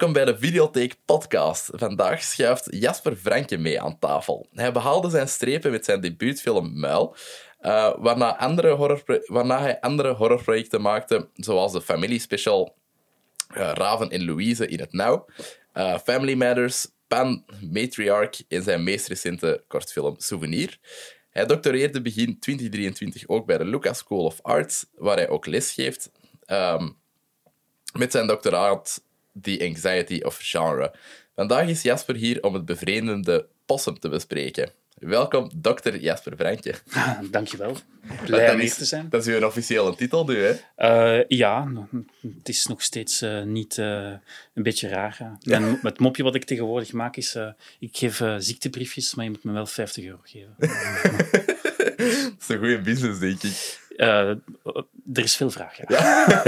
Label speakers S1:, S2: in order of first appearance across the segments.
S1: Welkom bij de Videotheek Podcast. Vandaag schuift Jasper Franke mee aan tafel. Hij behaalde zijn strepen met zijn debuutfilm Muil, uh, waarna, andere waarna hij andere horrorprojecten maakte, zoals de familiespecial uh, Raven en Louise in het Nauw, uh, Family Matters, Pan Matriarch in zijn meest recente kortfilm Souvenir. Hij doctoreerde begin 2023 ook bij de Lucas School of Arts, waar hij ook les geeft. Um, met zijn doctoraat The Anxiety of Genre. Vandaag is Jasper hier om het bevreemdende possum te bespreken. Welkom, dokter Jasper Vrankje.
S2: Dankjewel. Blij om hier te zijn.
S1: Dat is uw officiële titel nu, hè?
S2: Uh, ja, het is nog steeds uh, niet uh, een beetje raar. En het mopje wat ik tegenwoordig maak is, ik geef ziektebriefjes, maar je moet me wel 50 euro geven.
S1: dat is een goede business, denk ik.
S2: Er is veel vraag, ja.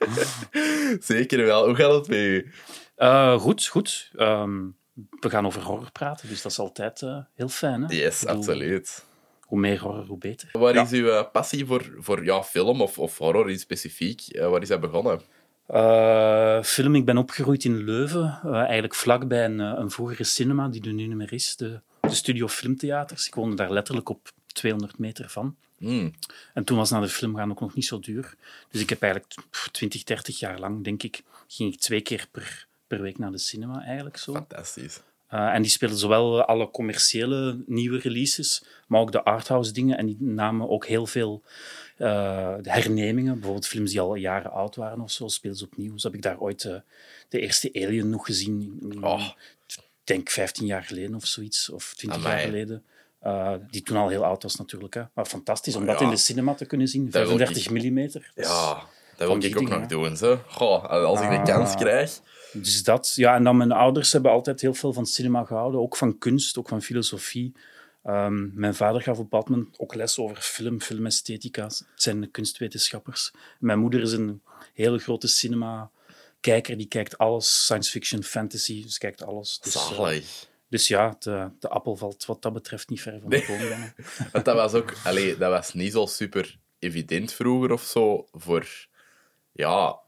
S1: Zeker wel. Hoe gaat het met u?
S2: goed, goed. Um, we gaan over horror praten, dus dat is altijd uh, heel fijn. Hè?
S1: Yes, bedoel, absoluut.
S2: Hoe meer horror, hoe beter.
S1: Waar ja. is uw uh, passie voor, voor ja, film of, of horror in specifiek? Uh, waar is dat begonnen?
S2: film, ik ben opgegroeid in Leuven, eigenlijk vlakbij een, een vroegere cinema die er nu niet meer is, de, de Studio Filmtheaters. Ik woonde daar letterlijk op 200 meter van.
S1: Mm.
S2: En toen was naar de film gaan ook nog niet zo duur. Dus ik heb eigenlijk 20, 30 jaar lang, denk ik, ging ik twee keer per per week naar de cinema eigenlijk. Zo.
S1: Fantastisch.
S2: Uh, en die speelden zowel alle commerciële nieuwe releases, maar ook de arthouse dingen. En die namen ook heel veel uh, hernemingen, bijvoorbeeld films die al jaren oud waren of zo, speelden ze opnieuw. Zo heb ik daar ooit uh, de eerste Alien nog gezien.
S1: Oh.
S2: Ik denk 15 jaar geleden of zoiets, of 20 Amai. jaar geleden. Die toen al heel oud was natuurlijk. Hè. Maar fantastisch om oh, dat in de cinema te kunnen zien. 35 mm.
S1: Ja, dat wil ik ook nog doen. Zo. Goh, als ik de kans
S2: Ah.
S1: krijg.
S2: Dus dat, ja, en dan mijn ouders hebben altijd heel veel van cinema gehouden, ook van kunst, ook van filosofie. Um, mijn vader gaf op moment ook les over film, filmesthetica. Het zijn kunstwetenschappers. Mijn moeder is een hele grote cinema-kijker, die kijkt alles, science fiction, fantasy, dus kijkt alles. Dus,
S1: Zalig.
S2: Uh, dus ja, de, de, appel valt wat dat betreft niet ver van de boom. Nee.
S1: Want dat was ook, allee, dat was niet zo super evident vroeger of zo voor, ja,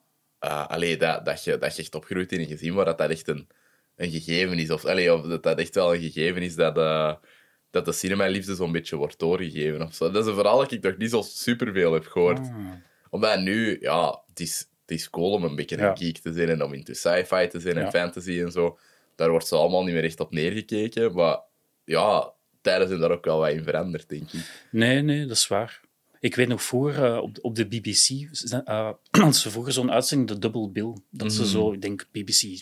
S1: uh, allee, dat, dat, je, dat je echt opgroeit in een gezin waar dat, dat echt een, een gegeven is. Of, allee, of dat dat echt wel een gegeven is dat, uh, dat de cinema-liefde zo'n beetje wordt doorgegeven. Of zo. Dat is een verhaal dat ik nog niet zo superveel heb gehoord.
S2: Ah.
S1: Omdat nu, ja, het is, het is cool om een beetje
S2: Ja.
S1: een geek te zijn en om into sci-fi te zijn en fantasy en zo. Daar wordt zo allemaal niet meer echt op neergekeken. Maar ja, tijden zijn daar ook wel wat in veranderd, denk ik.
S2: Nee, nee, dat is waar. Ik weet nog vroeger uh, op, op de BBC, uh, ze vroeger zo'n uitzending, de Double Bill. Dat ze
S1: Mhm.
S2: zo, ik denk BBC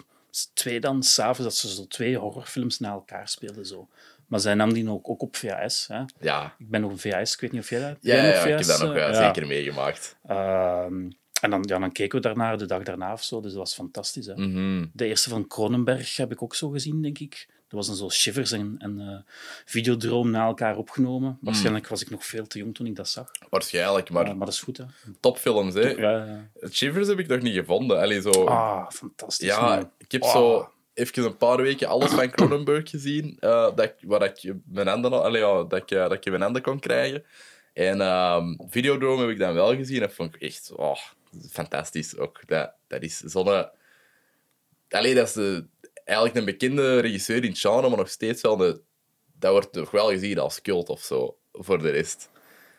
S2: 2 dan, s'avonds, dat ze zo twee horrorfilms na elkaar speelden. Zo. Maar zij nam die ook, ook op VHS. Hè.
S1: Ja,
S2: Ik ben nog een VHS, ik weet niet of jij dat
S1: ja, ik heb dat nog
S2: eh,
S1: uh,
S2: ja.
S1: zeker meegemaakt.
S2: En dan, ja, dan keken we daarnaar de dag daarna of zo, dus dat was fantastisch. Hè.
S1: Mhm.
S2: De eerste van Cronenberg heb ik ook zo gezien, denk ik. Dat was dan zo Shivers en, en uh, Videodroom na elkaar opgenomen. Waarschijnlijk was ik nog veel te jong toen ik dat zag.
S1: Waarschijnlijk, maar
S2: Uh, maar dat is goed, hè.
S1: topfilms, hè.
S2: Ja, ja.
S1: Shivers heb ik nog niet gevonden. Allee, zo...
S2: Ah, fantastisch.
S1: Ja,
S2: man.
S1: ik heb
S2: Ah.
S1: zo even een paar weken alles van Cronenberg gezien, eh, dat ik, waar ik mijn handen, allee, ja, dat, ik, eh, dat ik mijn handen kon krijgen. En ehm Videodrome heb ik dan wel gezien. Dat vond ik echt oh, fantastisch ook. Dat, dat is zo'n... Allee, dat is de, eigenlijk een bekende regisseur in het genre, maar nog steeds wel... De, dat wordt toch wel gezien als cult of zo, voor de rest.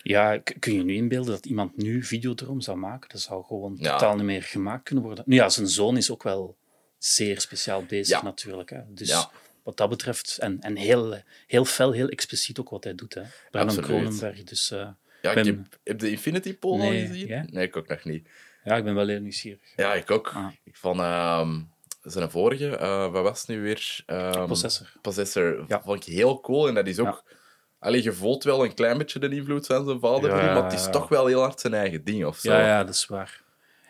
S2: Ja, kun je nu inbeelden dat iemand nu Videodroom zou maken? Dat zou gewoon
S1: Ja.
S2: totaal niet meer gemaakt kunnen worden. Nu ja, zijn zoon is ook wel zeer speciaal bezig
S1: Ja.
S2: natuurlijk. Hè. Dus
S1: Ja.
S2: wat dat betreft... En, en heel, heel fel, heel expliciet ook wat hij doet. Hè. Brandon. Cronenberg, dus... eh,
S1: Ja,
S2: Ben-
S1: ik heb, heb de Infinity Pool
S2: Nee,
S1: al gezien? Nee, ik ook nog niet.
S2: ja, ik ben wel heel nieuwsgierig.
S1: Ja, ik ook.
S2: Ah.
S1: Ik vond ehm, zijn vorige, eh, wat was het nu weer? Ehm,
S2: Possessor.
S1: Possessor
S2: Ja.
S1: vond ik heel cool. En dat is ook... Allee, je voelt wel een klein beetje de invloed van zijn vader,
S2: Ja,
S1: maar het is
S2: ja.
S1: toch wel heel hard zijn eigen ding of zo.
S2: Ja, ja, dat is waar.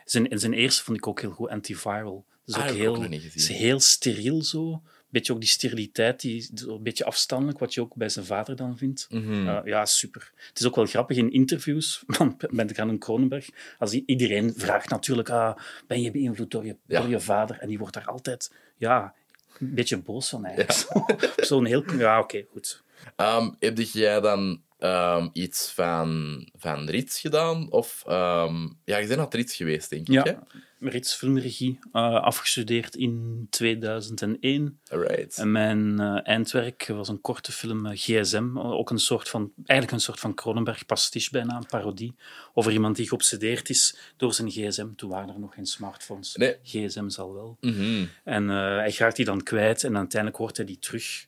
S2: Zijn, en zijn eerste vond ik ook heel goed, Antiviral. Dat is
S1: Ah,
S2: ook
S1: heb ik
S2: heel,
S1: ook nog niet gezien.
S2: is heel steriel zo. Beetje ook die steriliteit, die, een beetje afstandelijk, wat je ook bij zijn vader dan vindt.
S1: Mhm.
S2: Uh, ja, super. Het is ook wel grappig in interviews van met Granen Kronenberg. Als iedereen vraagt natuurlijk, ah, ben je beïnvloed door je,
S1: Ja.
S2: door je vader? En die wordt daar altijd ja, een beetje boos van eigenlijk. Op Zo'n heel... Ja, oké, goed.
S1: Ehm, heb jij dan ehm, iets van, van Rits gedaan? Of, ehm, ja, je bent naar Rits geweest, denk ik,
S2: Ja.
S1: hè?
S2: Reeds filmregie uh, afgestudeerd in 2001.
S1: Alright.
S2: En mijn uh, eindwerk was een korte film uh, GSM, ook een soort van, eigenlijk een soort van Cronenberg pastiche bijna, een parodie, over iemand die geobsedeerd is door zijn gsm. Toen waren er nog geen smartphones.
S1: Nee.
S2: GSM zal wel.
S1: Mhm.
S2: En hij gaat die dan kwijt en uiteindelijk hoort hij die terug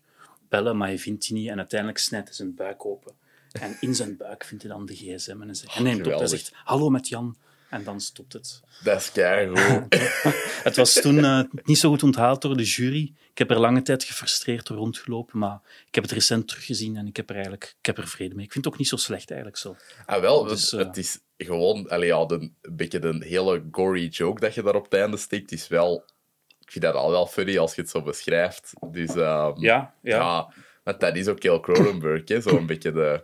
S2: bellen, maar hij vindt die niet. En uiteindelijk snijdt hij zijn buik open. En in zijn buik vindt hij dan de gsm en hij, zegt, hij neemt op. Hij
S1: geweldig.
S2: zegt, hallo met Jan. En dan stopt het.
S1: Dat is keigoed.
S2: Het was toen eh, niet zo goed onthaald door de jury. Ik heb er lange tijd gefrustreerd rondgelopen, maar ik heb het recent teruggezien en ik heb er eigenlijk ik heb er vrede mee. Ik vind het ook niet zo slecht eigenlijk zo.
S1: ah, wel,
S2: Dus,
S1: het,
S2: eh,
S1: het is gewoon... Allee, ja, de, een beetje de hele gory joke dat je daar op het einde steekt, is wel... Ik vind dat al wel funny als je het zo beschrijft. Dus ehm,
S2: Ja, ja.
S1: ja, want dat is ook heel Cronenberg. Zo'n beetje de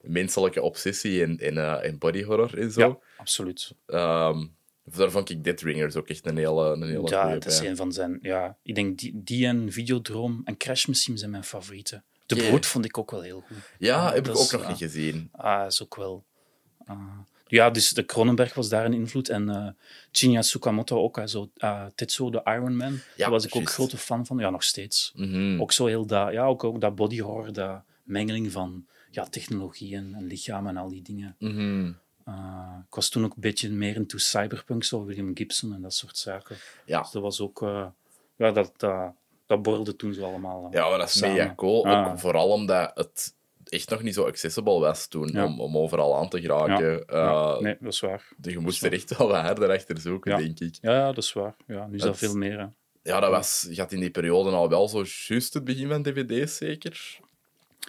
S1: menselijke obsessie in, in, eh, in body horror en zo.
S2: Ja, absoluut.
S1: Ehm, daar vond ik Dead Ringers ook echt een hele, een hele
S2: Ja, het is een van zijn... Ja, ik denk die, die en Videodroom en Crash misschien zijn mijn favorieten. De. Brood vond ik ook wel heel goed.
S1: Ja, heb ik
S2: Dat
S1: ook
S2: is,
S1: nog
S2: ja.
S1: niet gezien.
S2: Ah, is ook wel... ah. ja, dus de Cronenberg was daar een invloed. En eh Shinya Tsukamoto ook. hè, Zo, ah, Tetsuo, de Iron Man. daar was ik ook grote fan van. Ja, nog steeds.
S1: Mhm.
S2: Ook zo heel dat... Ja, ook, ook dat body horror, dat mengeling van ja, technologie en, en lichaam en al die dingen.
S1: Mhm.
S2: Uh, ik was toen ook een beetje meer into cyberpunk, zo William Gibson en dat soort zaken.
S1: Ja.
S2: Dus dat was ook... eh, ja, dat, dat, dat borrelde toen zo allemaal. eh,
S1: Ja, maar dat is mega cool.
S2: Ah.
S1: Ook vooral omdat het echt nog niet zo accessible was toen
S2: Ja.
S1: om, om overal aan te geraken.
S2: Ja.
S1: Eh,
S2: nee, dat is waar.
S1: dus je moest er echt wel wat harder achter zoeken, denk ik.
S2: Ja, ja, dat is waar. Ja, nu is dat veel meer. Hè.
S1: Ja, dat was, je had in die periode al wel zo juist het begin van dvd's, zeker?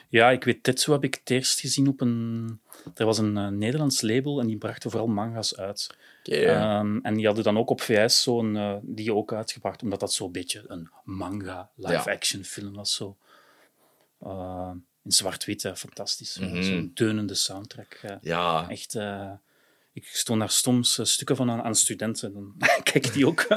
S2: Ja, ik weet, Tetsu heb ik het eerst gezien op een... Er was een eh, Nederlands label en die brachten vooral manga's uit. Ehm, en die hadden dan ook op VS zo'n eh, die ook uitgebracht, omdat dat zo'n beetje een manga live-action film was. Zo. Eh, in zwart-wit, fantastisch. hè.
S1: Mhm.
S2: Zo'n deunende soundtrack.
S1: ja,
S2: Echt, ik stond daar soms stukken van aan, aan studenten. Dan kijk ik die ook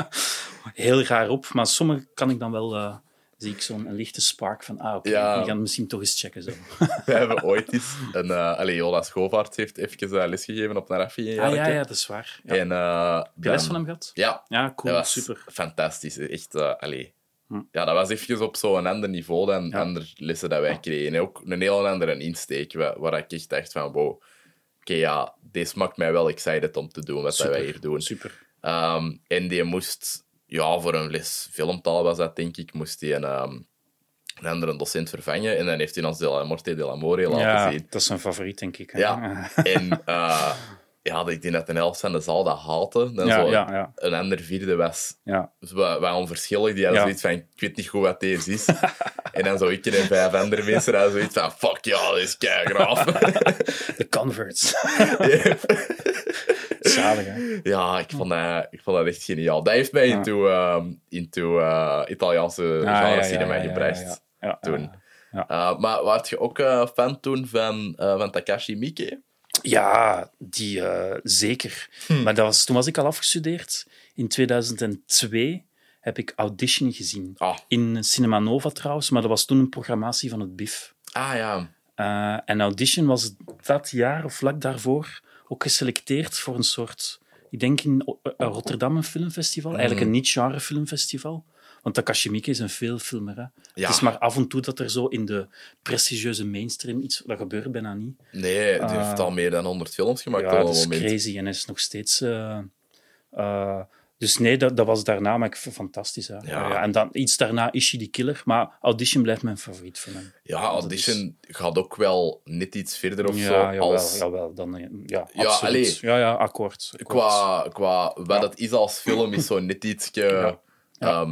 S2: heel raar op. Maar sommige kan ik dan wel... zie ik zo'n lichte spark van, ah, oké,
S1: Ja.
S2: we gaan misschien toch eens checken. Zo.
S1: we hebben ooit eens... Een, eh allee, Jonas Schovaerts heeft even eh, lesgegeven op een
S2: Ah, ja, ja, dat is waar. Ja.
S1: En, eh,
S2: Heb je les van hem gehad?
S1: Ja,
S2: Ja, cool, super.
S1: fantastisch. Echt, allee.
S2: Hm.
S1: Ja, dat was even op zo'n ander niveau dan
S2: Ja.
S1: andere lessen dat wij kregen. En ook een heel andere insteek, waar, waar ik echt dacht van, wow, oké, ja, deze maakt mij wel excited om te doen wat wij hier doen.
S2: Super.
S1: Ehm, en die moest, ja, voor een les filmtaal was dat, denk ik, moest hij een, ehm, een andere docent vervangen. En dan heeft hij ons De La Morte de l'Amore laten
S2: Ja,
S1: zien.
S2: dat is een favoriet, denk ik. hè.
S1: Ja. En eh, ja, ik denk dat de helft van de zaal dat haatte. Dan
S2: Ja,
S1: zo
S2: ja,
S1: een ander vierde was
S2: ja.
S1: dus wat, wat onverschillig. Die
S2: Ja.
S1: zoiets van, ik weet niet goed wat deze is. en dan zo ik en vijf andere mensen hadden zoiets van, fuck ja, dat is keigraaf.
S2: De Converts. Zalig, hè?
S1: ja, ik vond, dat, ik vond dat echt geniaal. Dat heeft mij
S2: Ja.
S1: into, ehm, into eh, Italiaanse genre cinema
S2: ja, ja,
S1: gebracht.
S2: ja, ja.
S1: toen.
S2: Ja, ja.
S1: Eh, maar was je ook eh, fan toen van, eh, van Takashi Miike?
S2: Ja, die eh, zeker.
S1: Hm.
S2: Maar dat was, toen was ik al afgestudeerd. In 2002 heb ik Audition gezien.
S1: Ah,
S2: In Cinema Nova trouwens, maar dat was toen een programmatie van het BIF.
S1: ah ja.
S2: Eh, en Audition was dat jaar of vlak daarvoor ook geselecteerd voor een soort, ik denk in Rotterdam een filmfestival, eigenlijk
S1: Mhm.
S2: een niet-genre filmfestival. Want Takashi Miike is een veelfilmer. Hè.
S1: Ja.
S2: Het is maar af en toe dat er zo in de prestigieuze mainstream iets... Dat gebeurt bijna niet.
S1: Nee, die
S2: Ah.
S1: heeft al meer dan 100 films gemaakt
S2: Ja, dat is
S1: moment.
S2: crazy en hij is nog steeds... eh, eh, dus nee, dat, dat was daarna, maar ik vond het fantastisch. Hè.
S1: Ja.
S2: en dan iets daarna Ishi the Killer, maar Audition blijft mijn favoriet van hem.
S1: Ja, Audition gaat ook wel net iets verder of
S2: ja,
S1: zo.
S2: jawel,
S1: als,
S2: jawel. Dan, ja,
S1: Ja,
S2: absoluut. Ja, ja, akkoord. akkoord.
S1: Qua, qua wat het is als film, is zo net ietsje...
S2: Ja.
S1: Ja,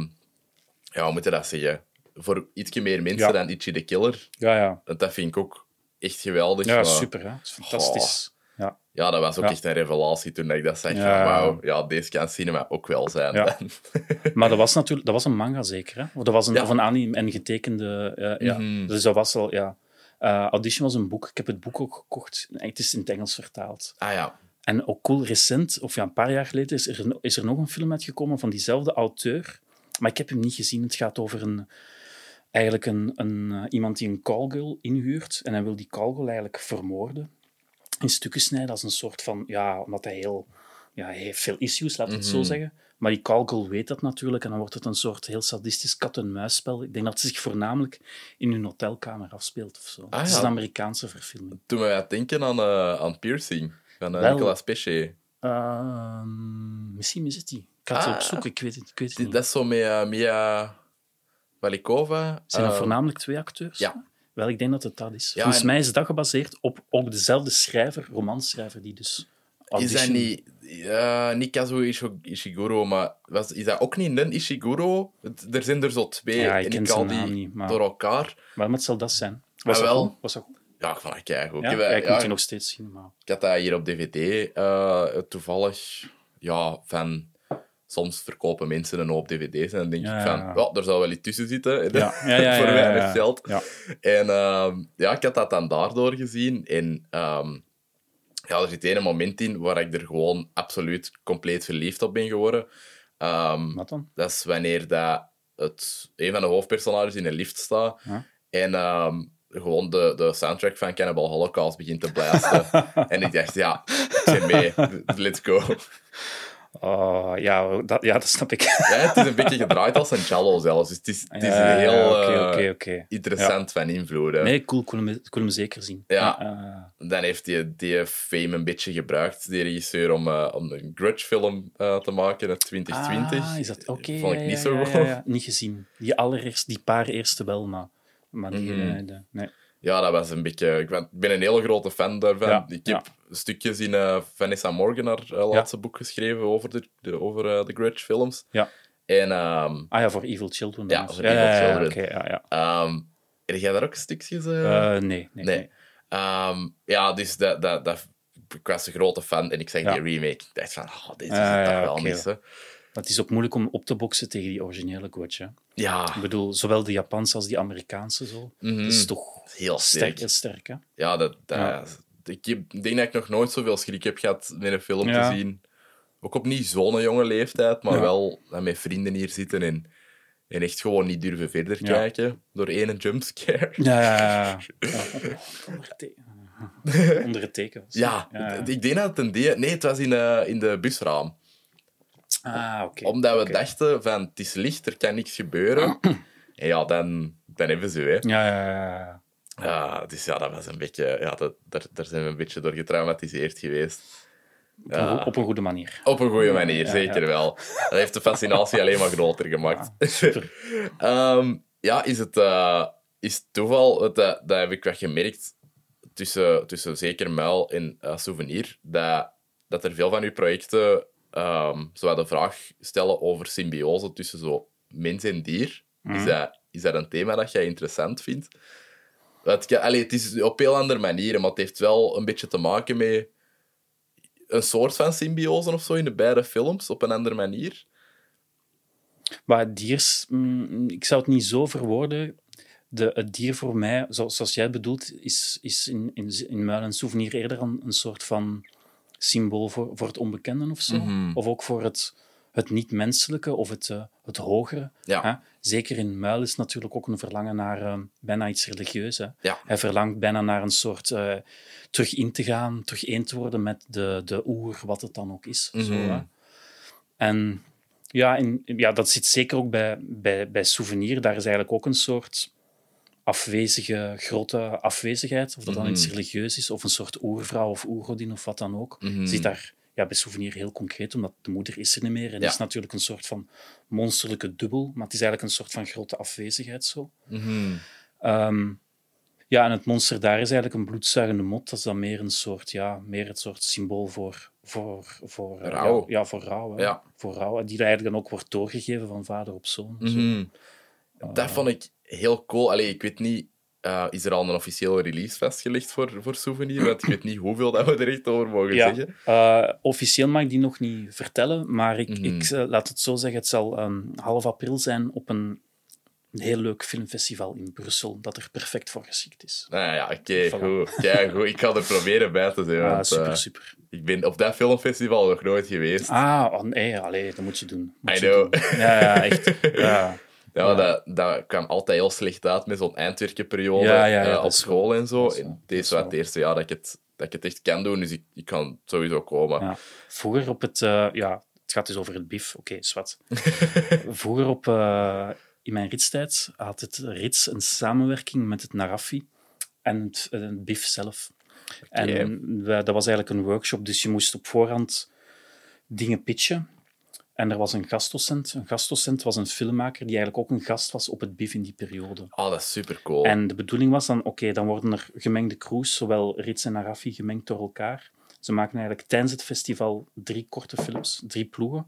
S1: ja hoe moet je dat zeggen? Voor ietsje meer mensen dan Itchy the Killer.
S2: Ja, ja.
S1: Dat vind ik ook echt geweldig.
S2: ja
S1: maar-
S2: super. Hè. Is fantastisch. Ja.
S1: Ja, dat was ook
S2: Ja.
S1: echt een revelatie toen ik dat zag.
S2: Ja.
S1: Wauw, ja, deze kan cinema ook wel zijn.
S2: Ja. Maar dat was natuurlijk dat was een manga zeker. Hè? Of dat was een, of een anime en getekende. eh, ja.
S1: Mhm.
S2: Dus dat was al. Ja. Eh, Audition was een boek. Ik heb het boek ook gekocht. Het is in het Engels vertaald.
S1: ah ja.
S2: En ook cool, recent, of ja, een paar jaar geleden, is er, is er nog een film uitgekomen van diezelfde auteur. Maar ik heb hem niet gezien. Het gaat over een, eigenlijk een, een, eh, iemand die een callgirl inhuurt. En hij wil die callgirl eigenlijk vermoorden. In stukken snijden als een soort van... Ja, omdat hij heel ja, hij heeft veel issues, laat ik het zo
S1: Mhm.
S2: zeggen. Maar die Calgul weet dat natuurlijk en dan wordt het een soort heel sadistisch kat-en-muisspel. Ik denk dat het zich voornamelijk in hun hotelkamer afspeelt of zo. Het is
S1: ja.
S2: een Amerikaanse verfilming.
S1: Toen we denken aan, eh, aan Piercing van uh,
S2: Wel.
S1: Nicolas Pesce.
S2: Ehm, misschien is het die. Ik ga het
S1: Ah.
S2: opzoeken, ik weet het, ik weet het niet.
S1: Dat is zo met eh, Mia Walikova.
S2: Zijn dat voornamelijk twee acteurs?
S1: ja.
S2: Wel, ik denk dat het dat is.
S1: Ja,
S2: Volgens
S1: en-
S2: mij is dat gebaseerd op ook dezelfde schrijver, romanschrijver, die dus...
S1: Is dat
S2: Audition-
S1: niet, eh niet Kazuo Ishiguro, maar was, is dat ook niet een Ishiguro? Er zijn er zo twee
S2: Ja, ik
S1: en ik al die
S2: niet, maar-
S1: door elkaar.
S2: Maar wat zal dat zijn? Was
S1: Ah,
S2: dat
S1: wel.
S2: goed? Was dat goed?
S1: Ja, ik vond dat keigoed.
S2: Ja,
S1: Ik,
S2: ja,
S1: heb,
S2: ik
S1: ja,
S2: moet die nog steeds zien, maar...
S1: ik had dat hier op DVD eh, toevallig ja, van. Soms verkopen mensen een hoop dvd's en dan denk
S2: Ja,
S1: ik van,
S2: ja.
S1: ja, er zal wel iets tussen zitten. Voor weinig geld.
S2: Ja.
S1: En ja, ik had dat dan daardoor gezien. En ehm, ja, er zit een moment in waar ik er gewoon absoluut compleet verliefd op ben geworden. Ehm,
S2: Wat dan?
S1: dat is wanneer dat het, een van de hoofdpersonages in een lift staat. En ehm, gewoon de, de soundtrack van Cannibal Holocaust begint te blazen. en ik dacht, ja, ik ben mee. Let's go.
S2: Oh, ja, dat, ja, dat snap ik.
S1: Ja, het is een beetje gedraaid als een cello zelfs. Dus het is, het is
S2: Ja,
S1: heel
S2: ja,
S1: eh, interessant van invloeden.
S2: Nee, cool, ik wil hem, ik wil hem zeker zien.
S1: Ja. Dan heeft hij die fame een beetje gebruikt, die regisseur, om, eh, om een Grudge-film eh, te maken uit 2020.
S2: Ah, is dat oké?
S1: Vond ik
S2: ja,
S1: niet
S2: ja,
S1: zo goed.
S2: ja, ja. Niet gezien. Die allereerst, die paar eerste wel, maar, maar die,
S1: Mhm.
S2: de- nee.
S1: Ja, dat was een beetje... Ik ben, ik ben een hele grote fan daarvan.
S2: Ja,
S1: ik
S2: ja.
S1: heb stukjes in eh, Vanessa Morgan, haar eh, laatste boek, geschreven over de, de, over, eh, de Grudge-films.
S2: Ja.
S1: En ehm,
S2: Ah ja, voor Evil Children.
S1: Ja,
S2: dus.
S1: voor Evil
S2: ja, ja,
S1: Children.
S2: oké, ja, ja.
S1: ehm, heb jij daar ook stukjes... Eh,
S2: nee, nee.
S1: nee. Ehm, ja, dus dat, dat, dat, ik was een grote fan en ik zag
S2: Ja.
S1: die remake. Ik dacht van, oh, deze is
S2: Ah,
S1: het toch wel hè.
S2: Maar het is ook moeilijk om op te boksen tegen die originele coach. Hè.
S1: Ja,
S2: Ik bedoel, zowel de Japanse als die Amerikaanse zo.
S1: Mhm.
S2: Dat is toch
S1: heel
S2: sterk,
S1: sterk.
S2: heel sterk. Hè?
S1: Ja, dat, dat,
S2: Ja.
S1: Ik, denk dat ik nog nooit zoveel schrik heb gehad met een film
S2: Ja.
S1: te zien. Ook op niet zo'n jonge leeftijd, maar
S2: Ja.
S1: wel met vrienden hier zitten en, en echt gewoon niet durven verder kijken door één jumpscare.
S2: Ja, ja, ja. ja. Onder, het teken.
S1: Ja, ik denk dat het een. Nee, het was in, eh, in de busraam.
S2: Ah, oké.
S1: Omdat we dachten van, het is licht, er kan niks gebeuren. en ja, dan, dan hebben ze, hè.
S2: Ja, ja, ja, ja.
S1: Ja, dus ja, dat was een beetje... Ja, dat, daar, daar zijn we een beetje door getraumatiseerd geweest.
S2: Op, een,
S1: Ja.
S2: go- op een goede manier.
S1: Op een goede manier,
S2: Ja,
S1: zeker
S2: ja.
S1: wel. Dat heeft de fascinatie alleen maar groter gemaakt.
S2: Ah.
S1: Ehm, ja, is het uh, is toeval, dat, dat heb ik wel gemerkt, tussen, tussen zeker Muil en uh, Souvenir, dat, dat er veel van uw projecten um, zo de vraag stellen over symbiose tussen zo mens en dier.
S2: Mhm.
S1: Is, dat, is dat een thema dat jij interessant vindt? Het, allee, het is op heel andere manieren, maar het heeft wel een beetje te maken met een soort van symbiose of zo in de beide films, op een andere manier.
S2: Maar diers, mm, ik zou het niet zo verwoorden. De, het dier voor mij, zoals, zoals jij bedoelt, is, is in, in, in Muil en Souvenir eerder een, een soort van symbool voor, voor het onbekende of zo.
S1: Mhm.
S2: Of ook voor het, het niet-menselijke of het, uh, het hogere.
S1: Ja.
S2: Hè? Zeker in Muil is natuurlijk ook een verlangen naar uh, bijna iets religieus. Hè?
S1: Ja.
S2: Hij verlangt bijna naar een soort uh, terug in te gaan, terug één te worden met de, de oer, wat het dan ook is.
S1: Mhm.
S2: Zo, hè? En ja, in, ja, dat zit zeker ook bij, bij, bij Souvenir. Daar is eigenlijk ook een soort afwezige, grote afwezigheid. Of dat dan
S1: Mhm.
S2: iets religieus is, of een soort oervrouw of oergodin of wat dan ook.
S1: Mhm.
S2: Zit daar ja, bij Souvenir heel concreet, omdat de moeder is er niet meer. En
S1: Ja.
S2: is natuurlijk een soort van monsterlijke dubbel, maar het is eigenlijk een soort van grote afwezigheid zo.
S1: Mhm.
S2: Ehm, ja, en het monster daar is eigenlijk een bloedzuigende mot. Dat is dan meer een soort, ja, meer het soort symbool voor, voor, voor eh,
S1: Rouw.
S2: Ja, ja, voor rouw. hè.
S1: Ja.
S2: Voor rouw. Die eigenlijk dan ook wordt doorgegeven van vader op zoon. Zo.
S1: Mhm. Dat vond ik heel cool. Allee, ik weet niet, uh, is er al een officiële release vastgelegd voor, voor Souvenir? Want ik weet niet hoeveel dat we er echt over mogen
S2: Ja,
S1: zeggen.
S2: eh, officieel mag ik die nog niet vertellen, maar ik,
S1: Mhm.
S2: ik eh, laat het zo zeggen, het zal ehm, half april zijn op een, een heel leuk filmfestival in Brussel, dat er perfect voor geschikt is.
S1: Nou ja, oké, goed. Kijk, goed. Ik ga er proberen bij te zijn.
S2: Ah,
S1: want,
S2: super, super.
S1: ik ben op dat filmfestival nog nooit geweest.
S2: Ah, oh, nee, allee, dat moet je doen. Moet
S1: I
S2: je
S1: know.
S2: doen. Ja, ja, echt. Ja.
S1: Ja, Dat, dat kwam altijd heel slecht uit met zo'n eindwerkenperiode
S2: Ja, ja,
S1: eh, op school
S2: wel-
S1: en zo. Deze was het eerste jaar dat ik het, dat ik het echt kan doen, dus ik, ik kan sowieso komen.
S2: Ja. Vroeger op het... eh, ja, het gaat dus over het BIF. Oké, zwart. Vroeger op... eh, in mijn ritstijd had het rits een samenwerking met het Narafi en het, het BIF zelf. En dat was eigenlijk een workshop, dus je moest op voorhand dingen pitchen. En er was een gastdocent. Een gastdocent was een filmmaker die eigenlijk ook een gast was op het BIF in die periode.
S1: Oh, dat is super cool.
S2: En de bedoeling was dan, oké, dan worden er gemengde crews, zowel Rits en Arafi, gemengd door elkaar. Ze maken eigenlijk tijdens het festival drie korte films, drie ploegen.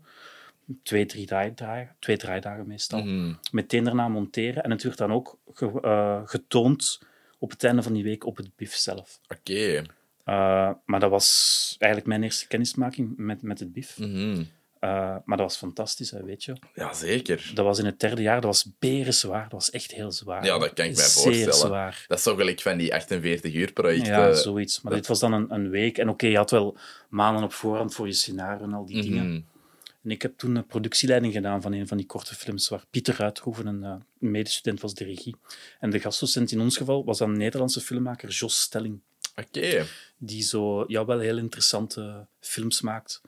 S2: Twee, drie draaidagen, twee draaidagen meestal.
S1: Mhm.
S2: Meteen daarna monteren. En het werd dan ook ge- eh, getoond op het einde van die week op het BIF zelf.
S1: Oké.
S2: Uh, maar dat was eigenlijk mijn eerste kennismaking met, met het BIF.
S1: Mhm.
S2: Uh, maar dat was fantastisch, hè, weet je.
S1: Ja, zeker.
S2: Dat was in het derde jaar, dat was beren zwaar. Dat was echt heel zwaar.
S1: Ja, dat kan ik mij
S2: Zeer
S1: voorstellen.
S2: zwaar.
S1: Dat is zo gelijk van die 48 uur projecten.
S2: Ja, zoiets. Maar dit was dan een, een week. En oké, je had wel maanden op voorhand voor je scenario en al die dingen.
S1: Mhm.
S2: En ik heb toen een productieleiding gedaan van een van die korte films, waar Pieter Uithoeven, een, uh, een medestudent, was de regie. En de gastdocent in ons geval was dan een Nederlandse filmmaker, Jos Stelling.
S1: Oké.
S2: Die zo, ja, wel heel interessante films maakt.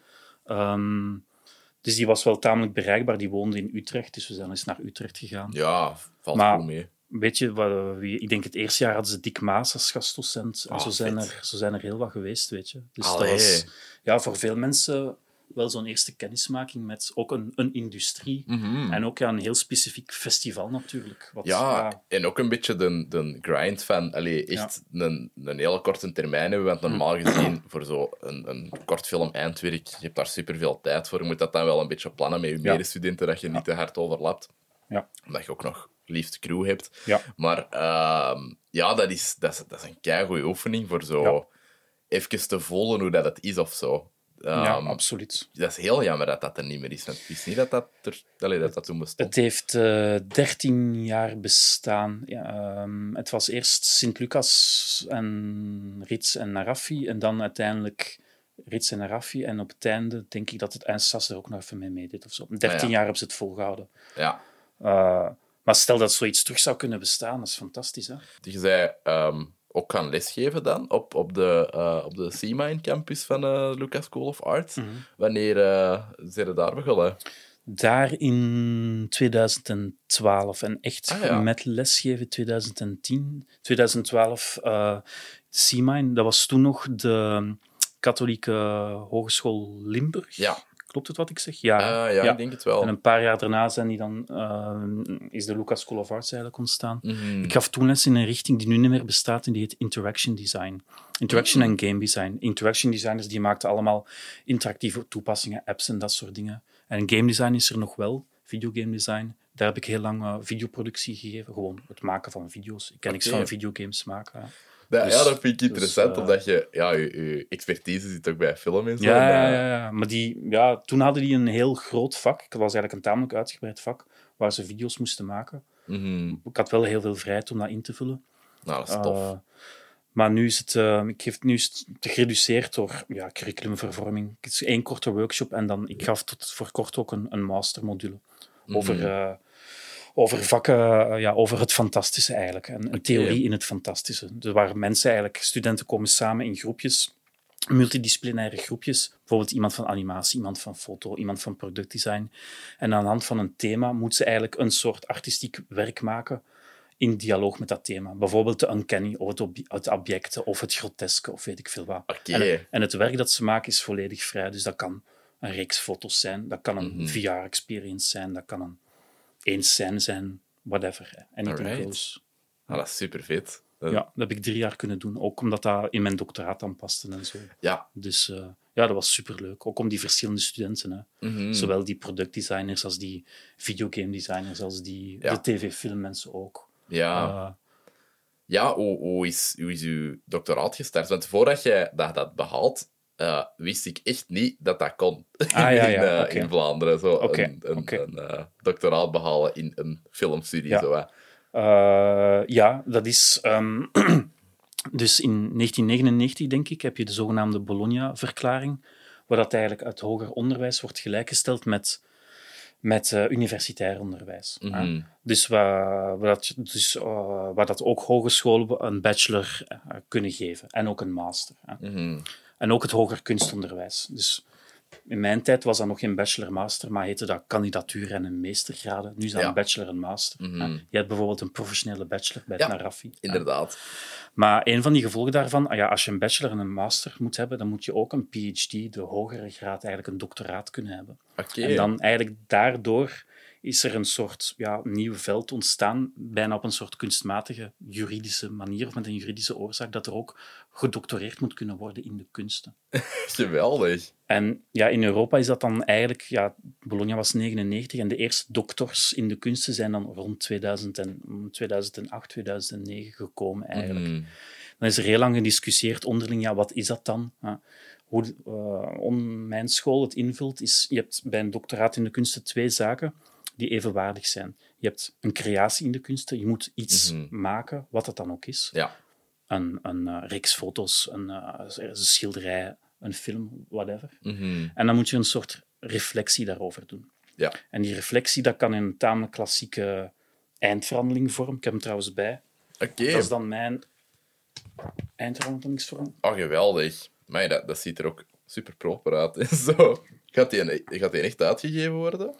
S2: Um, dus die was wel tamelijk bereikbaar. Die woonde in Utrecht, dus we zijn eens naar Utrecht gegaan.
S1: Ja, valt
S2: Maar-
S1: goed mee.
S2: Weet je, wat, ik denk het eerste jaar hadden ze Dick Maas als gastdocent. En
S1: Oh,
S2: zo, zijn
S1: vet.
S2: er, zo zijn er heel wat geweest, weet je. Dus
S1: Allee.
S2: dat was ja, voor veel mensen wel zo'n eerste kennismaking met ook een, een industrie.
S1: Mhm.
S2: En ook ja, een heel specifiek festival natuurlijk. Wat,
S1: Ja, en ook een beetje de, de grind van allee, echt een, een hele korte termijn hebben. Want normaal gezien, voor zo'n een, een kort film eindwerk, je hebt daar superveel tijd voor. Je moet dat dan wel een beetje plannen met je
S2: Ja.
S1: medestudenten, dat je niet te hard overlapt.
S2: Ja.
S1: Omdat je ook nog liefst crew hebt.
S2: Ja.
S1: Maar ehm, ja, dat is, dat is, dat is een keigoede oefening voor zo even te voelen hoe dat het is of zo.
S2: Ja,
S1: Ehm,
S2: absoluut.
S1: dat is heel jammer dat dat er niet meer is. Want ik wist niet dat dat, er, allee, dat, dat toen bestond.
S2: Het heeft eh 13 jaar bestaan. Ja, ehm, het was eerst Sint-Lucas en Rits en Narafi. En dan uiteindelijk Rits en Narafi. En op het einde denk ik dat het Einsas er ook nog even mee meedeed. Of zo. 13
S1: Ah, ja.
S2: jaar hebben ze het volgehouden.
S1: Ja.
S2: Uh, maar stel dat zoiets terug zou kunnen bestaan, dat is fantastisch. Hè?
S1: Je zei ehm, ook gaan lesgeven dan op, op de, uh, op de C-Mine campus van uh, Lucas School of Arts.
S2: Mhm.
S1: Wanneer uh, zijn je daar begonnen?
S2: Daar in 2012 en echt
S1: Ah, ja.
S2: met lesgeven 2010. 2012 uh, C-Mine, dat was toen nog de katholieke Hogeschool Limburg.
S1: Ja.
S2: Klopt het wat ik zeg? Ja,
S1: Ah, ja, ik denk het wel.
S2: En een paar jaar daarna zijn die dan, uh, is de Lucas School of Arts eigenlijk ontstaan.
S1: Mhm.
S2: Ik gaf toen les in een richting die nu niet meer bestaat en die heet Interaction Design. Interaction
S1: Mm.
S2: en Game Design. Interaction designers die maakten allemaal interactieve toepassingen, apps en dat soort dingen. En game design is er nog wel, videogame design. Daar heb ik heel lang uh, videoproductie gegeven. Gewoon het maken van video's. Ik kan niks
S1: Oké.
S2: van videogames maken. Ja. Dus-
S1: ja, dat vind ik interessant,
S2: dus, eh,
S1: omdat je, ja, je, je expertise zit ook bij film en zo.
S2: Ja,
S1: En, eh,
S2: ja, ja. maar die, ja, toen hadden die een heel groot vak. Het was eigenlijk een tamelijk uitgebreid vak waar ze video's moesten maken.
S1: mhm.
S2: Ik had wel heel veel vrijheid om dat in te vullen.
S1: Nou, dat is tof.
S2: Uh, maar nu is het, ik geef, nu is het gereduceerd door ja, curriculumvervorming. Het is één korte workshop en dan, ik gaf tot voor kort ook een, een mastermodule over, uh, over vakken, uh, ja, over het fantastische eigenlijk. Een, een theorie in het fantastische. Dus waar mensen eigenlijk, studenten komen samen in groepjes, multidisciplinaire groepjes. Bijvoorbeeld iemand van animatie, iemand van foto, iemand van productdesign. En aan de hand van een thema moet ze eigenlijk een soort artistiek werk maken in dialoog met dat thema. Bijvoorbeeld de uncanny, of het, het objecten, of het groteske, of weet ik veel wat.
S1: Okay.
S2: En, en, het werk dat ze maken is volledig vrij. Dus dat kan een reeks foto's zijn, dat kan een
S1: Mhm.
S2: VR-experience zijn, dat kan een één scène zijn, whatever. Anything
S1: Alright.
S2: goes.
S1: Ah, dat is super vet.
S2: Ja, dat heb ik drie jaar kunnen doen. Ook omdat dat in mijn doctoraat aan paste en zo.
S1: Ja.
S2: Dus uh, ja, dat was superleuk. Ook om die verschillende studenten. Hè.
S1: Mhm.
S2: Zowel die productdesigners als die videogame designers, als die
S1: Ja.
S2: de tv-filmmensen ook.
S1: Ja.
S2: Uh,
S1: Ja, hoe, hoe, is, hoe is uw doctoraat gestart? Want voordat jij dat had behaald, uh, wist ik echt niet dat dat kon
S2: Ah, ja, ja,
S1: in, uh,
S2: oké.
S1: in Vlaanderen. Zo een, een, uh, doctoraat behalen in een filmstudie.
S2: Ja.
S1: Zo,
S2: ja, dat is. Um, dus in 1999, denk ik, heb je de zogenaamde Bologna-verklaring, waar dat eigenlijk uit hoger onderwijs wordt gelijkgesteld met, met eh, universitair onderwijs.
S1: Mhm.
S2: Dus, waar, waar, dat, dus eh, waar dat ook hogescholen een bachelor eh, kunnen geven en ook een master. En ook het hoger kunstonderwijs. Dus in mijn tijd was dat nog geen bachelor-master, maar heette dat kandidatuur en een meestergraden. Nu is dat
S1: Ja.
S2: een bachelor en master.
S1: Mhm.
S2: hè. Je hebt bijvoorbeeld een professionele bachelor bij
S1: Ja.
S2: het Narafi. hè.
S1: Inderdaad.
S2: Maar een van die gevolgen daarvan, ah ja, als je een bachelor en een master moet hebben, dan moet je ook een PhD, de hogere graad, eigenlijk een doctoraat kunnen hebben.
S1: Oké.
S2: En dan eigenlijk daardoor is er een soort ja, nieuw veld ontstaan, bijna op een soort kunstmatige juridische manier, of met een juridische oorzaak, dat er ook gedoctoreerd moet kunnen worden in de kunsten.
S1: Geweldig.
S2: En ja, in Europa is dat dan eigenlijk, ja, Bologna was 99 en de eerste doctors in de kunsten zijn dan rond 2000 en, 2008, 2009 gekomen eigenlijk.
S1: Mhm.
S2: Dan is er heel lang gediscussieerd onderling, ja, wat is dat dan? Ja, hoe on, mijn school het invult, is, je hebt bij een doctoraat in de kunsten twee zaken die evenwaardig zijn. Je hebt een creatie in de kunsten, je moet iets
S1: Mhm.
S2: maken, wat het dan ook is.
S1: Ja.
S2: Een, een eh, reeks foto's, een, eh, een schilderij, een film, whatever.
S1: Mhm.
S2: En dan moet je een soort reflectie daarover doen.
S1: Ja.
S2: En die reflectie, dat kan in een tamelijk klassieke eindverhandeling-vorm. Ik heb hem trouwens bij.
S1: Oké.
S2: Dat is dan mijn eindverhandelingsvorm.
S1: Oh, geweldig. Maar dat, dat ziet er ook super proper uit. Zo. Gaat die, gaat die echt uitgegeven worden?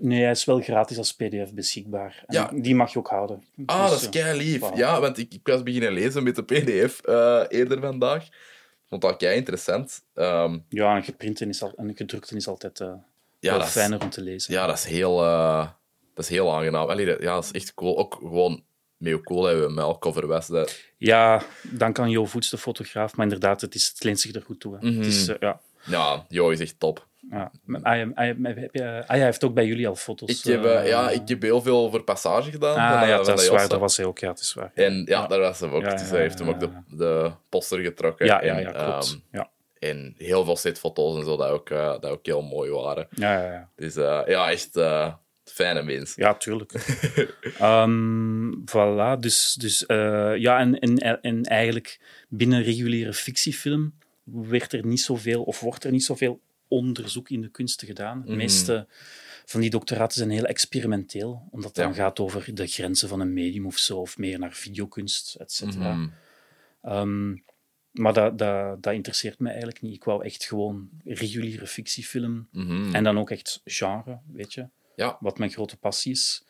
S2: Nee, hij is wel gratis als pdf beschikbaar. En
S1: Ja.
S2: Die mag je ook houden.
S1: Ah,
S2: Dus,
S1: dat is kei lief.
S2: voilà.
S1: Ja, want ik, ik was beginnen lezen met de PDF eh, eerder vandaag. Vond dat kei interessant. Ehm,
S2: Ja, een geprinte is al, en een gedrukte is altijd
S1: ja,
S2: wel
S1: is,
S2: fijner om te lezen.
S1: ja, dat is heel, eh, dat is heel aangenaam. Allee, dat, ja, dat is echt cool. Ook gewoon met hoe cool hebben we melkcover was. Dat,
S2: Ja, dan kan Jo Voets de fotograaf, maar inderdaad, het, is, het leent zich er goed toe. Hè.
S1: Mhm.
S2: Het is, eh, ja,
S1: ja, joh, is echt top.
S2: Ja. Hij, hij, hij- ah, hij heeft ook bij jullie al foto's.
S1: Ik heb, eh,
S2: eh,
S1: ja, ik heb heel veel voor Passage gedaan.
S2: Ah,
S1: van,
S2: ja, dat is waar. Dat was hij ook, ja, het is waar.
S1: En ja, daar was hem ook.
S2: Ja,
S1: dus hij heeft hem ook de, de poster getrokken.
S2: Ja, ja,
S1: En,
S2: ja, klopt.
S1: ehm,
S2: ja.
S1: en heel veel setfoto's en zo, dat ook, eh, dat ook heel mooi waren.
S2: Ja, ja, ja.
S1: Dus eh, ja, echt fijne mens.
S2: Ja, tuurlijk. Ehm, voilà, dus, dus ja, en, en, en eigenlijk binnen reguliere fictiefilm werd er niet zoveel, of wordt er niet zoveel onderzoek in de kunsten gedaan. De
S1: Mhm.
S2: meeste van die doctoraten zijn heel experimenteel, omdat het dan gaat over de grenzen van een medium of zo, of meer naar videokunst, et cetera.
S1: Mhm.
S2: Ehm, maar dat, dat, dat interesseert me eigenlijk niet. Ik wou echt gewoon reguliere fictiefilm.
S1: Mhm.
S2: En dan ook echt genre, weet je.
S1: Ja.
S2: Wat mijn grote passie is.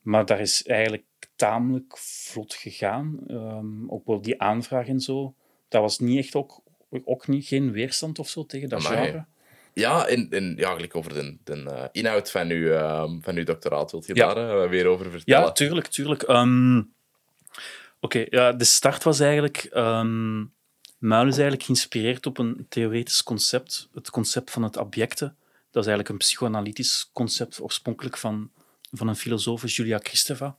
S2: Maar daar is eigenlijk tamelijk vlot gegaan. Ehm, ook wel die aanvraag en zo. Dat was niet echt ook, ook niet, geen weerstand of zo tegen dat
S1: Amai.
S2: genre.
S1: Ja, en, en ja, gelijk over de, de eh, inhoud van uw, ehm, van uw doctoraat. Wilt je
S2: Ja.
S1: daar eh, weer over vertellen?
S2: Ja, tuurlijk, tuurlijk. Ehm, Oké, ja, de start was eigenlijk... ehm Muil is eigenlijk geïnspireerd op een theoretisch concept. Het concept van het objecte. Dat is eigenlijk een psychoanalytisch concept, oorspronkelijk van, van een filosoof, Julia Kristeva.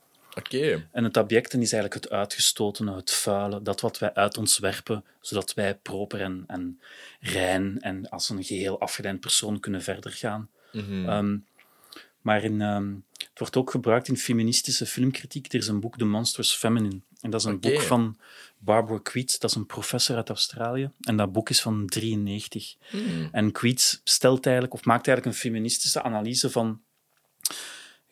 S2: En het objecten is eigenlijk het uitgestotene, het vuile, dat wat wij uit ons werpen, zodat wij proper en, en rein en als een geheel afgeleid persoon kunnen verder gaan.
S1: Mhm.
S2: Ehm, maar in, ehm, het wordt ook gebruikt in feministische filmkritiek. Er is een boek, The Monstrous Feminine. En dat is een boek van Barbara Queet. Dat is een professor uit Australië. En dat boek is van 93.
S1: Mhm.
S2: En Queet stelt eigenlijk, of maakt eigenlijk een feministische analyse van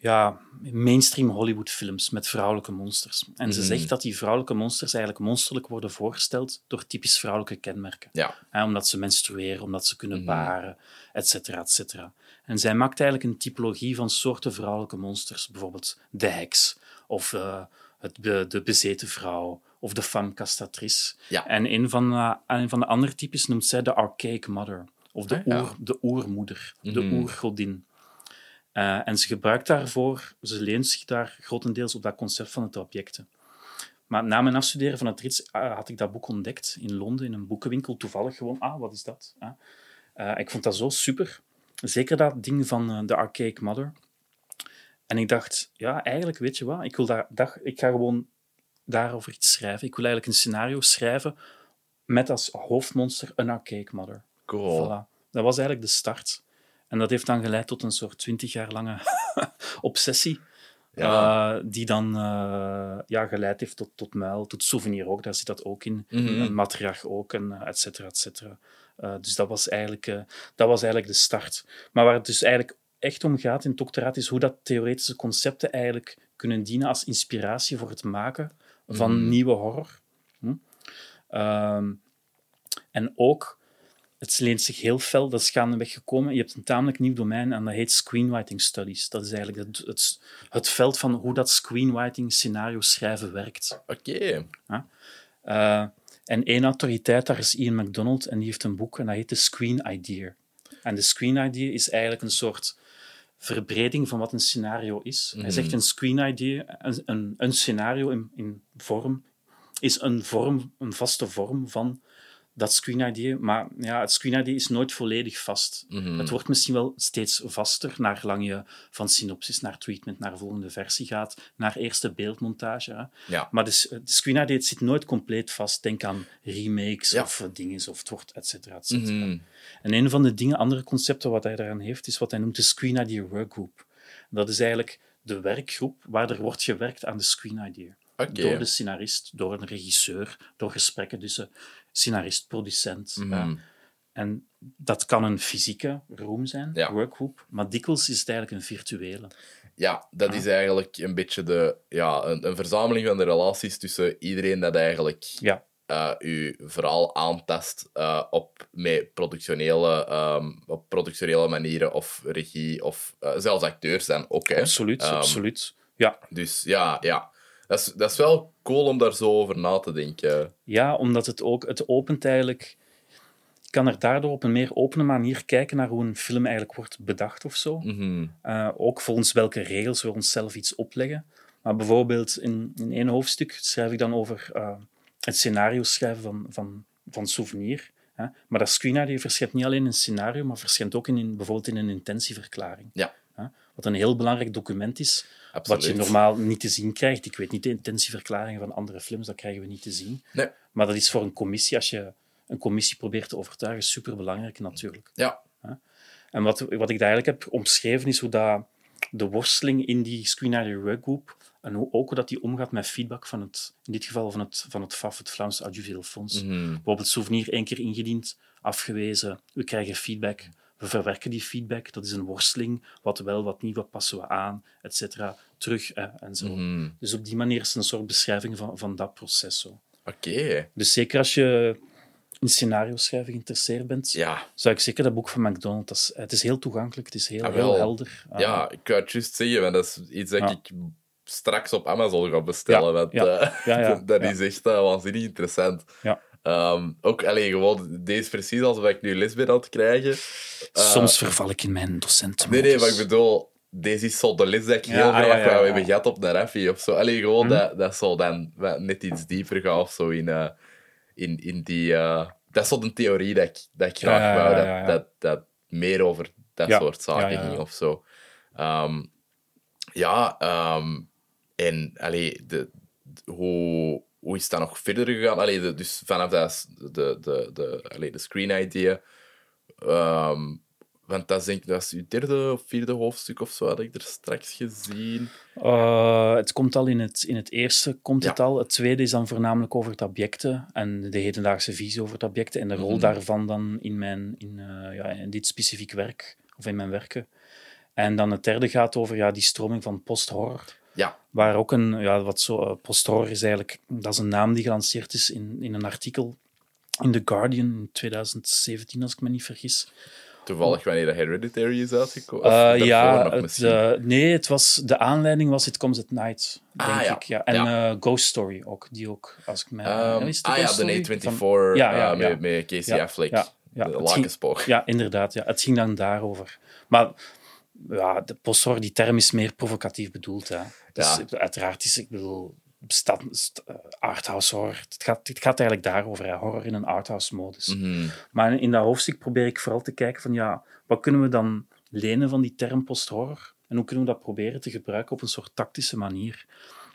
S2: ja, mainstream Hollywood-films met vrouwelijke monsters. En ze
S1: Mhm.
S2: zegt dat die vrouwelijke monsters eigenlijk monsterlijk worden voorgesteld door typisch vrouwelijke kenmerken.
S1: Ja.
S2: Omdat ze menstrueren, omdat ze kunnen
S1: Mhm.
S2: baren, et cetera, et cetera. En zij maakt eigenlijk een typologie van soorten vrouwelijke monsters. Bijvoorbeeld de heks, of eh, het, de, de bezeten vrouw, of de femme castratrice.
S1: Ja.
S2: En een van, eh, een van de andere types noemt zij de archaic mother, of de,
S1: Ah, ja.
S2: oer, de oermoeder, de
S1: Mhm.
S2: oergodin. Eh, en ze gebruikt daarvoor, ze leent zich daar grotendeels op dat concept van het objecten. Maar na mijn afstuderen van het RITS eh, had ik dat boek ontdekt in Londen, in een boekenwinkel, toevallig gewoon, ah, wat is dat? Ah. Eh, ik vond dat zo super. Zeker dat ding van de Archaic Mother. En ik dacht, ja, eigenlijk, weet je wat, ik, wil daar, ik ga gewoon daarover iets schrijven. Ik wil eigenlijk een scenario schrijven met als hoofdmonster een Archaic Mother.
S1: Cool.
S2: Voilà. Dat was eigenlijk de start. En dat heeft dan geleid tot een soort twintig jaar lange obsessie.
S1: Ja.
S2: eh, die dan eh, ja, geleid heeft tot, tot muil, tot souvenir ook, daar zit dat ook in.
S1: Mhm.
S2: Een matriarch ook, en eh, et cetera, et cetera. Dus dat was, eigenlijk, dat was eigenlijk de start. Maar waar het dus eigenlijk echt om gaat in het doctoraat, is hoe dat theoretische concepten eigenlijk kunnen dienen als inspiratie voor het maken van
S1: Mhm.
S2: nieuwe horror. Hm? Ehm, en ook, het leent zich heel fel, dat is gaandeweg gekomen. Je hebt een tamelijk nieuw domein en dat heet screenwriting studies. Dat is eigenlijk het, het, het veld van hoe dat screenwriting scenario schrijven werkt.
S1: Oké.
S2: Eh, en één autoriteit daar is Ian MacDonald en die heeft een boek en dat heet The Screen Idea. En de Screen Idea is eigenlijk een soort verbreding van wat een scenario is. Hij zegt een Screen Idea, een, een, een scenario in, in vorm, is een, vorm, een vaste vorm van dat Screen Idea. Maar ja, het Screen Idea is nooit volledig vast. Het wordt misschien wel steeds vaster, naarlang je van synopsis naar treatment naar volgende versie gaat, naar eerste beeldmontage. Hè.
S1: Ja.
S2: Maar de, de screen idea zit nooit compleet vast. Denk aan remakes
S1: Ja.
S2: of eh, dingen, of het wordt et cetera, et cetera.
S1: Mhm.
S2: En een van de dingen, andere concepten wat hij daaraan heeft, is wat hij noemt de Screen Idea Workgroup. Dat is eigenlijk de werkgroep waar er wordt gewerkt aan de screen.
S1: Oké.
S2: Door de scenarist, door een regisseur, door gesprekken tussen scenarist, producent.
S1: Mhm.
S2: En dat kan een fysieke room zijn,
S1: Ja.
S2: workgroup, maar dikwijls is het eigenlijk een virtuele.
S1: Ja, dat is eigenlijk een beetje de, ja, een, een verzameling van de relaties tussen iedereen dat eigenlijk
S2: Ja,
S1: eh uw verhaal aantast eh, op met productionele, ehm, op productionele manieren of regie of eh, zelfs acteurs zijn ook. Hè.
S2: absoluut,
S1: Ehm,
S2: absoluut. Ja,
S1: Dus ja, ja. Dat, is, dat is wel cool om daar zo over na te denken.
S2: Ja, omdat het ook, het opent eigenlijk. Je kan er daardoor op een meer opene manier kijken naar hoe een film eigenlijk wordt bedacht of zo.
S1: Mhm.
S2: Eh, ook volgens welke regels we onszelf iets opleggen. Maar bijvoorbeeld in, in één hoofdstuk schrijf ik dan over eh, het scenario schrijven van, van, van Souvenir. Hè. Maar dat screen idea verschijnt niet alleen in een scenario, maar verschijnt ook in, in, bijvoorbeeld in een intentieverklaring.
S1: Ja,
S2: Hè. Wat een heel belangrijk document is,
S1: absoluut.
S2: wat je normaal niet te zien krijgt. Ik weet niet de intentieverklaringen van andere films, dat krijgen we niet te zien.
S1: Nee.
S2: Maar dat is voor een commissie, als je een commissie probeert te overtuigen, superbelangrijk natuurlijk.
S1: Ja,
S2: En wat, wat ik daar eigenlijk heb omschreven, is hoe dat de worsteling in die Screen Idea Workgroup en hoe ook hoe dat die omgaat met feedback van het, in dit geval van het, van het FAF, het Vlaams Audiovisueel Fonds.
S1: Mhm.
S2: Bijvoorbeeld souvenir één keer ingediend, afgewezen, we krijgen feedback, we verwerken die feedback, dat is een worsteling, wat wel, wat niet, wat passen we aan, et cetera, terug eh, en zo.
S1: Mhm.
S2: Dus op die manier is het een soort beschrijving van, van dat proces. Zo.
S1: Oké.
S2: Dus zeker als je in scenario schrijven geïnteresseerd bent,
S1: Ja.
S2: zou ik zeker dat boek van McDonald. Dat is, het is heel toegankelijk, het is heel,
S1: Ah,
S2: heel helder. Ah,
S1: ja, ik wou het juist zeggen, want dat is iets dat
S2: Ja.
S1: ik straks op Amazon ga bestellen.
S2: Ja,
S1: want eh, dat is echt eh, waanzinnig interessant.
S2: Ja.
S1: Ehm, ook alleen gewoon, deze precies als ik nu les ben aan het krijgen. Eh,
S2: Soms verval ik in mijn docenten.
S1: Nee, nee, maar ik bedoel, deze is zo de les dat ik
S2: Ja,
S1: heel graag
S2: ja, ja, ja.
S1: hebben gehad op de Raffi of zo. Alleen gewoon
S2: Mhm.
S1: dat, dat zo dan net iets dieper gaat of zo in, eh, in, in die... eh, dat is zo de theorie dat ik, dat ik graag wou, dat. Dat, dat meer over dat soort zaken ging of zo. Ehm, ja, ehm, en allee, de, de- hoe, hoe is dan nog verder gegaan? Allee, de- dus vanaf dat, de, de, de, allee, de screen idea. ehm, want dat is denk ik, dat is uw derde of vierde hoofdstuk of zo, had ik er straks gezien.
S2: Uh, het komt al in het, in het eerste, komt het al. Het tweede is dan voornamelijk over het objecten en de hedendaagse visie over het objecten en de rol
S1: Mhm.
S2: daarvan dan in, mijn, in, eh, ja, in dit specifiek werk, of in mijn werken. En dan het derde gaat over ja, die stroming van post-horror.
S1: Ja,
S2: Waar ook een, ja, wat zo, eh, post-horror is eigenlijk, dat is een naam die gelanceerd is in, in een artikel in The Guardian in 2017, als ik me niet vergis.
S1: toevallig wanneer dat Hereditary is uitgekomen. Daarvoor
S2: ja, het, eh, nee, het was, de aanleiding was It Comes at Night, denk
S1: Ah, ja.
S2: ik. Ja. En eh, Ghost Story ook, die ook, als ik me... Ja, is
S1: ah ja, de
S2: Story?
S1: A24
S2: Van- Ja, ja, ja.
S1: Met, met Casey
S2: Ja,
S1: Affleck.
S2: ja, ja.
S1: de
S2: ging-. Ja, inderdaad. Ja. Het ging dan daarover. Maar ja, de posthorror, die term is meer provocatief bedoeld. Hè. Dus
S1: Ja.
S2: uiteraard is, ik bedoel, bestaat, st- eh, arthouse horror. Het gaat, het gaat eigenlijk daarover, hè. horror in een arthouse modus.
S1: Mhm.
S2: Maar in, in dat hoofdstuk probeer ik vooral te kijken van, ja, wat kunnen we dan lenen van die term post-horror? En hoe kunnen we dat proberen te gebruiken op een soort tactische manier?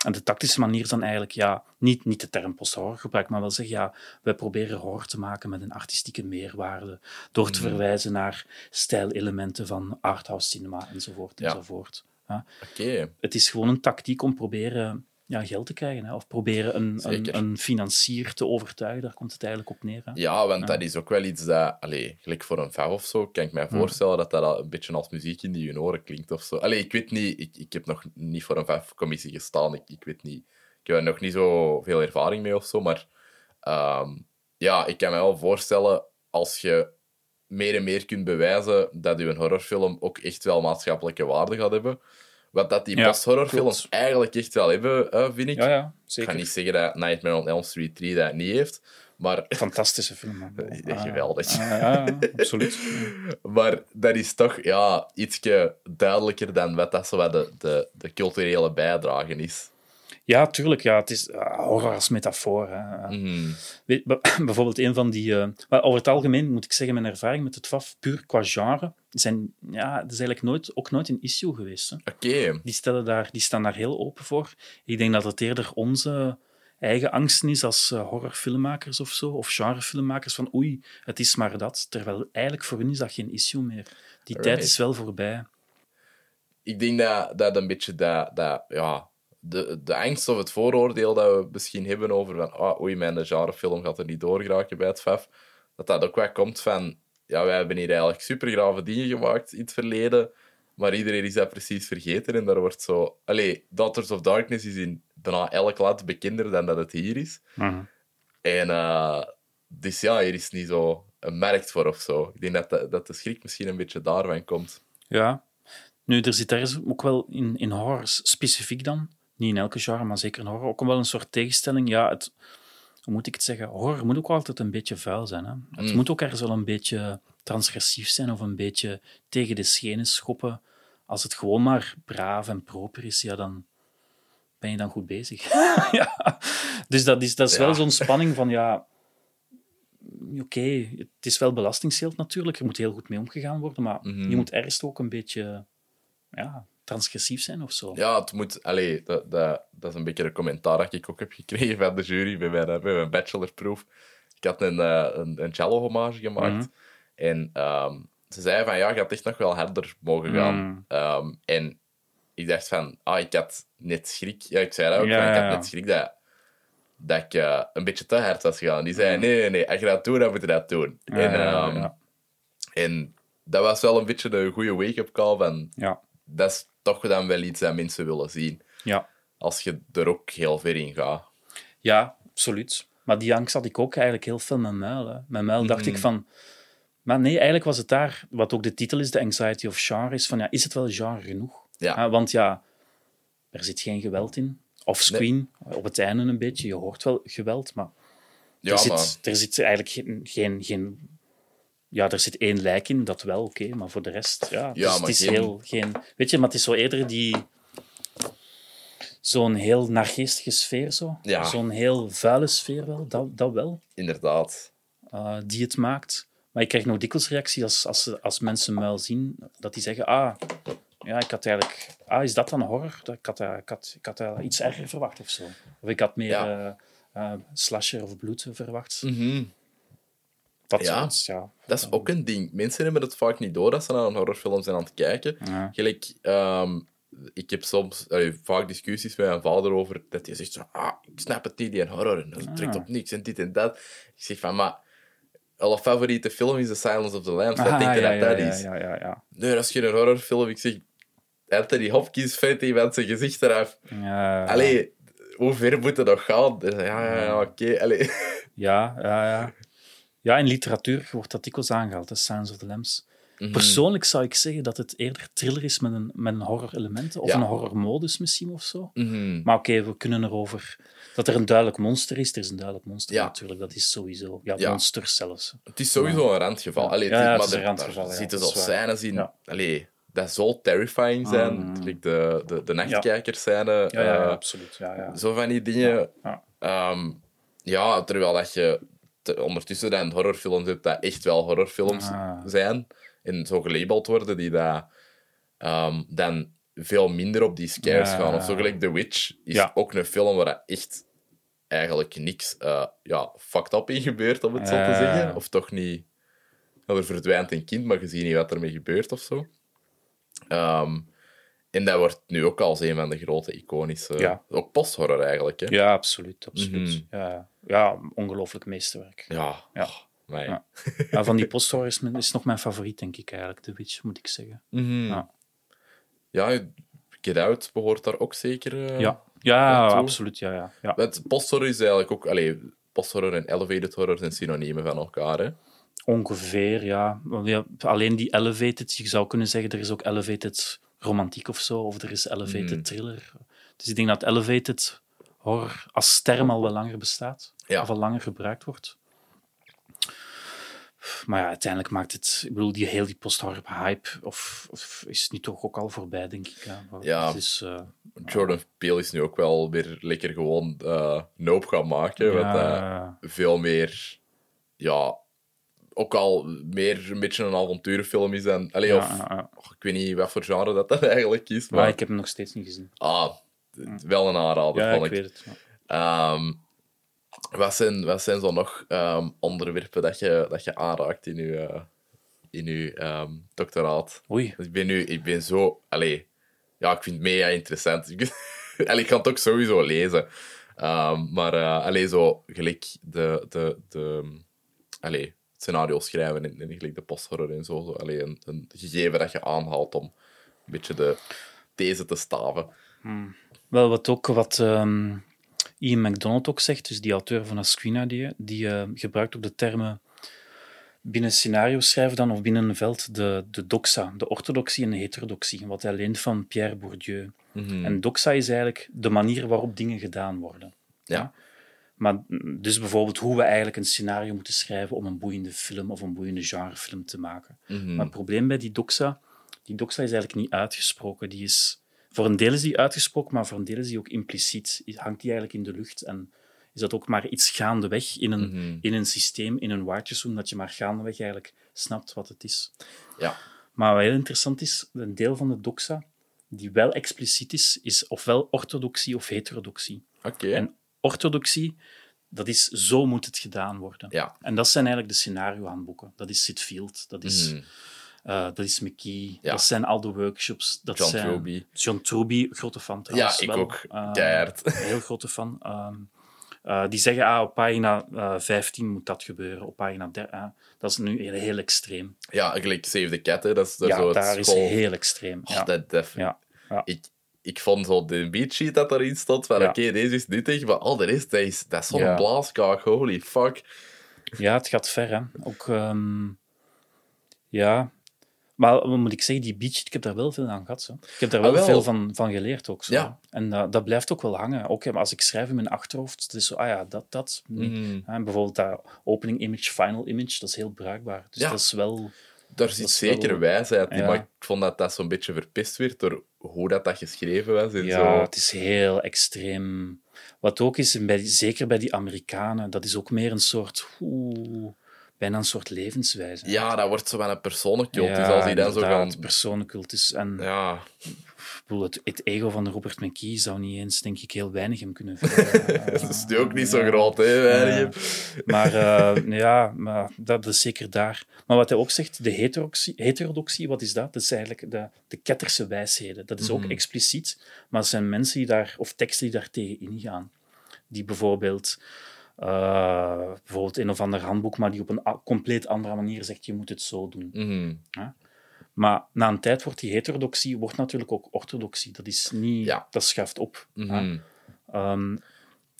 S2: En de tactische manier is dan eigenlijk, ja, niet, niet de term post-horror gebruiken, maar wel zeggen, ja, wij proberen horror te maken met een artistieke meerwaarde, door te verwijzen naar stijlelementen van arthouse cinema, enzovoort,
S1: Ja.
S2: enzovoort. Ja.
S1: Oké.
S2: Het is gewoon een tactiek om proberen ja, geld te krijgen. Hè? Of proberen een, een, een financier te overtuigen. Daar komt het eigenlijk op neer. Hè?
S1: Ja, want dat is ook wel iets dat, allee, gelijk voor een vijf of zo, kan ik mij voorstellen dat dat een beetje als muziek in je oren klinkt of zo. Allee, ik weet niet, ik, ik heb nog niet voor een vijf commissie gestaan, ik, ik weet niet, ik heb er nog niet zo veel ervaring mee of zo, maar ehm, ja, ik kan me wel voorstellen als je meer en meer kunt bewijzen dat je een horrorfilm ook echt wel maatschappelijke waarde gaat hebben. Wat dat die post-horrorfilms eigenlijk echt wel hebben, vind ik.
S2: Ja, ja,
S1: ik ga niet zeggen dat Nightmare on Elm Street 3 dat niet heeft, maar
S2: Fantastische film. Ah,
S1: geweldig.
S2: ah, ja, ja, absoluut.
S1: Maar dat is toch ja, ietsje duidelijker dan wat dat zo de, de, de culturele bijdrage is.
S2: Ja, tuurlijk. Ja, het is ah, horror als metafoor. Hè.
S1: Mhm.
S2: Weet- be- bijvoorbeeld een van die... eh, maar over het algemeen moet ik zeggen, mijn ervaring met het FAF, puur qua genre, zijn, ja, dat is eigenlijk nooit, ook nooit een issue geweest.
S1: Oké,
S2: Die, stellen daar, die staan daar heel open voor. Ik denk dat het eerder onze eigen angsten is als eh, horrorfilmmakers of zo, of genrefilmmakers, van oei, het is maar dat. Terwijl eigenlijk voor hun is dat geen issue meer. Die tijd is wel voorbij.
S1: ik denk dat, dat een beetje dat, dat, ja, de, de angst of het vooroordeel dat we misschien hebben over van oh, oei, mijn genrefilm gaat er niet doorgeraken bij het FAF, dat dat ook wel komt van ja, wij hebben hier eigenlijk supergrave dingen gemaakt in het verleden, maar iedereen is dat precies vergeten en daar wordt zo... Allee, Daughters of Darkness is in bijna elk land bekender dan dat het hier is. En eh, dus ja, hier is niet zo een markt voor of zo. Ik denk dat de, dat de schrik misschien een beetje daarvan komt.
S2: Ja. Nu, er zit ergens ook wel in, in horror specifiek dan, niet in elke genre, maar zeker in horror, ook wel een soort tegenstelling. Ja, het, hoe moet ik het zeggen? Horror moet ook altijd een beetje vuil zijn. Hè? Het
S1: Mm.
S2: moet ook ergens wel een beetje transgressief zijn of een beetje tegen de schenen schoppen. Als het gewoon maar braaf en proper is, ja, dan ben je dan goed bezig. ja. Dus dat is, dat is
S1: Ja.
S2: wel zo'n spanning van, ja, oké, het is wel belastingsgeld natuurlijk, er moet heel goed mee omgegaan worden, maar
S1: Mhm.
S2: je moet ergens ook een beetje ja, transgressief zijn of zo.
S1: Ja, het moet... Allee, dat, dat, dat is een beetje een commentaar dat ik ook heb gekregen van de jury bij mijn, bij mijn bachelorproef. Ik had een, eh, een, een cello-hommage gemaakt.
S2: Mhm.
S1: En ehm, ze zei van, ja, je had echt nog wel harder mogen gaan.
S2: Mhm.
S1: Ehm, en ik dacht van, ah, ik had net schrik. Ja, ik zei dat ook.
S2: Ja,
S1: van, ik had
S2: ja.
S1: net schrik dat, dat ik eh, een beetje te hard was gegaan. Die zei, nee, nee, nee, als je dat doet, dan moet je dat doen.
S2: Ja,
S1: en, ehm, en dat was wel een beetje een goede wake-up call van,
S2: Ja,
S1: dat is toch dan wel iets dat mensen willen zien.
S2: ja.
S1: Als je er ook heel ver in gaat.
S2: ja, absoluut. Maar die angst had ik ook eigenlijk heel veel met Muil. Hè. Met Muil dacht ik van... Maar nee, eigenlijk was het daar, wat ook de titel is, de anxiety of genre, is van, ja, is het wel genre genoeg?
S1: Ja.
S2: Want ja, er zit geen geweld in. Offscreen, op het einde een beetje. Je hoort wel geweld, maar
S1: Ja,
S2: er,
S1: maar...
S2: zit, er zit eigenlijk geen, geen, geen... Ja, er zit één lijk in, dat wel, oké. maar voor de rest, ja.
S1: Ja,
S2: dus
S1: maar
S2: het is
S1: geen-
S2: heel... Geen, weet je, maar het is zo eerder die... Zo'n heel naargeestige sfeer, zo.
S1: Ja.
S2: Zo'n heel vuile sfeer wel, dat, dat wel,
S1: Inderdaad.
S2: eh, die het maakt. Maar ik krijg nog dikwijls reacties als, als, als mensen muil zien, dat die zeggen, ah, ja, ik had eigenlijk... Ah, is dat dan horror? Dat- Ik had, eh, ik had, ik had eh, iets erger verwacht of zo. Of ik had meer
S1: Ja.
S2: eh, eh, slasher of bloed verwacht.
S1: Mhm.
S2: Dat
S1: Ja.
S2: soort, ja.
S1: Dat is ook een ding. Mensen hebben het vaak niet door als ze naar een horrorfilm zijn aan het kijken.
S2: Ja.
S1: Gelijk, ehm, ik heb soms allee, vaak discussies met mijn vader over dat hij zegt zo, ah, ik snap het niet, die een horror, en dat trekt op niks en dit en dat. Ik zeg van, maar alle favoriete film is The Silence of the Lambs. Wat
S2: Ah,
S1: denk je
S2: ja,
S1: dat
S2: ja,
S1: dat
S2: ja,
S1: is?
S2: Ja, ja, ja.
S1: Nee, dat is geen horrorfilm. Ik zeg, Anthony Hopkins vet iemand zijn gezicht eraf.
S2: Ja,
S1: Allee, hoe ver moet het nog gaan? Ja, ja, ja, oké. allee.
S2: ja, ja, ja. Ja, in literatuur wordt dat dikwijls aangehaald, de Silence of the Lambs.
S1: Mhm.
S2: Persoonlijk zou ik zeggen dat het eerder thriller is met een, met een horror-element, of
S1: Ja.
S2: een horrormodus misschien of zo.
S1: Mhm.
S2: Maar oké, we kunnen erover... Dat er een duidelijk monster is, er is een duidelijk monster
S1: Ja.
S2: natuurlijk, dat is sowieso... Ja,
S1: Ja.
S2: monsters zelfs.
S1: Het is sowieso een randgeval. Allee,
S2: het
S1: maar
S2: is een randgeval,
S1: Er zitten
S2: dat
S1: zo
S2: is waar.
S1: scènes in... Allee, dat zal terrifying zijn.
S2: Mm.
S1: De, de, de nachtkijkerscène.
S2: Ja, ja, ja,
S1: eh,
S2: absoluut. Ja, ja.
S1: Zo van die dingen.
S2: Ja.
S1: Ehm, ja, terwijl dat je te- ondertussen dan horrorfilms hebt dat echt wel horrorfilms
S2: Ah.
S1: zijn. En zo gelabeld worden, die dat, ehm, dan veel minder op die scares
S2: Ja.
S1: gaan. Of zo gelijk The Witch is
S2: Ja.
S1: ook een film waar dat echt eigenlijk niks eh, ja, fucked up in gebeurt, om het zo te zeggen. Of toch niet... er verdwijnt een kind, maar je ziet niet wat ermee gebeurt of zo. Ehm, En dat wordt nu ook als een van de grote iconische...
S2: Ja.
S1: Ook posthorror eigenlijk, hè?
S2: Ja, absoluut. absoluut.
S1: Mhm.
S2: ja, ja, ongelooflijk meesterwerk.
S1: Ja.
S2: Ja.
S1: Oh, mij.
S2: Ja. Ja, van die posthorror is, is nog mijn favoriet, denk ik eigenlijk, The Witch, moet ik zeggen.
S1: Mhm.
S2: Ja.
S1: Ja, Get Out behoort daar ook zeker... eh,
S2: Ja, ja absoluut. Ja, ja. Ja.
S1: Posthorror is eigenlijk ook... Allee, posthorror en elevated horror zijn synoniemen van elkaar, hè?
S2: Ongeveer, ja. Alleen die elevated, je zou kunnen zeggen, er is ook elevated romantiek of zo, of er is elevated
S1: Mhm.
S2: thriller. Dus ik denk dat elevated horror als term al wel langer bestaat,
S1: Ja.
S2: of al langer gebruikt wordt. Maar ja, uiteindelijk maakt het... Ik bedoel, die heel die post-horror hype of, of is nu toch ook al voorbij, denk ik. Ja.
S1: Ja.
S2: Het is, eh,
S1: Jordan Peele is nu ook wel weer lekker gewoon eh Nope gaan maken. Wat eh, veel meer... Ja... Ook al meer een beetje een avonturenfilm is dan... Allee,
S2: ja,
S1: of...
S2: ja, ja.
S1: och, ik weet niet wat voor genre dat, dat eigenlijk is, maar...
S2: Maar ik heb hem nog steeds niet gezien.
S1: Ah, wel een aanrader,
S2: Ja,
S1: vond
S2: ik
S1: ik.
S2: weet het. ja.
S1: Ehm, wat, zijn, wat zijn zo nog ehm, onderwerpen dat je, dat je aanraakt in je, eh, in je ehm, doctoraat?
S2: Oei.
S1: Ik ben nu ik ben zo... Allee, ja, ik vind het mega interessant. Ik, allee, ik kan het ook sowieso lezen. Maar uh, allee, zo gelijk de... de, de allee, scenario schrijven en, en gelijk de posthorror en zo. zo allee, een, een gegeven dat je aanhaalt om een beetje de, deze te staven.
S2: Wel, wat ook wat ehm, Ian MacDonald ook zegt, dus die auteur van Asquina, die, die eh, gebruikt ook de termen binnen scenario schrijven dan, of binnen een veld, de, de doxa, de orthodoxie en de heterodoxie, wat hij leent van Pierre Bourdieu.
S1: Mhm.
S2: En doxa is eigenlijk de manier waarop dingen gedaan worden.
S1: Ja.
S2: Maar mm, dus bijvoorbeeld hoe we eigenlijk een scenario moeten schrijven om een boeiende film of een boeiende genrefilm te maken.
S1: Mhm.
S2: Maar het probleem bij die doxa, die doxa is eigenlijk niet uitgesproken. Die is, voor een deel is die uitgesproken, maar voor een deel is die ook impliciet. Hangt die eigenlijk in de lucht en is dat ook maar iets gaandeweg in een,
S1: Mhm.
S2: in een systeem, in een waardjesroom, dat je maar gaandeweg eigenlijk snapt wat het is.
S1: Ja.
S2: Maar wat heel interessant is, een deel van de doxa, die wel expliciet is, is ofwel orthodoxie of heterodoxie.
S1: Oké.
S2: En orthodoxie, dat is zo moet het gedaan worden.
S1: Ja.
S2: En dat zijn eigenlijk de scenario-handboeken. Dat is Sitfield, dat is,
S1: Mhm.
S2: Eh, dat is McKee,
S1: Ja.
S2: dat zijn al de workshops. Dat
S1: John
S2: zijn,
S1: Truby.
S2: John Truby, grote fan trouwens.
S1: Ja, ik
S2: wel.
S1: ook.
S2: Eh. Heel grote fan. Ehm, eh, die zeggen, ah, op pagina eh, 15 moet dat gebeuren, op pagina 13. ah, dat is nu heel, heel extreem.
S1: Ja, gelijk Save the Cat, hè. Dat is, dat
S2: Ja,
S1: zo
S2: daar is heel extreem.
S1: Oh,
S2: Ja.
S1: dat, dat-
S2: Ja.
S1: Ik, ik vond zo de beatsheet dat erin stond, van oké, deze is nuttig, maar al de rest, dat is, dat is zo'n blaaskaak, holy fuck.
S2: Ja, het gaat ver, hè. Ook, ehm, ja. Maar wat moet ik zeggen, die beach, ik heb daar wel veel aan gehad. Zo. Ik heb daar
S1: Ah,
S2: wel, veel van, van geleerd ook. Zo.
S1: Ja.
S2: En dat blijft ook wel hangen. Ook hè, als ik schrijf in mijn achterhoofd, het is zo, ah ja, dat, dat.
S1: Mhm.
S2: En bijvoorbeeld dat opening image, final image, dat is heel bruikbaar. Dus
S1: Ja.
S2: dat is wel...
S1: Daar zit zeker
S2: wel-
S1: wijsheid in, maar ik vond dat dat zo'n beetje verpest werd door hoe dat, dat geschreven was. En
S2: Ja,
S1: zo.
S2: het is heel extreem. Wat ook is, bij, zeker bij die Amerikanen, dat is ook meer een soort... Oeh, bijna een soort levenswijze.
S1: ja, dat wordt zo wel een persoonlijke.
S2: Ja,
S1: dus als die dan zo gaan...
S2: persooncultus. En
S1: Ja,
S2: ik bedoel, het, het ego van Robert McKee zou niet eens, denk ik, heel weinig hem kunnen vullen.
S1: dat is nu ook niet zo groot, hè, weinig.
S2: Maar eh, ja, maar dat is zeker daar. Maar wat hij ook zegt, de heterodoxie, heterodoxie wat is dat? Dat is eigenlijk de, de ketterse wijsheden. Dat is ook
S1: Mhm.
S2: expliciet, maar het zijn mensen die daar, of teksten die daar tegen ingaan. Die bijvoorbeeld, eh, bijvoorbeeld een of ander handboek, maar die op een compleet andere manier zegt, je moet het zo doen.
S1: Mhm.
S2: Maar na een tijd wordt die heterodoxie wordt natuurlijk ook orthodoxie. Dat is niet,
S1: Ja.
S2: dat schuift op. hè.
S1: Mhm.
S2: Ehm,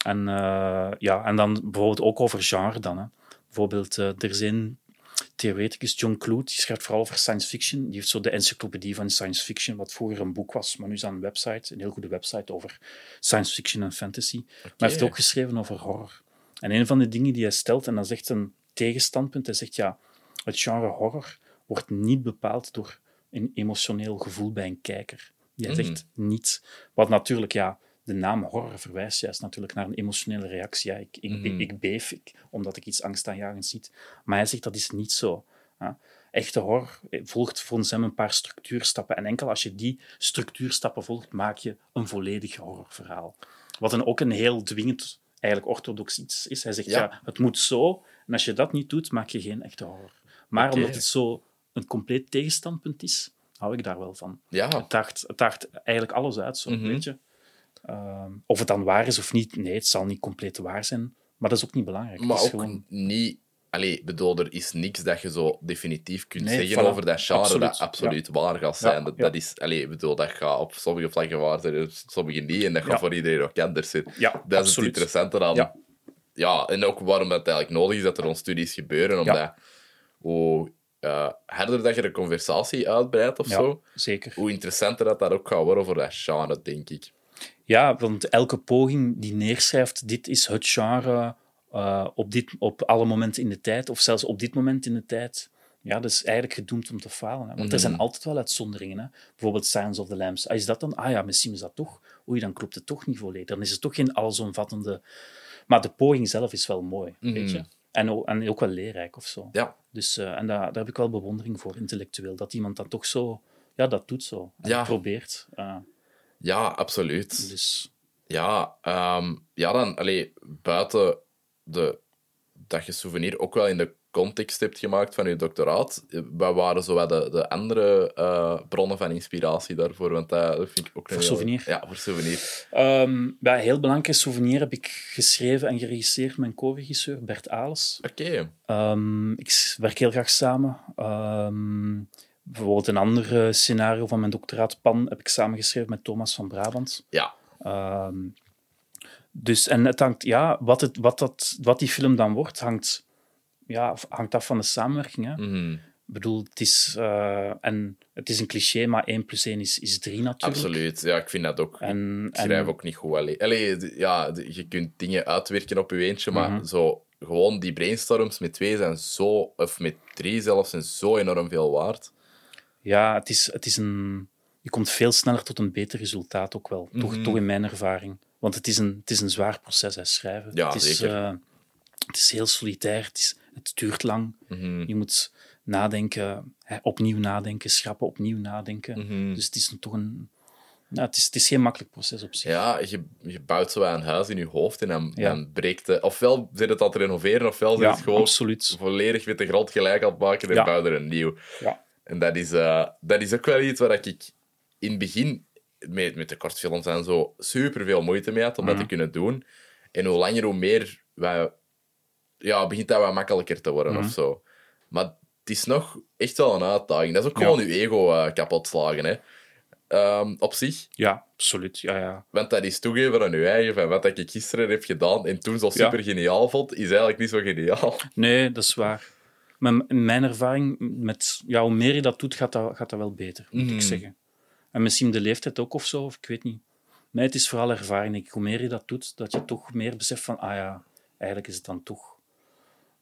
S2: en, eh, ja, en dan bijvoorbeeld ook over genre dan. Hè. Bijvoorbeeld, eh, er is een theoreticus, John Clute, die schrijft vooral over science fiction. Die heeft zo de encyclopedie van science fiction, wat vroeger een boek was, maar nu is dat een website, een heel goede website over science fiction en fantasy. Maar hij heeft ook geschreven over horror. En een van de dingen die hij stelt, en dat is echt een tegenstandpunt, hij zegt ja, het genre horror wordt niet bepaald door een emotioneel gevoel bij een kijker. Hij
S1: Mhm.
S2: zegt niet. Wat natuurlijk, ja, de naam horror verwijst juist natuurlijk naar een emotionele reactie. Ja, ik, ik,
S1: Mhm.
S2: ik, ik beef ik, omdat ik iets angstaanjagends zie. Maar hij zegt dat is niet zo. Ja. Echte horror volgt volgens hem een paar structuurstappen. En enkel als je die structuurstappen volgt, maak je een volledig horrorverhaal. Wat dan ook een heel dwingend, eigenlijk orthodox iets is. Hij zegt,
S1: Ja.
S2: ja. het moet zo. En als je dat niet doet, maak je geen echte horror. Maar omdat het zo een compleet tegenstandpunt is, hou ik daar wel van.
S1: Ja,
S2: Het daagt, het daagt eigenlijk alles uit, zo,
S1: Mhm.
S2: weet je. Ehm, of het dan waar is of niet, nee, het zal niet compleet waar zijn. Maar dat is ook niet belangrijk.
S1: maar
S2: het is
S1: ook
S2: gewoon...
S1: niet... Allee, bedoel, er is niks dat je zo definitief kunt
S2: Nee,
S1: zeggen
S2: voilà.
S1: over dat genre
S2: Absoluut,
S1: dat absoluut waar gaat zijn.
S2: Ja,
S1: dat,
S2: ja.
S1: dat is... Allee, bedoel, dat gaat op sommige vlakken waar zijn, op sommige niet. En dat gaat voor iedereen ook anders zijn.
S2: Ja,
S1: Dat is het
S2: absoluut.
S1: interessante dan.
S2: Ja.
S1: Ja. en ook waarom het eigenlijk nodig is dat er ons studies gebeuren. Omdat hoe eh, harder dat je de conversatie uitbreidt of zo,
S2: zeker.
S1: hoe interessanter dat, dat ook gaat worden voor dat genre, denk ik.
S2: Ja, want elke poging die neerschrijft, dit is het genre eh, op, dit, op alle momenten in de tijd, of zelfs op dit moment in de tijd, ja, dat is eigenlijk gedoemd om te falen. Hè? Want er zijn
S1: Mhm.
S2: altijd wel uitzonderingen. Hè? Bijvoorbeeld Silence of the Lambs. Ah, is dat dan? Ah ja, misschien is dat toch. Oei, dan klopt het toch niet volledig. Dan is het toch geen allesomvattende... Maar de poging zelf is wel mooi, weet je. En, ook- en ook wel leerrijk of zo.
S1: Mhm. Ja,
S2: Dus, eh, en daar, daar heb ik wel bewondering voor, intellectueel. Dat iemand dan toch zo... Ja, dat doet zo. En
S1: Ja.
S2: probeert. Eh,
S1: ja absoluut.
S2: dus...
S1: Ja, ehm, ja dan, allee, buiten de, dat je souvenir ook wel in de context hebt gemaakt van je doctoraat, eh, wat waren zo wat de, de andere eh, bronnen van inspiratie daarvoor? Want dat, dat vind ik ook
S2: Voor
S1: heel-
S2: souvenir?
S1: Ja, voor souvenir.
S2: Ehm ja, een heel belangrijk souvenir heb ik geschreven en geregisseerd met mijn co-regisseur Bert Ales.
S1: Oké.
S2: Ehm, ik werk heel graag samen. Ehm, bijvoorbeeld een ander eh, scenario van mijn doctoraat Pan heb ik samengeschreven met Thomas van Brabant.
S1: Ja.
S2: Ehm, dus, en het hangt, ja, wat, het, wat, dat, wat die film dan wordt, hangt, ja, hangt af van de samenwerking. Hè.
S1: Mhm.
S2: Ik bedoel, het is, eh, en het is een cliché, maar 1 plus 1 is, is 3 natuurlijk.
S1: Absoluut. Ja, ik vind dat ook.
S2: En,
S1: Ik schrijf
S2: en-
S1: ook niet goed. Allee, allee, ja, je kunt dingen uitwerken op je eentje, maar
S2: Mhm.
S1: zo, gewoon die brainstorms met twee zijn zo, of met drie zelfs, zijn zo enorm veel waard.
S2: Ja, het is, het is een... Je komt veel sneller tot een beter resultaat ook wel. Toch,
S1: Mhm.
S2: toch in mijn ervaring. Want het is een, het is een zwaar proces, hè, schrijven.
S1: Ja,
S2: het is,
S1: zeker.
S2: eh, het is heel solitair, het, is, het duurt lang.
S1: Mhm.
S2: Je moet nadenken, hè, opnieuw nadenken, schrappen, opnieuw nadenken.
S1: Mhm.
S2: Dus het is een, toch een... Ja, het, is, het is geen makkelijk proces op zich.
S1: Ja, je, je bouwt zo een huis in je hoofd en dan,
S2: Ja.
S1: dan breekt het... Ofwel zit het aan het renoveren, ofwel zit
S2: Ja,
S1: het gewoon
S2: absoluut.
S1: volledig met de grond gelijk aan het maken en
S2: Ja.
S1: bouw er een nieuw.
S2: Ja.
S1: En dat is, eh, dat is ook wel iets waar ik in het begin met, met de kortfilms en zo super veel moeite mee had om dat
S2: Mhm.
S1: te kunnen doen. En hoe langer, hoe meer wij, ja, begint dat wat makkelijker te worden
S2: Mhm.
S1: of zo. Maar het is nog echt wel een uitdaging. Dat is ook
S2: Ja.
S1: gewoon je ego eh, kapot slagen, hè. Ehm, op zich.
S2: Ja, absoluut. Ja, ja.
S1: Want dat is toegeven aan je eigen, van wat ik gisteren heb gedaan en toen zo super geniaal vond, is eigenlijk niet zo geniaal.
S2: Nee, dat is waar. Maar mijn ervaring, met, ja, hoe meer je dat doet, gaat dat, gaat dat wel beter, moet
S1: Mhm.
S2: ik zeggen. En misschien de leeftijd ook of zo, of ik weet niet. Nee, het is vooral ervaring. ik. Hoe meer je dat doet, dat je toch meer beseft van, ah ja, eigenlijk is het dan toch.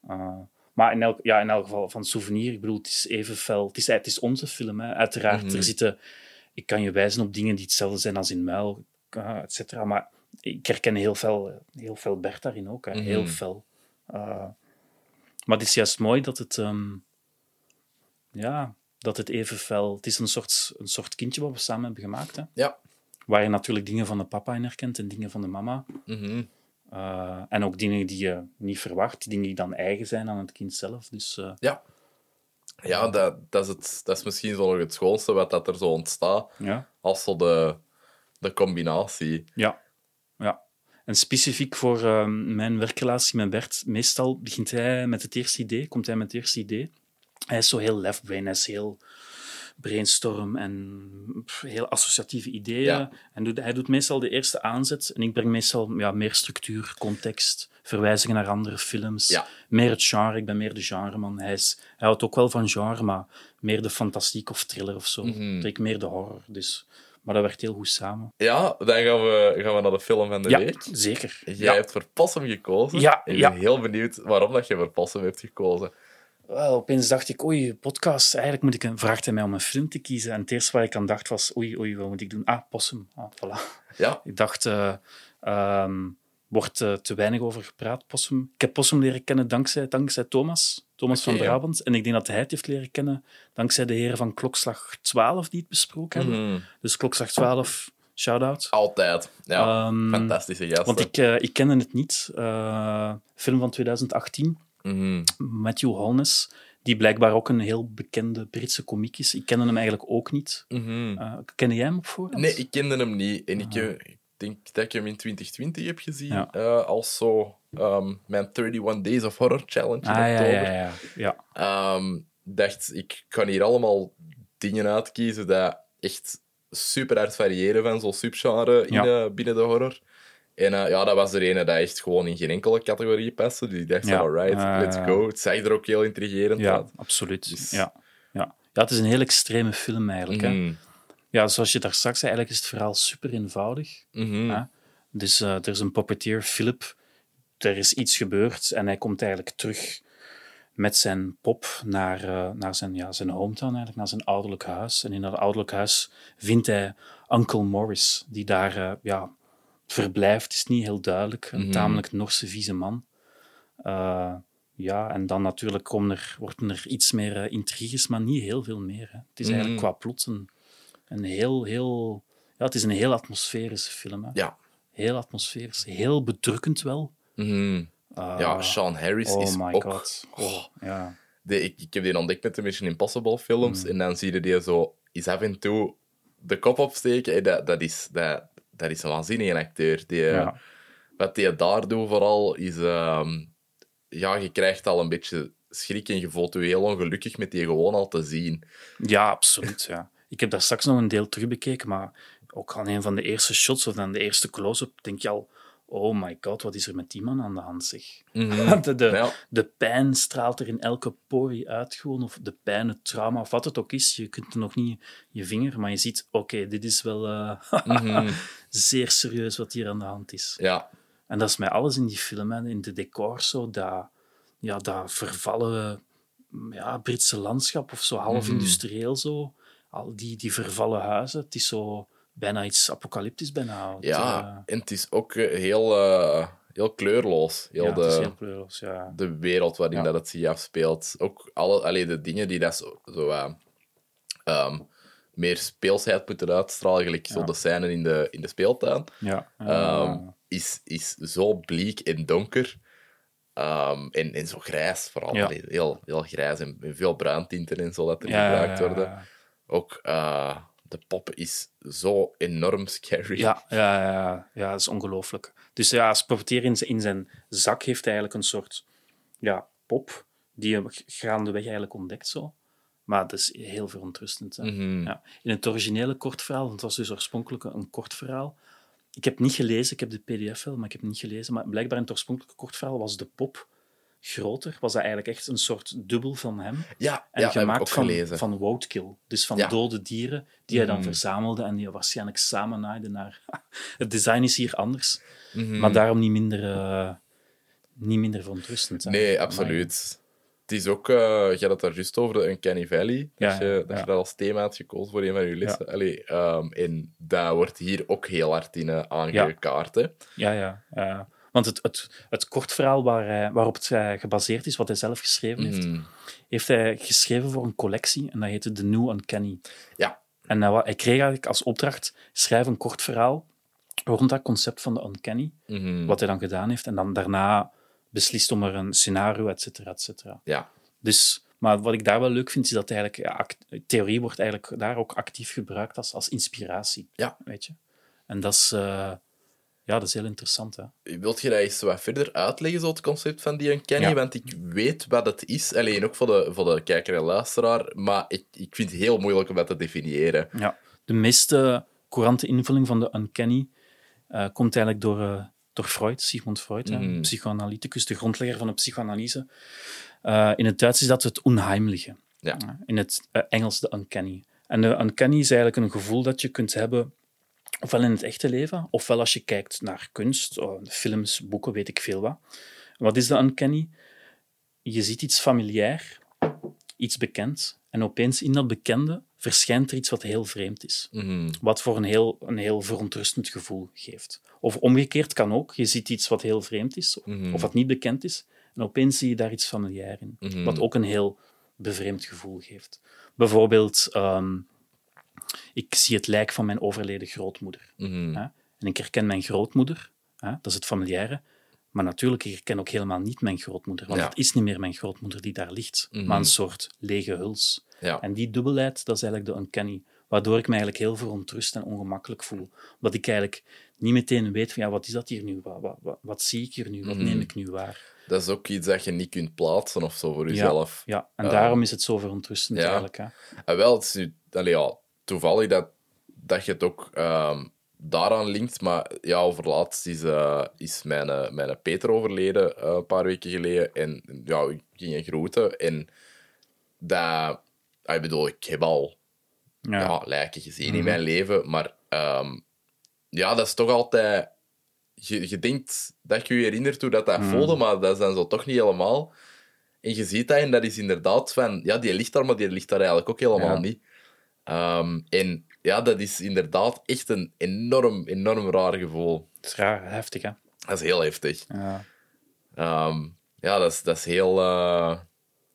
S2: Uh, maar in elk, ja, in elk geval van souvenir, ik bedoel, het is even fel. Het is, het is onze film, hè. uiteraard.
S1: Mhm.
S2: Er zitten, ik kan je wijzen op dingen die hetzelfde zijn als in Muil, uh, et cetera. Maar ik herken heel veel, heel veel Bert daarin ook, hè. heel
S1: Mhm.
S2: fel. Uh, maar het is juist mooi dat het, um, ja, dat het even fel... Het is een soort, een soort kindje wat we samen hebben gemaakt. Hè?
S1: Ja.
S2: Waar je natuurlijk dingen van de papa in herkent en dingen van de mama.
S1: Mhm.
S2: Uh, en ook dingen die je niet verwacht, dingen die dan eigen zijn aan het kind zelf. Dus, uh,
S1: ja. Ja, dat, dat, is het, dat is misschien zo nog het schoonste wat dat er zo ontstaat.
S2: Ja.
S1: Als zo de, de combinatie.
S2: Ja. ja. En specifiek voor uh, mijn werkrelatie met Bert, meestal begint hij met het eerste idee, komt hij met het eerste idee. Hij is zo heel left brain, hij is heel brainstorm en heel associatieve ideeën.
S1: Ja.
S2: En doet, hij doet meestal de eerste aanzet en ik breng meestal ja, meer structuur, context, verwijzingen naar andere films.
S1: Ja.
S2: Meer het genre, ik ben meer de genreman. Hij, is, hij houdt ook wel van genre, maar meer de fantastiek of thriller of zo.
S1: Mhm.
S2: Ik meer de horror, dus... Maar dat werkt heel goed samen.
S1: Ja, dan gaan we, gaan we naar de film van de
S2: ja,
S1: week.
S2: zeker.
S1: Jij
S2: ja.
S1: hebt voor Possum gekozen.
S2: Ja,
S1: Ik ben heel benieuwd waarom dat je voor Possum hebt gekozen.
S2: Wel, opeens dacht ik, oei, podcast, eigenlijk moet ik een, vraagt hij mij om een film te kiezen. En het eerste waar ik aan dacht was, oei, oei, wat moet ik doen? Ah, Possum. Ah, voilà.
S1: Ja,
S2: Ik dacht, uh, um, wordt uh, te weinig over gepraat, Possum. Ik heb Possum leren kennen dankzij, dankzij Thomas, Thomas
S1: okay,
S2: van Brabant. Ja. En ik denk dat hij het heeft leren kennen dankzij de heren van Klokslag 12 die het besproken
S1: Mhm.
S2: hebben. Dus Klokslag 12, shout-out.
S1: altijd. Ja,
S2: Um,
S1: fantastische.
S2: Want ik, uh, ik kende het niet. Film van 2018.
S1: Mhm.
S2: Matthew Holness, die blijkbaar ook een heel bekende Britse komiek is. Ik kende hem eigenlijk ook niet.
S1: Mhm.
S2: Uh, kende jij hem op voorhand?
S1: Nee, ik kende hem niet. En ik,
S2: Ah.
S1: eh, ik denk dat ik hem in 2020 heb gezien.
S2: Ja.
S1: eh, als zo ehm, mijn 31 Days of Horror Challenge in
S2: Ah, ja,
S1: oktober.
S2: ja, ja. ja.
S1: Ehm, dacht, ik kan hier allemaal dingen uitkiezen dat echt super hard variëren van zo'n subgenre in,
S2: Ja.
S1: eh, binnen de horror. En eh, ja, dat was er ene dat echt gewoon in geen enkele categorie paste. Dus ik dacht,
S2: Ja.
S1: alright, let's go. Het zag er ook heel intrigerend
S2: Ja,
S1: uit.
S2: absoluut.
S1: Dus-
S2: Ja. Ja. ja, het is een heel extreme film eigenlijk. Hè?
S1: Mhm.
S2: Ja, zoals je daar straks zei, eigenlijk is het verhaal super eenvoudig.
S1: Mhm.
S2: Dus eh, er is een puppeteer, Philip. Er is iets gebeurd en hij komt eigenlijk terug met zijn pop naar, eh, naar zijn, ja, zijn hometown, eigenlijk, naar zijn ouderlijk huis. En in dat ouderlijk huis vindt hij Uncle Morris, die daar ja, verblijft. is niet heel duidelijk. Een
S1: Mhm.
S2: tamelijk Norse, vieze man. Eh, ja, en dan natuurlijk komen er, worden er iets meer eh, intriges, maar niet heel veel meer. Hè. Het is eigenlijk
S1: Mhm.
S2: qua plot een, een heel, heel... Ja, het is een heel atmosferische film. Hè.
S1: Ja.
S2: Heel atmosferisch. Heel bedrukkend wel.
S1: Mhm.
S2: Uh,
S1: ja, Sean Harris
S2: oh
S1: is
S2: my
S1: ook...
S2: god.
S1: Oh,
S2: Ja.
S1: de, ik, ik heb die ontdekt met de Mission Impossible films. En dan zie je die zo is af en toe de kop opsteken. En dat, dat, is, dat, dat is een waanzinnige acteur. Die,
S2: Ja.
S1: Wat hij daar doet vooral, is... ehm, ja, je krijgt al een beetje schrik en je voelt je heel ongelukkig met die gewoon al te zien.
S2: ja, absoluut. Ja. Ik heb daar straks nog een deel terugbekeken, maar ook aan een van de eerste shots of dan de eerste close-up denk je al oh my god, wat is er met die man aan de hand, zeg. de, de,
S1: Ja.
S2: de pijn straalt er in elke porie uit gewoon, of de pijn, het trauma, of wat het ook is. Je kunt er nog niet je vinger, maar je ziet, oké, dit is wel eh,
S1: Mhm.
S2: zeer serieus wat hier aan de hand is.
S1: ja.
S2: En dat is met alles in die film, hè. in de decors, zo, dat, ja, dat vervallen ja, Britse landschap, of zo half
S1: Mhm.
S2: industrieel zo. Al die, die vervallen huizen, het is zo bijna iets apocalyptisch bijna.
S1: Ja,
S2: eh,
S1: en het is ook eh, heel, eh, heel kleurloos. Heel
S2: ja,
S1: de,
S2: het is heel kleurloos, ja.
S1: de wereld waarin
S2: Ja.
S1: dat het zich afspeelt. Ook alle, allee, de dingen die dat zo, zo eh, ehm, meer speelsheid moeten uitstralen, gelijk zo de scène in de, in de speeltuin,
S2: Ja,
S1: ehm,
S2: Ah.
S1: is, is zo bleek en donker. ehm, en, en zo grijs vooral.
S2: Ja.
S1: Heel, heel grijs en, en veel bruintinten en zo dat er gebruikt worden. Ook de pop is zo enorm scary.
S2: Ja, ja, ja, ja, dat is ongelooflijk. Dus ja, als puppeteer in, zijn- in zijn zak heeft hij eigenlijk een soort ja, pop, die hem gaandeweg eigenlijk ontdekt zo. Maar dat is heel verontrustend.
S1: Mhm.
S2: Ja. In het originele kort verhaal, want het was dus oorspronkelijk een kort verhaal. Ik heb niet gelezen, ik heb de pdf wel, maar ik heb niet gelezen. Maar blijkbaar in het oorspronkelijke kort verhaal was de pop groter. Was dat eigenlijk echt een soort dubbel van hem.
S1: Ja,
S2: En
S1: ja
S2: gemaakt van,
S1: gelezen.
S2: van. Dus van
S1: Ja.
S2: dode dieren die hij dan
S1: Mhm.
S2: verzamelde en die hij waarschijnlijk samen naaide naar... Het design is hier anders,
S1: Mhm.
S2: maar daarom niet minder, eh, niet minder verontrustend.
S1: Nee, absoluut. Het is ook, eh, je had het daar juist over, de Uncanny Valley. Dat, je, dat
S2: ja.
S1: je dat als thema had gekozen voor een van je lessen. Allee, ehm, en dat wordt hier ook heel hard in eh, aangekaart.
S2: Ja, ja. ja. Want het, het, het kort verhaal waar hij, waarop het eh, gebaseerd is, wat hij zelf geschreven heeft,
S1: Mhm.
S2: heeft hij geschreven voor een collectie en dat heette The New Uncanny.
S1: Ja.
S2: En hij, kreeg eigenlijk als opdracht, schrijf een kort verhaal rond dat concept van de Uncanny,
S1: Mhm.
S2: wat hij dan gedaan heeft, en dan daarna beslist om er een scenario, et cetera, et cetera.
S1: Ja.
S2: Dus, maar wat ik daar wel leuk vind, is dat eigenlijk, ja, theorie wordt eigenlijk daar ook actief gebruikt als, als inspiratie.
S1: Ja.
S2: Weet je? En dat is, eh, ja, dat is heel interessant. Hè?
S1: Wilt je dat eens wat verder uitleggen, zo het concept van die Uncanny?
S2: Ja.
S1: Want ik weet wat het is. Alleen ook voor de, voor de kijker en luisteraar. Maar ik, ik vind het heel moeilijk om dat te definiëren.
S2: Ja. De meeste courante invulling van de uncanny eh, komt eigenlijk door, eh, door Freud, Sigmund Freud, hè,
S1: Mhm.
S2: psychoanalyticus, de grondlegger van de psychoanalyse. Eh, in het Duits is dat het onheimliche.
S1: Ja.
S2: In het Engels de uncanny. En de uncanny is eigenlijk een gevoel dat je kunt hebben, ofwel in het echte leven, ofwel als je kijkt naar kunst, oh, films, boeken, weet ik veel wat. Wat is de uncanny? Je ziet iets familiair, iets bekend, en opeens in dat bekende verschijnt er iets wat heel vreemd is.
S1: Mhm.
S2: Wat voor een heel, een heel verontrustend gevoel geeft. Of omgekeerd kan ook. Je ziet iets wat heel vreemd is, of,
S1: Mhm.
S2: of wat niet bekend is, en opeens zie je daar iets familiair in.
S1: Mhm.
S2: Wat ook een heel bevreemd gevoel geeft. Bijvoorbeeld, ehm, ik zie het lijk van mijn overleden grootmoeder.
S1: Mhm.
S2: Hè? En ik herken mijn grootmoeder, hè? dat is het familiaire. Maar natuurlijk, ik herken ook helemaal niet mijn grootmoeder. Want
S1: Ja.
S2: het is niet meer mijn grootmoeder die daar ligt, maar een soort lege huls.
S1: Ja.
S2: En die dubbelheid, dat is eigenlijk de uncanny. Waardoor ik me eigenlijk heel verontrust en ongemakkelijk voel. Omdat ik eigenlijk niet meteen weet van, ja, wat is dat hier nu? Wat, wat, wat, wat zie ik hier nu? Wat neem ik nu waar?
S1: Dat is ook iets dat je niet kunt plaatsen of zo voor jezelf.
S2: Ja, en daarom is het zo verontrustend eigenlijk. Hè.
S1: En wel, het is nu, allee, ja, toevallig dat, dat je het ook ehm, daaraan linkt, maar ja, overlaatst is, eh, is mijn, eh, mijn Peter overleden eh, een paar weken geleden. En ja, ik ging een groeten. En dat, ah, ik bedoel, ik heb al
S2: Ja.
S1: ja. lijken gezien
S2: Mhm.
S1: in mijn leven, maar ehm, ja, dat is toch altijd... Je, je denkt dat je je herinnert hoe dat, dat
S2: Mhm.
S1: voelde, maar dat is dan zo toch niet helemaal. En je ziet dat en dat is inderdaad van... Ja, die ligt daar, maar die ligt daar eigenlijk ook helemaal
S2: Ja.
S1: niet. Ehm, en ja, dat is inderdaad echt een enorm, enorm raar gevoel.
S2: Het is raar, heftig, hè.
S1: Dat is heel heftig.
S2: Ja.
S1: Ehm, ja, dat is, dat is heel... eh,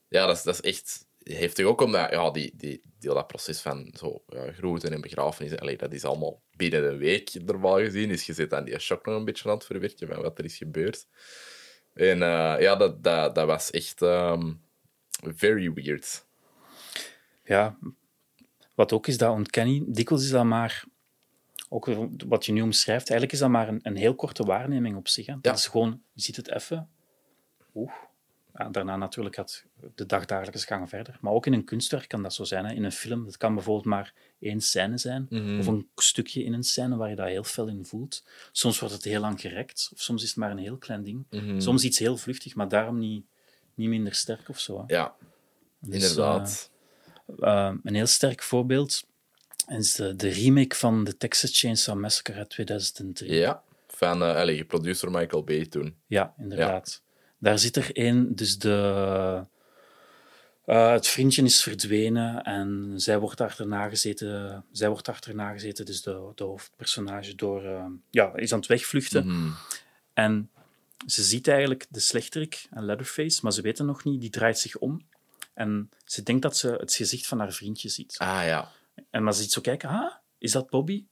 S1: ja, dat is, dat is echt heftig. Ook omdat ja, die, die, die, dat proces van zo, ja, groeten en begrafenissen, allee, dat is allemaal binnen een week normaal gezien. Dus je zit aan die shock nog een beetje aan het verwerken van wat er is gebeurd. En eh, ja, dat, dat, dat was echt ehm, very weird.
S2: ja, wat ook is dat uncanny, dikwijls is dat maar, ook wat je nu omschrijft, eigenlijk is dat maar een, een heel korte waarneming op zich. Hè. Dat
S1: Ja.
S2: is gewoon, je ziet het even, oeh. Ja, daarna natuurlijk gaat de dagdagelijkse gang verder. Maar ook in een kunstwerk kan dat zo zijn. Hè. In een film, dat kan bijvoorbeeld maar één scène zijn, of een stukje in een scène waar je dat heel fel in voelt. Soms wordt het heel lang gerekt, of soms is het maar een heel klein ding. Soms iets heel vluchtig, maar daarom niet, niet minder sterk of zo. Hè.
S1: Ja,
S2: Dus,
S1: inderdaad.
S2: Eh, een heel sterk voorbeeld is de, de remake van de Texas Chainsaw Massacre uit 2003.
S1: ja, van uh, allee, geproduceerd door Michael Bay toen.
S2: Ja, inderdaad. Daar zit er één, dus de... eh, het vriendje is verdwenen en zij wordt achterna gezeten, zij wordt achterna gezeten dus de, de hoofdpersonage, door, eh, ja, is aan het wegvluchten.
S1: Mhm.
S2: En ze ziet eigenlijk de slechterik, een Leatherface, maar ze weet het nog niet, die draait zich om. En ze denkt dat ze het gezicht van haar vriendje ziet.
S1: Ah ja.
S2: En maar ze ziet zo kijken, ah, is dat Bobby?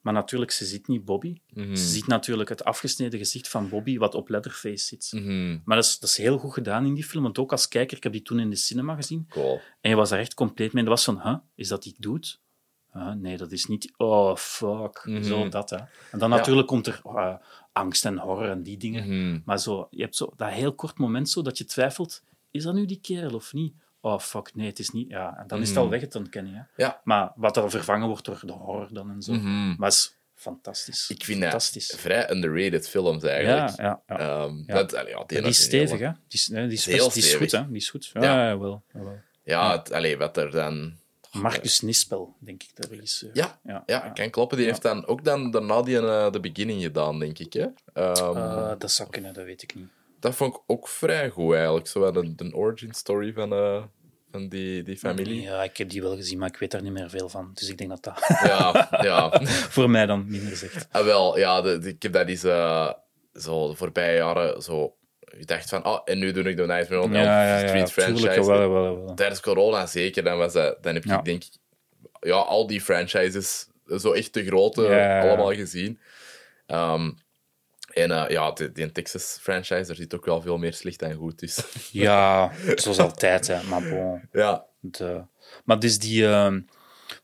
S2: Maar natuurlijk, ze ziet niet Bobby.
S1: Mhm.
S2: Ze ziet natuurlijk het afgesneden gezicht van Bobby, wat op Leatherface zit.
S1: Mhm.
S2: Maar dat is, dat is heel goed gedaan in die film, want ook als kijker, ik heb die toen in de cinema gezien,
S1: Cool.
S2: en je was daar echt compleet mee. En dat was van, huh, is dat die doet? Nee, dat is niet... Oh, fuck.
S1: Mhm.
S2: Zo, dat, hè. En dan
S1: Ja.
S2: natuurlijk komt er eh, angst en horror en die dingen. Maar zo, je hebt zo dat heel kort moment zo, dat je twijfelt, is dat nu die kerel of niet? Oh, fuck, nee, het is niet. Ja, en dan is het al weg, het ontkennen. Hè.
S1: Ja.
S2: Maar wat dan vervangen wordt door de horror dan en zo.
S1: Mhm.
S2: Maar het is fantastisch.
S1: Ik vind dat
S2: fantastisch.
S1: vrij underrated films eigenlijk.
S2: ja, ja. Ja.
S1: Dat, allee, ja,
S2: Ja, die is stevig, hè? Die is, nee, die is, best- die is goed, hè? Die is goed.
S1: Ja.
S2: Jawel.
S1: Ja, het, allee, wat er dan...
S2: Marcus Nispel, denk ik, de regisseur.
S1: Ja,
S2: ja,
S1: Ja, kan kloppen. Die heeft dan ook dan daarna die uh, de beginning gedaan, denk ik. Hè? Ehm,
S2: Eh, dat zou kunnen, dat weet ik niet.
S1: Dat vond ik ook vrij goed, eigenlijk. Zo wel de, de origin story van, eh, van die, die familie.
S2: Ja, ik heb die wel gezien, maar ik weet daar niet meer veel van. Dus ik denk dat dat
S1: Ja, ja.
S2: voor mij dan minder zegt.
S1: Ah, wel, ja, de, de- ik heb dat eens eh, zo de voorbije jaren zo... Ik dacht van, oh, en nu doe ik de Nightmare on Elm Street franchise.
S2: wel, wel, wel.
S1: Tijdens corona zeker, dan, was dat, dan heb ik
S2: Ja.
S1: denk ik ja, al die franchises, zo echt de grote,
S2: Ja, ja, ja.
S1: allemaal gezien. Ehm, en eh, ja, die, die Texas franchise, daar zit ook wel veel meer slecht en goed dus.
S2: Ja, zoals altijd, hè. Maar bon.
S1: ja,
S2: De, maar dus die... ehm,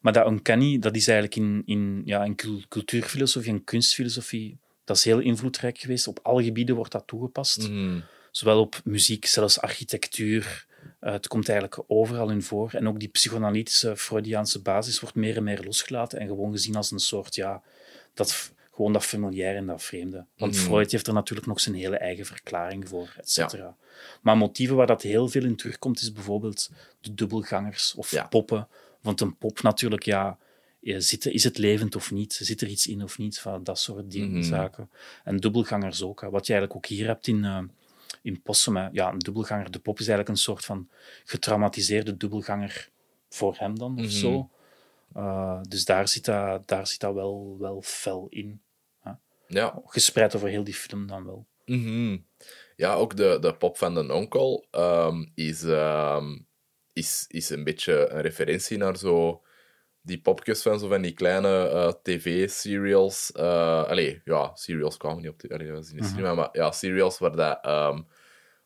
S2: maar dat uncanny, dat is eigenlijk in, in, ja, in cul- cultuurfilosofie en kunstfilosofie, dat is heel invloedrijk geweest. Op alle gebieden wordt dat toegepast.
S1: Mhm.
S2: Zowel op muziek, zelfs architectuur. Eh, het komt eigenlijk overal in voor. En ook die psychoanalytische Freudiaanse basis wordt meer en meer losgelaten en gewoon gezien als een soort, ja, dat, gewoon dat familiair en dat vreemde. Want
S1: Mhm.
S2: Freud heeft er natuurlijk nog zijn hele eigen verklaring voor, et cetera. Maar motieven waar dat heel veel in terugkomt, is bijvoorbeeld de dubbelgangers of
S1: Ja.
S2: poppen. Want een pop natuurlijk, ja, eh, zit, is het levend of niet? Zit er iets in of niet? Van dat soort dingen,
S1: Mhm.
S2: zaken. En dubbelgangers ook. hè. Wat je eigenlijk ook hier hebt in, eh, in Possum. hè. Ja, een dubbelganger. De pop is eigenlijk een soort van getraumatiseerde dubbelganger voor hem dan, of
S1: Mhm.
S2: zo. Eh, dus daar zit dat, daar zit dat wel, wel fel in.
S1: Ja.
S2: Gespreid over heel die film dan wel.
S1: Mhm. Ja, ook de, de pop van de onkel ehm, is, ehm, is, is een beetje een referentie naar zo die popjes van zo van die kleine eh, tv-serials. eh allee, ja, serials kwamen niet op de allee, was in de cinema, maar ja, serials waar dat ehm,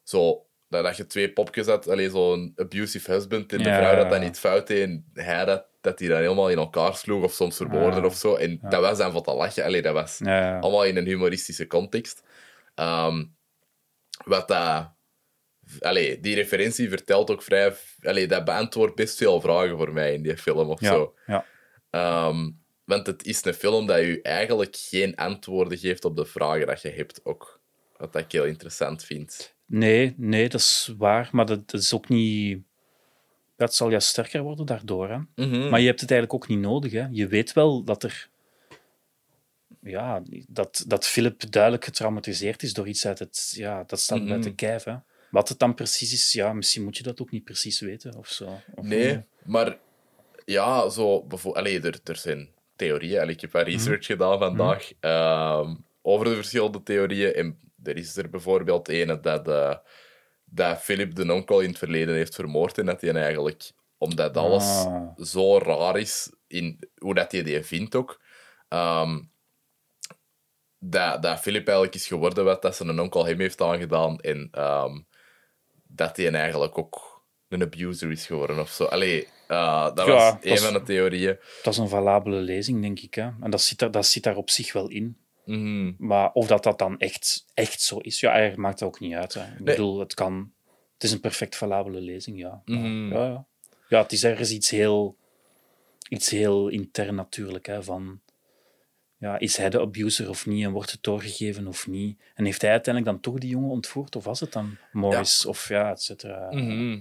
S1: zo. Dat, dat je twee popjes had, alleen zo'n abusive husband en de
S2: Ja,
S1: vrouw dat dat niet fout deed en hij dat, dat die dan helemaal in elkaar sloeg of soms vermoorden
S2: Ja.
S1: of zo. En dat was dan van te lachen. Allee, dat was allemaal in een humoristische context. Ehm, wat dat... Allee, die referentie vertelt ook vrij... Allee, dat beantwoordt best veel vragen voor mij in die film of zo.
S2: ja.
S1: Ehm, want het is een film dat je eigenlijk geen antwoorden geeft op de vragen dat je hebt ook. Wat ik heel interessant vind.
S2: Nee, nee, dat is waar. Maar dat, dat is ook niet... Dat zal juist sterker worden daardoor. Hè?
S1: Mhm.
S2: Maar je hebt het eigenlijk ook niet nodig. Hè? Je weet wel dat er... Ja, dat, dat Philip duidelijk getraumatiseerd is door iets uit het... Ja, dat staat
S1: Mhm.
S2: uit de kijf. Hè? Wat het dan precies is, ja, misschien moet je dat ook niet precies weten of zo. Of,
S1: Nee, maar ja, zo bijvoorbeeld. Allee, er, er zijn theorieën. Allee, ik heb wat research gedaan vandaag ehm, over de verschillende theorieën. En er is er bijvoorbeeld een dat, eh, dat Philip de onkel in het verleden heeft vermoord. En dat hij eigenlijk, omdat alles
S2: Ah.
S1: zo raar is in hoe dat hij die vindt ook. ehm, dat, dat Philip eigenlijk is geworden wat dat zijn onkel hem heeft aangedaan. En ehm, dat hij eigenlijk ook een abuser is geworden of zo. Allee, eh, dat
S2: Ja,
S1: was een van de theorieën.
S2: Dat is een valabele lezing, denk ik. Hè? En dat zit, daar, dat zit daar op zich wel in.
S1: Mhm.
S2: Maar of dat, dat dan echt, echt zo is, ja, eigenlijk maakt dat ook niet uit. Hè. Ik bedoel, het kan... Het is een perfect valabele lezing, ja. Maar,
S1: Mhm.
S2: ja, ja. ja, het is ergens iets heel... Iets heel intern natuurlijk, hè, van... Ja, is hij de abuser of niet? En wordt het doorgegeven of niet? En heeft hij uiteindelijk dan toch die jongen ontvoerd? Of was het dan Morris? Of ja, et cetera.
S1: Mhm.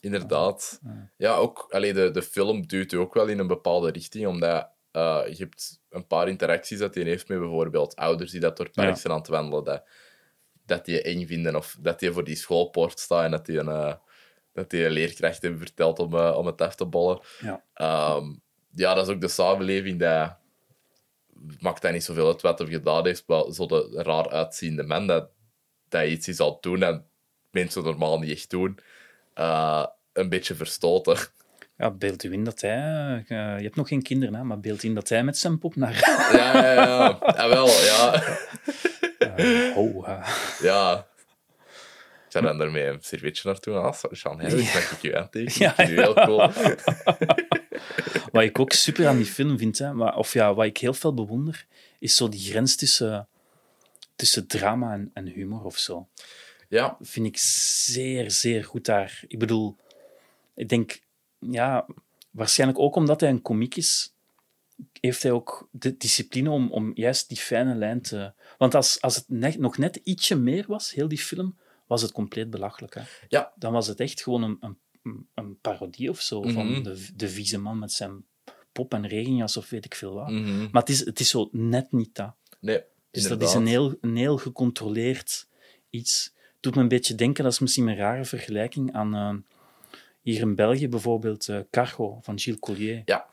S1: Inderdaad. Ja, ook allee, de, de film duwt u ook wel in een bepaalde richting, omdat eh, je hebt een paar interacties dat hij heeft met bijvoorbeeld ouders die dat door het park
S2: Ja.
S1: zijn aan het wandelen, dat, dat die eng vinden of dat die voor die schoolpoort staat en dat die een, eh, dat die een leerkracht heeft verteld om, eh, om het af te bollen.
S2: Ja.
S1: Ehm, ja, dat is ook de samenleving dat maakt dat niet zoveel uit wat hij gedaan heeft, maar zo de raar uitziende man dat, dat iets is al doen en mensen normaal niet echt doen, een beetje verstoten.
S2: Ja, beeld u in dat hij... eh, je hebt nog geen kinderen, hè, maar beeld in dat hij met zijn pop naar...
S1: Ja, ja, ja. Ja, wel, ja.
S2: Eh, oh,
S1: ja. Ik zou dan ermee een servetje naartoe gaan. Ah, Jean, hè, dat maak ik je aan tegen.
S2: Ja,
S1: heel cool.
S2: Wat ik ook super aan die film vind, hè, maar, of ja, wat ik heel veel bewonder, is zo die grens tussen, tussen drama en, en humor of zo.
S1: Ja,
S2: Vind ik zeer, zeer goed daar. Ik bedoel, ik denk, ja, waarschijnlijk ook omdat hij een komiek is, heeft hij ook de discipline om, om juist die fijne lijn te... Want als, als het net, nog net ietsje meer was, heel die film, was het compleet belachelijk. Hè?
S1: ja.
S2: dan was het echt gewoon een, een, een parodie of zo
S1: Mhm.
S2: van de, de vieze man met zijn pop en regenjas of weet ik veel wat.
S1: Mhm.
S2: Maar het is, het is zo net niet dat.
S1: Nee,
S2: Dus dat is een heel, een heel gecontroleerd iets. Doet me een beetje denken, dat is misschien een rare vergelijking, aan eh, hier in België bijvoorbeeld eh, Cargo van Gilles Collier.
S1: Ja.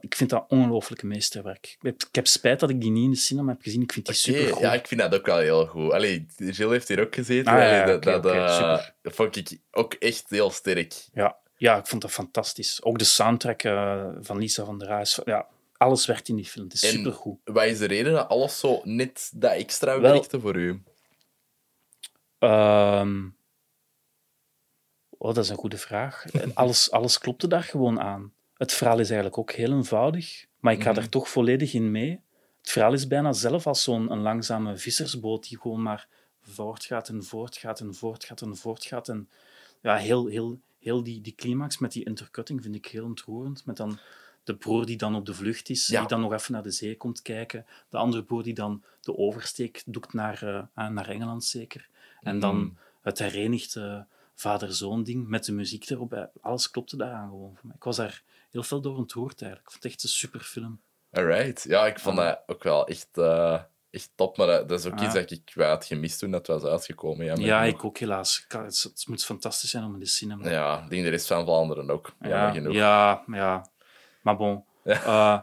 S2: Ik vind dat ongelooflijke meesterwerk. Ik heb, spijt dat ik die niet in de cinema heb gezien. Ik vind die super goed.
S1: Ja, ik vind dat ook wel heel goed. Allee, Gilles heeft hier ook gezeten.
S2: Ah, ja,
S1: Allee, dat, eh, dat vond ik ook echt heel sterk.
S2: Ja, ja, ik vond dat fantastisch. Ook de soundtrack eh, van Lisa van der Raas. Ja, alles werkt in die film. Het is
S1: En-
S2: supergoed.
S1: Wat is de reden dat alles zo net dat extra
S2: Wel-
S1: werkte voor u?
S2: Ehm, oh, dat is een goede vraag. Alles, alles klopte daar gewoon aan. Het verhaal is eigenlijk ook heel eenvoudig, maar ik ga
S1: Mhm.
S2: er toch volledig in mee. Het verhaal is bijna zelf als zo'n een langzame vissersboot die gewoon maar voortgaat en voortgaat en voortgaat en voortgaat. En ja, heel, heel, heel die, die climax met die intercutting vind ik heel ontroerend. Met dan de broer die dan op de vlucht is,
S1: Ja.
S2: die dan nog even naar de zee komt kijken. De andere broer die dan de oversteek doet naar, eh, ah, naar Engeland zeker. En dan
S1: Mhm.
S2: het herenigde vader-zoon ding met de muziek erop. Alles klopte daaraan gewoon voor mij. Ik was daar heel veel door ontroerd eigenlijk. Ik vond het echt een super film.
S1: Alright. Ja, ik vond dat ook wel echt, eh, echt top. Maar dat, dat is ook
S2: Ah.
S1: iets dat ik had gemist toen dat was uitgekomen. Ja,
S2: Ja, ik ook helaas. Het, het moet fantastisch zijn om in de cinema.
S1: Ja, ik denk de rest van Vlaanderen ook.
S2: ja,
S1: genoeg.
S2: ja, ja. Maar bon.
S1: Ja.
S2: Eh,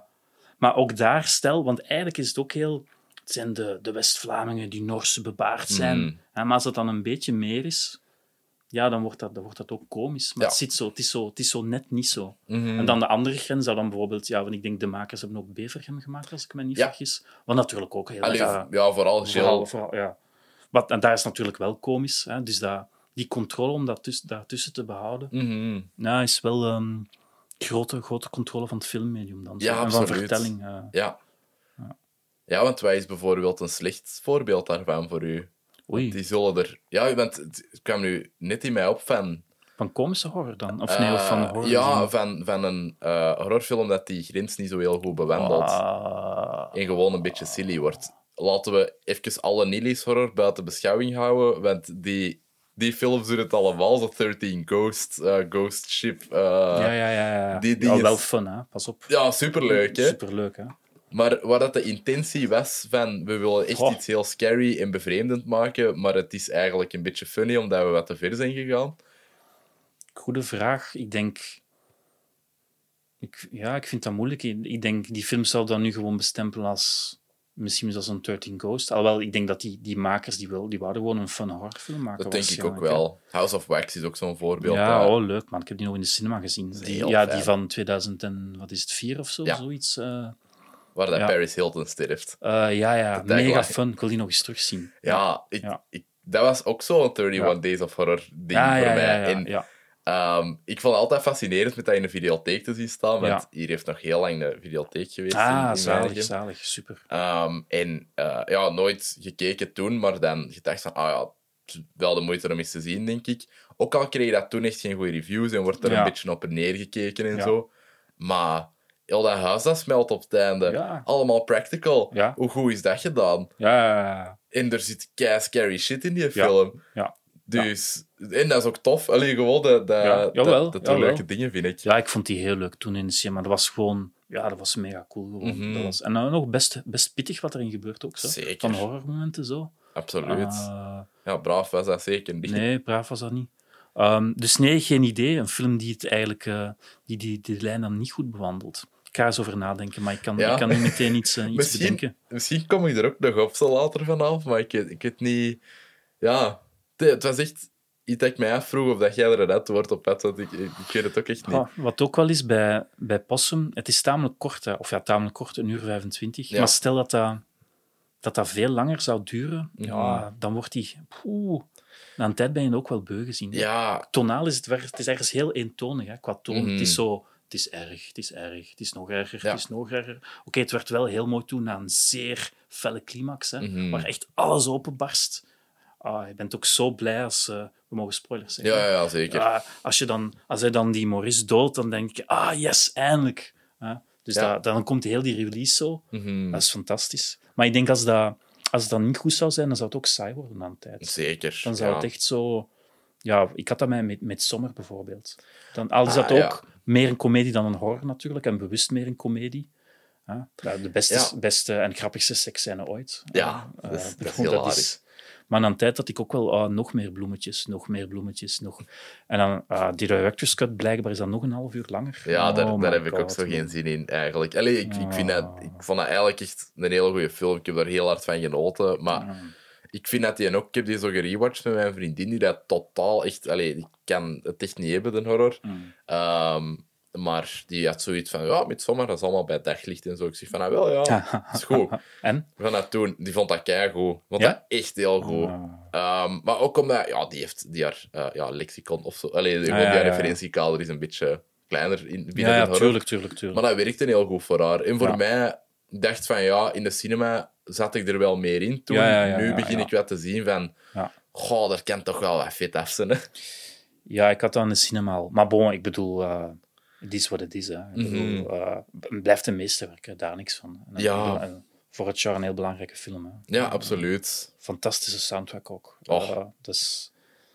S2: maar ook daar stel, want eigenlijk is het ook heel... Het zijn de, de West-Vlamingen die Norse bebaard zijn.
S1: Mm.
S2: Hè, maar als het dan een beetje meer is, ja, dan wordt dat, dan wordt dat ook komisch. Maar
S1: Ja.
S2: het, zit zo, het, is zo, het is zo net niet zo.
S1: Mhm.
S2: En dan de andere grens zou dan bijvoorbeeld... Ja, want ik denk de makers hebben ook Bevergem gemaakt, als ik me niet
S1: Ja.
S2: vergis. Wat natuurlijk ook heel
S1: Allee,
S2: erg...
S1: ja, vooral.
S2: Vooral, vooral, ja. Wat, en daar is natuurlijk wel komisch. Hè? Dus dat, die controle om dat tuss- daartussen te behouden, nou, is wel ehm, grote, grote controle van het filmmedium dan.
S1: Ja,
S2: en van vertelling. eh.
S1: Ja. Ja, want wij is bijvoorbeeld een slecht voorbeeld daarvan voor u.
S2: Oei,
S1: Die zullen er... Ja, want het kwam nu net in mij op van...
S2: van komische horror dan? Of nee, of van
S1: eh,
S2: horror?
S1: ja, van, van een eh, horrorfilm dat die grens niet zo heel goed bewandelt.
S2: Ah,
S1: En gewoon een beetje silly wordt. Laten we even alle Nilly's horror buiten beschouwing houden, want die, die films doen het allemaal. Zo 13 Ghost, eh, Ghost Ship.
S2: ja, ja, ja. ja.
S1: die dingen-
S2: wel fun, hè? Pas op.
S1: ja, superleuk, hè?
S2: Superleuk, hè?
S1: Maar waar dat de intentie was van we willen echt iets heel scary en bevreemdend maken, maar het is eigenlijk een beetje funny omdat we wat te ver zijn gegaan.
S2: Goede vraag. Ik denk... Ik, ja, ik vind dat moeilijk. Ik denk, die film zou dan nu gewoon bestempelen als... Misschien zelfs een 13 Ghost. Alhoewel, ik denk dat die, die makers, die, wil, die wouden gewoon een fun horrorfilm maken.
S1: Dat denk ik ook wel. House of Wax is ook zo'n voorbeeld.
S2: Ja,
S1: eh.
S2: oh, leuk man. Ik heb die nog in de cinema gezien. Die, ja,
S1: fijn.
S2: die van 2000 en wat is het, 4 of zo?
S1: Ja.
S2: Zoiets. eh.
S1: Waar dat
S2: ja.
S1: Paris Hilton sterft.
S2: Eh, ja, ja.
S1: Tagline.
S2: Mega fun. Ik wil die nog eens terugzien.
S1: Ja, ik,
S2: Ja.
S1: Ik, dat was ook zo'n 31
S2: Ja.
S1: Days of Horror ding
S2: Ja,
S1: voor
S2: ja,
S1: mij.
S2: ja, ja,
S1: en
S2: ja.
S1: ehm, ik vond het altijd fascinerend met dat in de videotheek te zien staan, want
S2: Ja.
S1: hier heeft nog heel lang de videotheek geweest. in-
S2: Ah,
S1: in
S2: zalig, zalig. Super.
S1: Ehm, en eh, ja, nooit gekeken toen, maar dan gedacht van, ah ja, het is wel de moeite om eens te zien, denk ik. Ook al kreeg dat toen echt geen goede reviews en wordt er
S2: Ja.
S1: een beetje op en neer gekeken en
S2: Ja.
S1: zo. Maar heel dat huis dat smelt op het einde.
S2: Ja.
S1: Allemaal practical.
S2: Ja.
S1: Hoe goed is dat gedaan?
S2: Ja.
S1: En er zit kei scary shit in die film.
S2: ja.
S1: Dus, en dat is ook tof. Alleen gewoon dat, dat, leuke dingen, vind ik.
S2: Ja, ik vond die heel leuk toen in de cinema. Dat was gewoon... Ja, dat was mega cool gewoon.
S1: Mhm.
S2: dat was, en dan nog best, best pittig wat erin gebeurt ook. Zo.
S1: Zeker.
S2: Van horrormomenten zo.
S1: Absoluut.
S2: Ah,
S1: Ja, braaf was dat zeker niet.
S2: Nee, braaf was dat niet. Ehm, dus nee, geen idee. Een film die het eigenlijk eh, die, die, die lijn dan niet goed bewandelt. Ik ga eens over nadenken, maar ik kan,
S1: Ja.
S2: ik kan niet meteen iets, eh, iets
S1: Misschien,
S2: bedenken.
S1: misschien kom ik er ook nog op zo later vanaf, maar ik, weet- ik weet niet... Ja, het het was echt iets dat ik mij afvroeg of dat jij er een antwoord op had, want ik, ik, ik weet het ook echt niet.
S2: Ah, wat ook wel is bij, bij Possum, het is tamelijk kort, hè. of ja, tamelijk kort, een uur 25.
S1: Ja.
S2: Maar stel dat dat, dat dat veel langer zou duren,
S1: Mhm.
S2: ja, dan wordt die... Poeh, na een tijd ben je het ook wel beu gezien.
S1: Ja,
S2: Tonaal is het, het is ergens heel eentonig, hè, qua toon.
S1: Mhm.
S2: Het is zo... Het is erg, het is erg, het is nog erger,
S1: Ja.
S2: het is nog erger. Oké, het werd wel heel mooi toen na een zeer felle climax, hè,
S1: Mhm.
S2: waar echt alles openbarst. Ah, je bent ook zo blij als... eh, we mogen spoilers zeggen.
S1: ja, ja, zeker.
S2: Ah, als, je dan, als hij dan die Maurice doodt, dan denk je, ah, yes, eindelijk. Dus
S1: Ja.
S2: dat- dan komt heel die release zo.
S1: Mhm.
S2: Dat is fantastisch. Maar ik denk, als dat, als het dan niet goed zou zijn, dan zou het ook saai worden aan de tijd.
S1: Zeker.
S2: Dan zou
S1: ja.
S2: het echt zo... Ja, ik had dat met, met, met Sommer bijvoorbeeld. Dan, al is
S1: Ah,
S2: dat ook meer een komedie dan een horror natuurlijk, en bewust meer een komedie. De beste,
S1: Ja.
S2: beste en grappigste seksscène ooit.
S1: Ja,
S2: Eh,
S1: dat is- dat is
S2: bedoel,
S1: hilarisch.
S2: Maar aan de tijd had ik ook wel ah, nog meer bloemetjes, nog meer bloemetjes, nog... En dan ah, die director's cut, blijkbaar is dat nog een half uur langer.
S1: Ja, daar,
S2: Oh
S1: daar heb ik ook zo geen zin in, eigenlijk. Allee, ik, ik, vind dat,
S2: Ah.
S1: ik vond dat eigenlijk echt een hele goede film. Ik heb daar heel hard van genoten. Maar
S2: Ah.
S1: Ik vind dat die ook... Ik heb die zo gerewatcht met mijn vriendin, die dat totaal echt... Allee, ik kan het echt niet hebben, de horror.
S2: Mm.
S1: Ehm, maar die had zoiets van... Ja, met zomer, dat is allemaal bij daglicht en zo. Ik zeg van, ah, wel, ja, is goed.
S2: En?
S1: Dat doen. Die vond dat keigoed. Vond
S2: Ja?
S1: dat echt heel goed.
S2: Ah.
S1: Ehm, maar ook omdat... Ja, die heeft die haar eh, ja, lexicon of zo... Allee, die
S2: ja, ja.
S1: referentiekader is een beetje kleiner in, binnen
S2: Ja, ja,
S1: horror.
S2: tuurlijk, tuurlijk, tuurlijk.
S1: Maar dat werkte heel goed voor haar. En voor mij dacht van ja, in de cinema zat ik er wel meer in toen.
S2: Ja, ja, ja,
S1: nu begin ik wat te zien van,
S2: Ja.
S1: goh, daar kan toch wel wat af zijn. Hè?
S2: Ja, ik had dat in de cinema al. Maar bon, ik bedoel, eh het is wat het is. Hè. Ik bedoel,
S1: Mhm.
S2: eh, blijft een meesterwerk, hè, daar niks van. En,
S1: Ja.
S2: bedoel, eh, voor het jaar een heel belangrijke film. Hè.
S1: Ja, absoluut.
S2: Fantastische soundtrack ook. Eh, dus,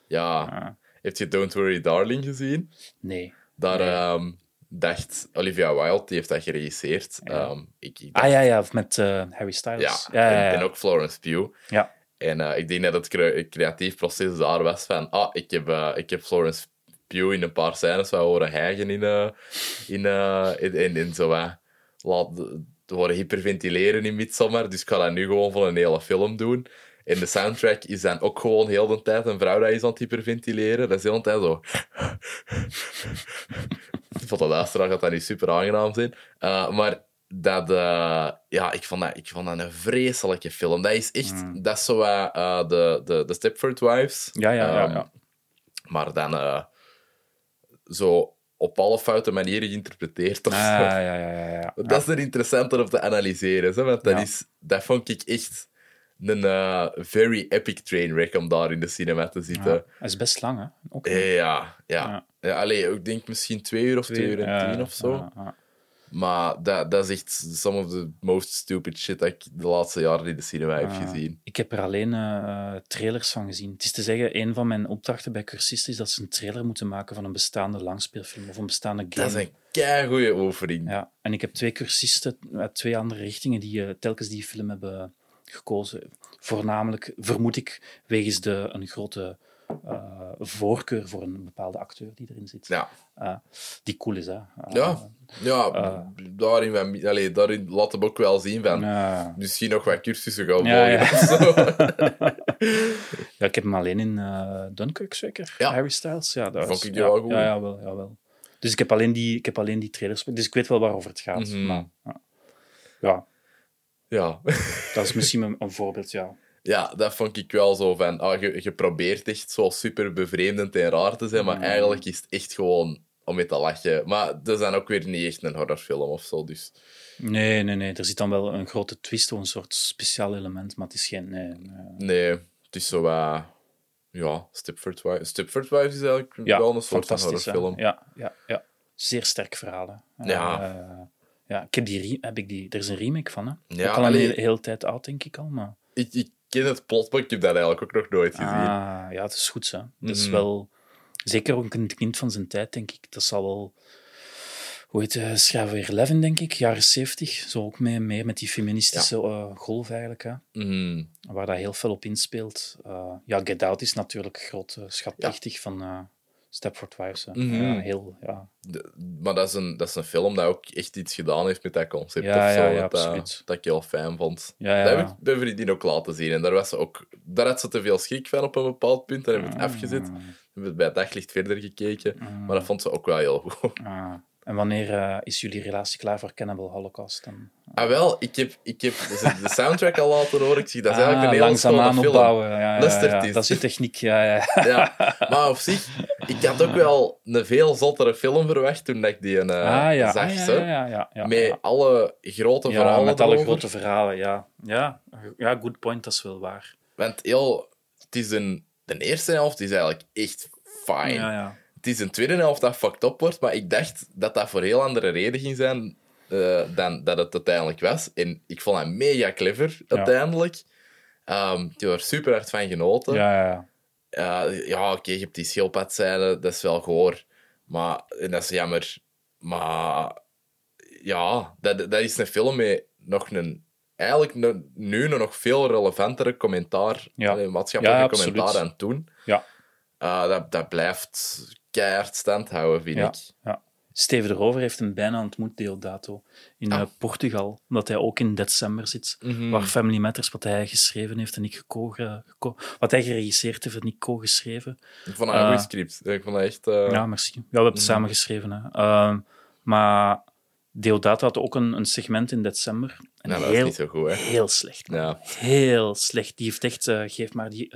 S1: Ja.
S2: eh,
S1: Heb je Don't Worry Darling gezien?
S2: nee.
S1: Daar
S2: Nee.
S1: ehm, dacht Olivia Wilde, die heeft dat geregisseerd.
S2: Ja.
S1: Ehm, ik, ik dacht-
S2: Ah ja, ja, met eh, Harry Styles. Ja, ja, ja.
S1: En, en ook Florence Pugh.
S2: Ja.
S1: En eh, ik denk dat het cre- creatief proces daar was van, ah, ik heb, eh, ik heb Florence Pugh in een paar scènes wel horen hijgen in, in, in, in, in zo wat, laat, te horen hyperventileren in Midsommar, dus ik ga dat nu gewoon voor een hele film doen. In de soundtrack is dan ook gewoon heel de tijd een vrouw dat is aan het hyperventileren. Dat is heel de tijd zo... Voor de luisteraar gaat dat niet super aangenaam zijn. Uh, maar dat, uh, ja, ik vond dat, ik vond dat een vreselijke film. Dat is echt, mm. dat is zo uh, de, de, de Stepford Wives.
S2: Ja, ja, ja.
S1: Um,
S2: ja.
S1: Maar dan uh, zo op alle foute manieren geïnterpreteerd. Of
S2: Ah, ja, ja, ja, ja.
S1: Dat is er interessanter om te analyseren. Hè? Want dat, is, dat vond ik echt een eh, very epic train wreck om daar in de cinema te zitten.
S2: Ja. Dat is best lang, hè? Ook,
S1: Ja, ja.
S2: Ja.
S1: ja. allee, ik denk misschien twee uur of twee, uur en tien of zo. Maar dat, dat is echt some of the most stupid shit dat ik de laatste jaren in de cinema heb gezien.
S2: Ik heb er alleen eh, trailers van gezien. Het is te zeggen, een van mijn opdrachten bij cursisten is dat ze een trailer moeten maken van een bestaande langspeelfilm of een bestaande game.
S1: Dat is een keigoede oefening.
S2: Ja, en ik heb twee cursisten uit twee andere richtingen die eh, telkens die film hebben gekozen. Voornamelijk, vermoed ik, wegens de, een grote eh, voorkeur voor een bepaalde acteur die erin zit.
S1: Ja.
S2: Eh, die cool is, hè. Eh,
S1: Ja, ja daarin, van- allee, daarin laat hem ook wel zien van... Misschien nog wat cursussen gaan volgen
S2: ja.
S1: zo.
S2: Ja, ik heb hem alleen in Dunkirk zeker.
S1: Ja.
S2: Harry Styles. Ja, dat
S1: Vond ik die
S2: ja,
S1: wel goed.
S2: Ja, ja, wel, ja, wel. Dus ik heb alleen die, ik heb alleen die trailers. Dus ik weet wel waarover het gaat.
S1: Mhm.
S2: Maar, ja. Ja, dat is misschien een, een voorbeeld, ja.
S1: ja, dat vond ik wel zo van... Ah, je, je probeert echt zo super bevreemdend en raar te zijn, maar
S2: Mm.
S1: eigenlijk is het echt gewoon om mee te lachen. Maar dat is dan ook weer niet echt een horrorfilm of zo, dus...
S2: Nee, nee, nee. Er zit dan wel een grote twist of een soort speciaal element, maar het is geen... Nee, nee.
S1: Nee, het is zo wat... ja, Stepford Wives. Stepford Wives is eigenlijk
S2: Ja,
S1: wel een soort van horrorfilm.
S2: Ja, ja, ja. Zeer sterk verhaal. hè.
S1: Ja.
S2: Eh, ja, ik heb die, heb ik die... Er is een remake van, hè.
S1: Ja,
S2: ook al een
S1: allee.
S2: hele, hele tijd oud, denk ik al, maar...
S1: Ik, ik ken het plot, maar ik heb dat eigenlijk ook nog nooit gezien.
S2: Ah, ja, het is goed, hè. Dat is
S1: Mhm.
S2: wel... Zeker ook een kind van zijn tijd, denk ik. Dat zal wel... Hoe heet het? Schrijver 11, denk ik, jaren 70. Zo ook mee, mee met die feministische eh, golf eigenlijk, hè.
S1: Mhm.
S2: Waar dat heel veel op inspeelt. Eh, ja, Get Out is natuurlijk groot uh, schatplichtig van eh Stepford Wives. hè.
S1: Mhm.
S2: ja, heel, ja.
S1: De- maar dat is, een, dat is een film dat ook echt iets gedaan heeft met dat concept.
S2: Ja,
S1: of zo,
S2: ja, ja,
S1: dat, dat-
S2: absoluut.
S1: dat ik heel fijn vond.
S2: Ja, ja.
S1: Dat heb ik bij vriendin ook laten zien. En daar, was ze ook, daar had ze te veel schrik van op een bepaald punt. Dan hebben we het afgezet.
S2: Ah.
S1: Hebben we het bij het daglicht verder gekeken. Maar dat vond ze ook wel heel goed.
S2: Ah. En wanneer eh, is jullie relatie klaar voor Cannibal Holocaust? Dan?
S1: Ah, wel, ik heb, ik heb de, soundtrack al laten horen. Ik zie dat is
S2: Ah,
S1: eigenlijk een heel
S2: langzaamaan opbouwen. Ja, ja, ja,
S1: is-
S2: Dat is de techniek. Ja, ja.
S1: Ja, maar op zich, ik had ook wel een veel zottere film verwacht toen ik die
S2: ah, ja.
S1: zag.
S2: Ja, ja, ja, ja, ja,
S1: Met
S2: ja.
S1: alle grote
S2: Ja,
S1: verhalen
S2: met alle grote verhalen, ja. Ja, ja good point, dat is wel waar.
S1: Want heel, het is een, de eerste helft is eigenlijk echt fine. Het is een tweede helft dat fucked up wordt, maar ik dacht dat dat voor heel andere reden ging zijn eh, dan dat het uiteindelijk was. En ik vond het mega clever, uiteindelijk. Ehm, ik heb er super hard van genoten.
S2: Ja, ja, ja.
S1: Uh, ja, oké, je hebt die schildpadzijde, dat is wel goor. Maar, en dat is jammer. Maar ja, dat, dat is een film met nog een, eigenlijk nu nog veel relevantere commentaar,
S2: Ja.
S1: maatschappelijke
S2: Ja,
S1: commentaar dan toen.
S2: Ja.
S1: Uh, dat, dat blijft keihard stand houden, vind
S2: Ja.
S1: ik.
S2: ja. Steven de Rover heeft hem bijna ontmoet, Deodato, in
S1: Ah.
S2: eh, Portugal. Omdat hij ook in december zit.
S1: Mhm.
S2: Waar Family Matters, wat hij geschreven heeft en ik geko geko- wat hij geregisseerd heeft en ik co-geschreven.
S1: Ik vond dat een
S2: Eh,
S1: goed script. Ik vond dat echt... eh,
S2: Ja, merci. Ja, we hebben het
S1: Mhm.
S2: samen geschreven. Hè. Ehm, maar Deodato had ook een, een segment in december. En
S1: nou, dat is
S2: heel,
S1: niet zo goed, hè.
S2: heel slecht. man.
S1: Ja.
S2: Heel slecht. Die heeft echt, geef maar die,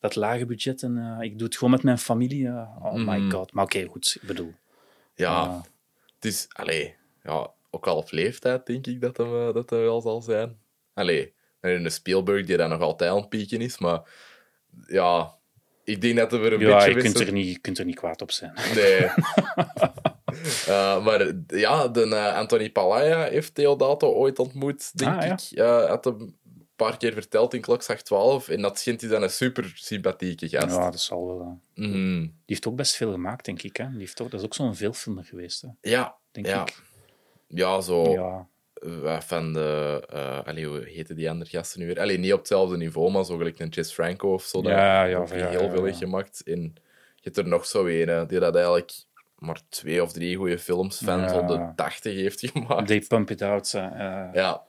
S2: dat lage budget en eh, ik doe het gewoon met mijn familie. eh. oh my
S1: Mhm.
S2: god. Maar oké, goed. Ik bedoel.
S1: Ja,
S2: Ah.
S1: het is... Allee, ja, ook al op leeftijd denk ik dat hem, eh, dat hij wel zal zijn. Allee, en een Spielberg die dan nog altijd aan het pieken is, maar ja, ik denk dat er weer een
S2: ja,
S1: beetje
S2: je kunt er, niet, je kunt er niet kwaad op zijn.
S1: Nee. Eh, maar ja, de, eh, Anthony Palaya heeft Theodato ooit ontmoet, denk
S2: Ah, ja.
S1: ik. Uh, had hem een paar keer verteld in Klokslag 12. En dat schijnt hij dan een super sympathieke gast.
S2: Ja, dat zal wel.
S1: Mhm.
S2: Die heeft ook best veel gemaakt, denk ik. Hè. Die heeft ook, dat is ook zo'n veelfilmer geweest, hè,
S1: Ja,
S2: denk
S1: ja.
S2: ik.
S1: ja, zo
S2: Ja.
S1: eh, van de... allee, hoe heten die andere gasten nu weer? Allee, niet op hetzelfde niveau, maar zo gelijk een Jess Franco of zo.
S2: Ja, ja,
S1: ook
S2: ja,
S1: heel
S2: ja,
S1: veel
S2: ja.
S1: heeft gemaakt. En je hebt er nog zo een, die dat eigenlijk maar twee of drie goede films van
S2: Ja.
S1: zo'n de 80 heeft gemaakt.
S2: They pump it out. eh.
S1: Ja.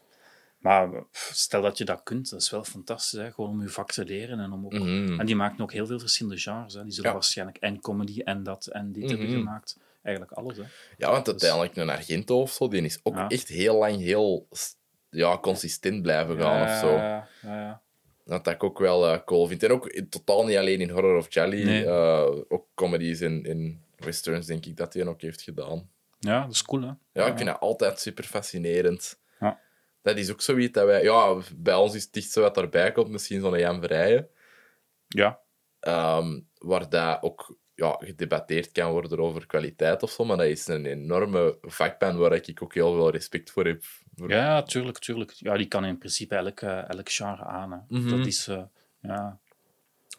S2: Maar stel dat je dat kunt, dat is wel fantastisch. Hè? Gewoon om je vak te leren. En, om ook...
S1: Mhm.
S2: en die maken ook heel veel verschillende genres. Hè? Die zullen
S1: Ja.
S2: waarschijnlijk en comedy en dat en dit hebben
S1: Mhm.
S2: gemaakt. Eigenlijk alles. Hè?
S1: Ja, want uiteindelijk een Argento of zo, die is ook
S2: Ja.
S1: echt heel lang heel ja, consistent blijven gaan of zo.
S2: Ja, ja, ja.
S1: Dat ik ook wel eh, cool vind. En ook in- totaal niet alleen in horror of jelly,
S2: Nee.
S1: eh, ook comedies in, in westerns, denk ik dat hij ook heeft gedaan.
S2: ja, dat is cool. Hè?
S1: Ja, ik vind dat altijd super fascinerend. Dat is ook zoiets dat wij... Ja, bij ons is het dicht zo wat erbij komt, misschien zo'n Jan Verrijen.
S2: Ja.
S1: Ehm, waar dat ook ja, gedebatteerd kan worden over kwaliteit of zo, maar dat is een enorme vakpan waar ik ook heel veel respect voor heb.
S2: Ja, tuurlijk, tuurlijk. Ja, die kan in principe elk, eh, elk genre aan. Hè.
S1: Mhm.
S2: Dat is... eh, ja,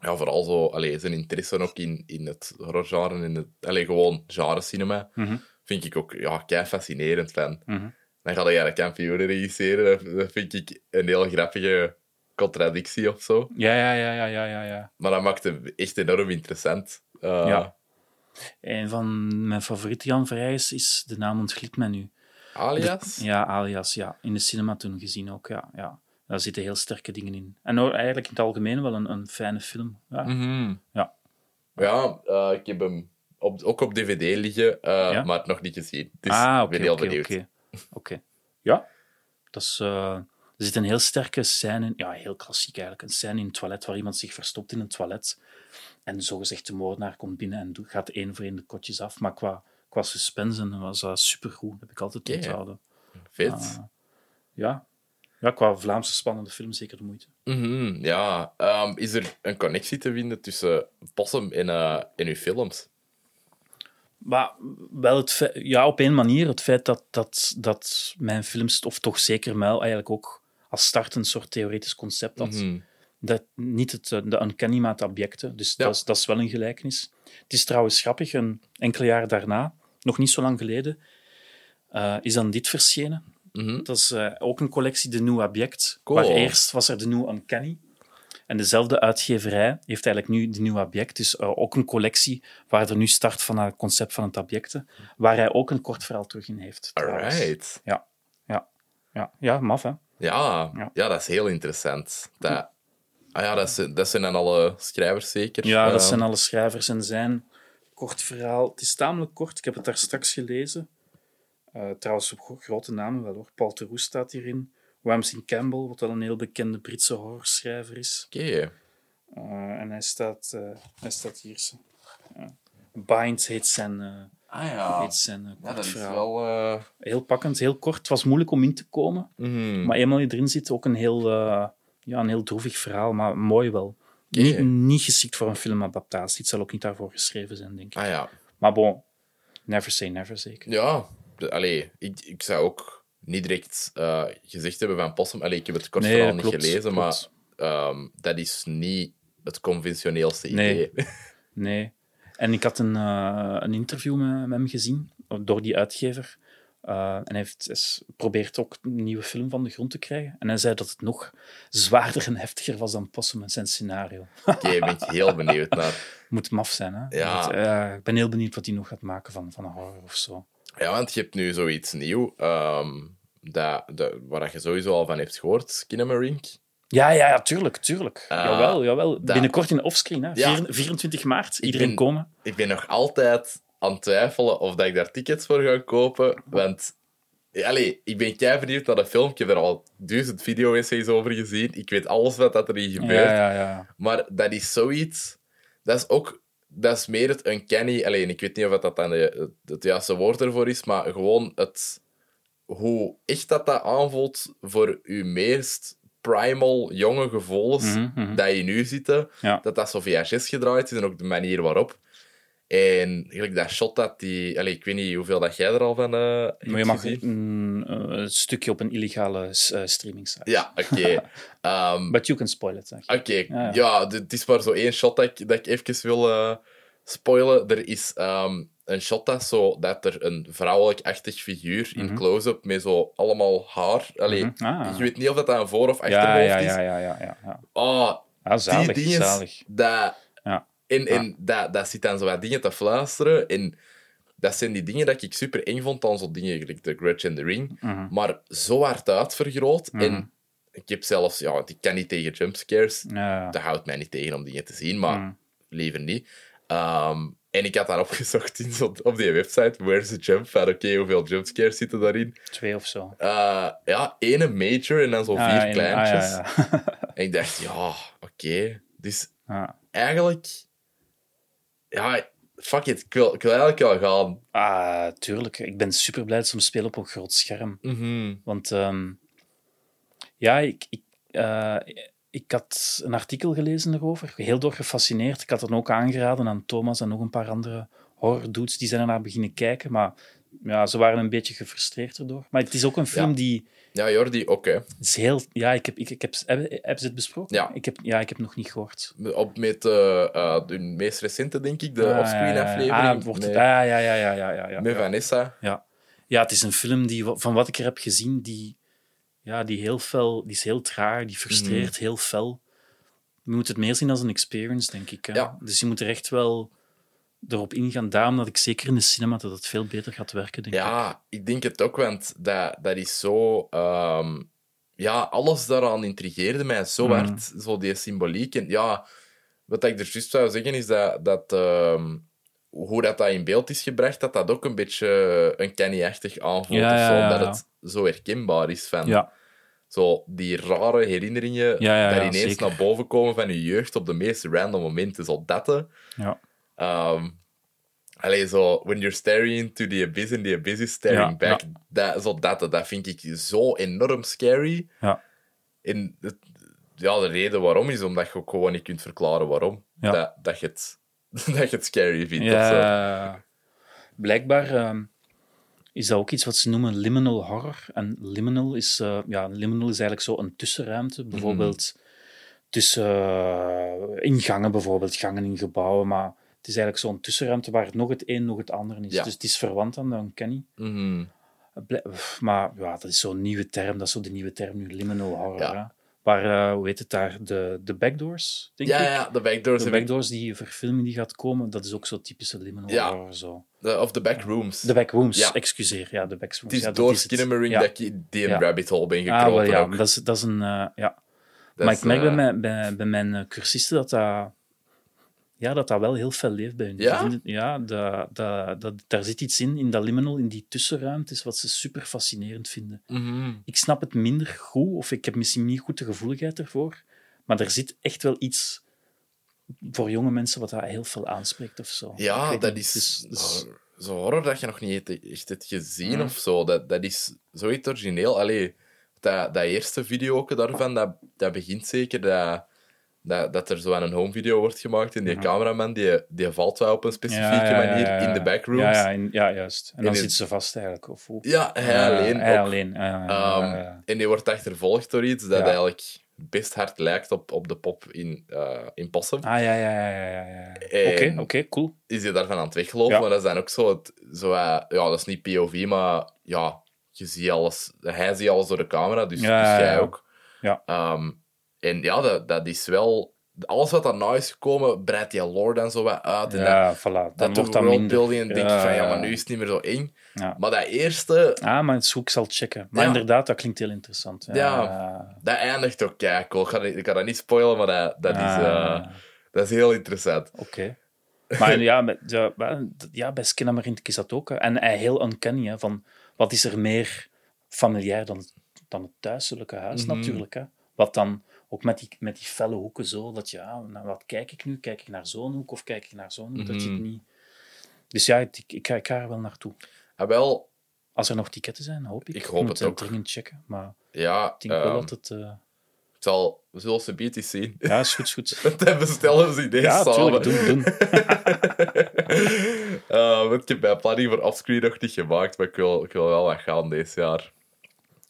S1: Ja, vooral zo, allee, zijn interesse ook in, in het horrorgenre, in het, allee, gewoon genre cinema,
S2: Mhm.
S1: vind ik ook ja, kei fascinerend van.
S2: Mhm.
S1: Dan ga je de kampioenen regisseren, dat, vind ik een heel grappige contradictie of zo.
S2: ja, ja, ja, ja, ja, ja, ja.
S1: Maar dat maakt het echt enorm interessant. Eh,
S2: Ja. Een van mijn favoriete Jan Verheijs is de naam ontglipt mij nu.
S1: Alias?
S2: Ja, alias, ja. In de cinema toen gezien ook, ja. ja. Daar zitten heel sterke dingen in. En eigenlijk in het algemeen wel een, een fijne film. Ja.
S1: Mhm.
S2: Ja.
S1: Ja, eh, ik heb hem op, ook op DVD liggen,
S2: Ja?
S1: maar nog niet gezien. Dus
S2: ah,
S1: ik
S2: oké,
S1: ben heel benieuwd.
S2: Oké. Ja, dat is... eh, er zit een heel sterke scène in, ja, heel klassiek eigenlijk, een scène in het toilet waar iemand zich verstopt in een toilet en zogezegd de moordenaar komt binnen en gaat één voor één de kotjes af. Maar qua, qua suspense en was dat supergoed, dat heb ik altijd onthouden.
S1: Vet.
S2: Ah. Ja. ja, qua Vlaamse spannende film zeker de moeite.
S1: Mhm, ja. Ehm, is er een connectie te vinden tussen Possum en, eh en uw films?
S2: Maar wel het ja, op één manier. Het feit dat, dat, dat mijn films, of toch zeker Muil, eigenlijk ook als start een soort theoretisch concept had.
S1: Mhm.
S2: Dat, niet het, eh, de uncanny, maar het objecten. Dus
S1: Ja.
S2: dat, is, dat is wel een gelijkenis. Het is trouwens grappig, een enkele jaren daarna, nog niet zo lang geleden, eh, is dan dit verschenen.
S1: Mhm.
S2: Dat is eh, ook een collectie, de Nieuw Object.
S1: Cool.
S2: Waar eerst was er de Nieuw Uncanny. En dezelfde uitgeverij heeft eigenlijk nu de Nieuw Object. Dus eh, ook een collectie waar er nu start van het concept van het objecten. Waar hij ook een kort verhaal terug in heeft. trouwens.
S1: Alright.
S2: Ja, ja, ja, ja, maf hè.
S1: Ja,
S2: Ja.
S1: ja. dat is heel interessant. Dat, ah ja, dat, zijn, dat zijn dan alle schrijvers zeker?
S2: Ja, dat
S1: Eh,
S2: zijn alle schrijvers en zijn kort verhaal. Het is tamelijk kort, ik heb het daar straks gelezen. Eh, trouwens, op gro- grote namen wel hoor. Paul Theroux staat hierin. Ramsey Campbell, wat wel een heel bekende Britse horrorschrijver is.
S1: Oké.
S2: Eh, en hij staat, eh, hij staat hier. zo. Ja. Bind heet zijn, eh,
S1: Ah ja.
S2: heet zijn
S1: Ja,
S2: kort
S1: dat is
S2: verhaal.
S1: wel...
S2: Heel pakkend, heel kort. Het was moeilijk om in te komen.
S1: mhm.
S2: Maar eenmaal je erin zit, ook een heel, ja, een heel droevig verhaal, maar mooi wel. Niet, niet geschikt voor een filmadaptatie. Het zal ook niet daarvoor geschreven zijn, denk ik.
S1: Ah ja.
S2: Maar bon, never say never, zeker.
S1: Ja, allee, ik, ik zou ook niet direct eh, gezegd hebben van Possum. Allee, ik heb het kort
S2: Nee,
S1: verhaal niet
S2: klopt,
S1: gelezen,
S2: klopt.
S1: maar ehm, dat is niet het conventioneelste
S2: Nee.
S1: idee.
S2: Nee. En ik had een, eh, een interview met, met hem gezien, door die uitgever. Eh, en hij heeft, is- probeert ook een nieuwe film van de grond te krijgen. En hij zei dat het nog zwaarder en heftiger was dan Possum en zijn scenario.
S1: Oké, ben ik heel benieuwd naar.
S2: Moet maf zijn, hè?
S1: Ja.
S2: Ik ben heel benieuwd wat hij nog gaat maken van, van een horror of zo.
S1: Ja, want je hebt nu zoiets nieuw, ehm, dat, dat, waar je sowieso al van hebt gehoord, Skinamarink.
S2: Ja, ja, ja, tuurlijk, tuurlijk.
S1: Ah,
S2: jawel, jawel.
S1: dat-
S2: Binnenkort in offscreen, hè?
S1: Ja.
S2: Vier- 24 maart. Iedereen
S1: ben-
S2: komen.
S1: Ik ben nog altijd aan het twijfelen of dat ik daar tickets voor ga kopen, want... Allee, ik ben kei benieuwd naar de film. Ik heb er al duizend video-essays over gezien. Ik weet alles wat dat erin gebeurt.
S2: Ja, ja, ja.
S1: Maar dat is zoiets... Dat is ook... Dat is meer het uncanny... Alleen, ik weet niet of dat dan de- het, het juiste woord ervoor is, maar gewoon het... Hoe echt dat dat aanvoelt voor uw meest primal, jonge gevoelens
S2: mhm.
S1: dat je nu zitten.
S2: Ja.
S1: Dat dat zo VHS gedraaid is en ook de manier waarop. En eigenlijk dat shot dat die... Allee, ik weet niet hoeveel dat jij er al van eh hebt
S2: Maar je mag een, eh, een stukje op een illegale uh, streaming site.
S1: Ja, oké. Ehm,
S2: But you can spoil it.
S1: Oké,
S2: Ja.
S1: ja, het is maar zo één shot dat ik, dat ik even wil eh, spoilen. Er is ehm, een shot dat, zo, dat er een vrouwelijk-achtig figuur in close-up met zo allemaal haar... Allee,
S2: Mhm. Ah.
S1: Je weet niet of dat een voor- of
S2: Ja,
S1: achterhoofd
S2: ja,
S1: is.
S2: ja, ja, ja, ja, ja.
S1: Oh,
S2: Ah, zalig,
S1: die dingen,
S2: zalig.
S1: Dat,
S2: Ja.
S1: En, en dat, dat zit dan zo wat dingen te fluisteren. En dat zijn die dingen dat ik super eng vond aan zo'n dingen, gelijk The Grudge en The Ring,
S2: Mhm.
S1: maar zo hard uitvergroot. En ik heb zelfs, ja, want ik kan niet tegen jumpscares.
S2: Ja.
S1: Dat houdt mij niet tegen om dingen te zien, maar
S2: Mhm.
S1: liever niet. Ehm, en ik had dan opgezocht in zo, op die website, Where's the Jump? Van oké, hoeveel jumpscares zitten daarin?
S2: Twee of zo.
S1: Eh, ja, ene major en dan zo vier
S2: Ah,
S1: kleintjes.
S2: ah, ja, ja.
S1: En ik dacht, ja, oké. Dus
S2: Ja.
S1: eigenlijk... Ja, fuck it. Ik wil, ik wil eigenlijk wel gaan.
S2: Ah, tuurlijk. Ik ben super blij dat ze hem spelen op een groot scherm.
S1: Mhm.
S2: Want ehm, ja, ik, ik, eh, ik had een artikel gelezen erover, heel door gefascineerd. Ik had het ook aangeraden aan Thomas en nog een paar andere horror dudes. Die zijn ernaar beginnen kijken, maar ja, ze waren een beetje gefrustreerd erdoor. Maar het is ook een film
S1: Ja.
S2: die
S1: Ja, Jordi, oké.
S2: is heel... Ja, ik heb, ik, ik heb, hebben hebben ze het besproken?
S1: Ja.
S2: Ik heb, ja, ik heb het nog niet gehoord.
S1: Op met eh, de meest recente, denk ik, de
S2: Ah,
S1: offscreen
S2: ja, ja, ja.
S1: aflevering.
S2: Ah, wordt het,
S1: met,
S2: ah, ja, ja, ja, ja, ja, ja,
S1: met. Vanessa.
S2: Ja. ja, het is een film die, van wat ik er heb gezien, die, ja, die heel fel, die is heel traag, die frustreert
S1: Mhm.
S2: heel fel. Je moet het meer zien als een experience, denk ik. Hè?
S1: Ja.
S2: Dus je moet er echt wel erop ingaan. Daarom dat ik zeker in de cinema dat het veel beter gaat werken, denk ik.
S1: Ja, ik denk het ook, want dat, dat is zo... ehm, ja, alles daaraan intrigeerde mij zo
S2: Mhm.
S1: hard. Zo die symboliek. En ja, wat ik er juist zou zeggen, is dat... dat ehm, hoe dat, dat in beeld is gebracht, dat dat ook een beetje een Kenny-achtig aanvoelt.
S2: Ja,
S1: of zo,
S2: ja, ja,
S1: dat
S2: ja.
S1: het zo herkenbaar is van...
S2: Ja,
S1: Zo die rare herinneringen
S2: Ja, ja,
S1: daar
S2: ja,
S1: ineens
S2: zeker.
S1: naar boven komen van je jeugd op de meest random momenten. Zo dat.
S2: ja.
S1: Ehm allee, zo, when you're staring into the abyss and the abyss is staring
S2: Ja,
S1: back. Dat, zo dat, dat vind ik zo enorm scary.
S2: ja.
S1: En het, ja, de reden waarom is omdat je ook gewoon niet kunt verklaren waarom.
S2: Ja.
S1: Dat, dat, je het, dat je het scary vindt.
S2: Ja, blijkbaar ehm, is dat ook iets wat ze noemen liminal horror. En liminal is, eh, ja, liminal is eigenlijk zo een tussenruimte. Bijvoorbeeld tussen eh, ingangen, bijvoorbeeld gangen in gebouwen. Maar het is eigenlijk zo'n tussenruimte waar nog het een, nog het ander is.
S1: Ja.
S2: Dus het is verwant aan de uncanny.
S1: Mhm.
S2: Blijk- Maar ja, dat is zo'n nieuwe term. Dat is zo de nieuwe term nu, liminal horror.
S1: Ja.
S2: Waar, eh, hoe heet het daar, de, de backdoors, denk
S1: Ja,
S2: ik.
S1: ja, de backdoors.
S2: De backdoors, die verfilming die gaat komen, dat is ook zo typische liminal
S1: Ja.
S2: horror. Zo.
S1: de- of de backrooms.
S2: De backrooms,
S1: Ja.
S2: excuseer. Ja, de backrooms.
S1: Het is door. Skinnamarink dat ik die
S2: Ja.
S1: rabbit hole ben
S2: Ah,
S1: gekropen
S2: wel, ja, dat is, dat is een... eh, ja.
S1: Dat
S2: maar
S1: is,
S2: ik merk bij,
S1: eh,
S2: mijn, bij, bij mijn cursisten dat dat, ja, dat dat wel heel veel leeft bij hun.
S1: Ja?
S2: ja dat, dat, dat, daar zit iets in, in dat liminal, in die tussenruimtes, wat ze super fascinerend vinden.
S1: mhm.
S2: Ik snap het minder goed, of ik heb misschien niet goed de gevoeligheid ervoor, maar er zit echt wel iets voor jonge mensen wat dat heel veel aanspreekt of zo.
S1: Ja, dat
S2: niet.
S1: is
S2: Dus-
S1: zo horror dat je nog niet echt- hebt gezien of zo. Dat, dat is zoiets origineel. Allee, dat, dat eerste video daarvan, dat, dat begint zeker dat, dat, dat er zo aan een home video wordt gemaakt en die cameraman die, die valt wel op een specifieke
S2: Ja, ja, ja,
S1: manier
S2: ja, ja.
S1: in de backrooms.
S2: Ja, ja, in- ja, juist. En dan zit ze vast eigenlijk. Of hoe?
S1: Ja, hij
S2: Ja,
S1: alleen
S2: hij
S1: ook.
S2: alleen. Ja, ja, ja, ja, ja.
S1: En die wordt achtervolgd door iets dat
S2: Ja.
S1: eigenlijk best hard lijkt op, op de pop in, eh in Possum.
S2: Ah, ja, ja, ja, ja, ja, Oké, oké, cool.
S1: is hij daarvan aan het weglopen.
S2: Ja.
S1: Maar dat is dan ook zo, het, zo eh, ja, dat is niet POV, maar ja, je ziet alles, hij ziet alles door de camera, dus,
S2: Ja,
S1: dus
S2: ja,
S1: jij
S2: ja.
S1: ook.
S2: Ja.
S1: Ehm, en ja, dat, dat is wel, alles wat daarna is gekomen, breidt die lore dan zo wat uit. En dat,
S2: Ja, voilà. Dan
S1: dat
S2: wordt dat
S1: worldbuilding en denk je van, ja, maar nu is het niet meer zo eng.
S2: Ja.
S1: Maar dat eerste,
S2: Ah, maar het ik zal checken. Maar
S1: Ja.
S2: inderdaad, dat klinkt heel interessant.
S1: Ja. dat eindigt ook kei cool. Ik ga, ik ga dat niet spoilen, maar dat, dat, is,
S2: Ah.
S1: eh, dat is heel interessant.
S2: Oké. Maar ja, met, ja, bij Skinnamarink is dat ook. hè. En hij heel uncanny, hè, van wat is er meer familiair dan, dan het thuiselijke huis
S1: Mhm.
S2: natuurlijk. Hè. Wat dan ook met die, met die felle hoeken zo, dat ja, naar wat kijk ik nu? Kijk ik naar zo'n hoek of kijk ik naar zo'n hoek? Dat je het
S1: Mhm.
S2: niet... Dus ja, ik, ik, ga, ik ga er wel naartoe.
S1: En wel,
S2: Als er nog ticketten zijn, hoop ik.
S1: Ik hoop
S2: moet
S1: het
S2: het
S1: ook.
S2: dringend checken. Maar
S1: ja,
S2: ik denk wel
S1: ehm,
S2: dat het... eh,
S1: ik zal, we zullen ze beet eens zien.
S2: Ja, is goed, is goed.
S1: Dan bestellen ze idee
S2: Ja,
S1: samen.
S2: tuurlijk, doen, doen.
S1: Eh, want ik heb mijn planning voor offscreen nog niet gemaakt, maar ik wil, ik wil wel wat gaan deze jaar.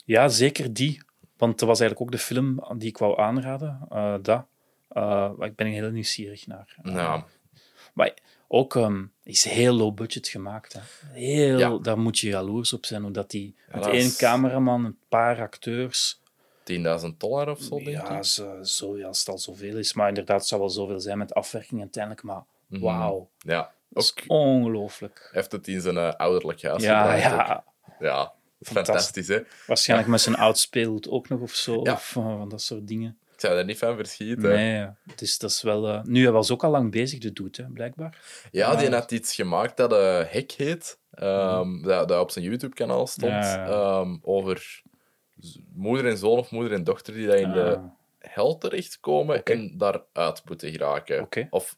S2: Ja, zeker die. Want dat was eigenlijk ook de film die ik wou aanraden. eh dat. Eh, ik ben er heel nieuwsgierig naar. Eh,
S1: Nou,
S2: Maar ook ehm, is heel low budget gemaakt. Hè. Heel,
S1: Ja.
S2: Daar moet je jaloers op zijn. Hoe dat die met één
S1: is-
S2: cameraman, een paar acteurs.
S1: 10.000 dollar of zo, denk
S2: Ja,
S1: ik.
S2: zo, zo, ja, als het al zoveel is. Maar inderdaad, het zou wel zoveel zijn met afwerking uiteindelijk. Maar
S1: Mhm.
S2: wauw.
S1: Ja, Ook-
S2: ongelooflijk.
S1: heeft het in zijn ouderlijk huis
S2: Ja,
S1: ook.
S2: ja. Fantastisch.
S1: hè?
S2: Waarschijnlijk met zijn oud ook nog of zo.
S1: Ja.
S2: Of eh, van dat soort dingen.
S1: Ik zou er niet van verschieten.
S2: Nee, dus dat is wel... eh, Nu, hij was ook al lang bezig, de doet, hè, blijkbaar.
S1: Ja, die had iets gemaakt dat eh Hek heet. ehm, dat, dat op zijn YouTube-kanaal stond. Ehm, over moeder en zoon of moeder en dochter die daar in de
S2: Ah,
S1: hel terechtkomen
S2: Oké.
S1: en daaruit moeten geraken.
S2: Oké.
S1: Of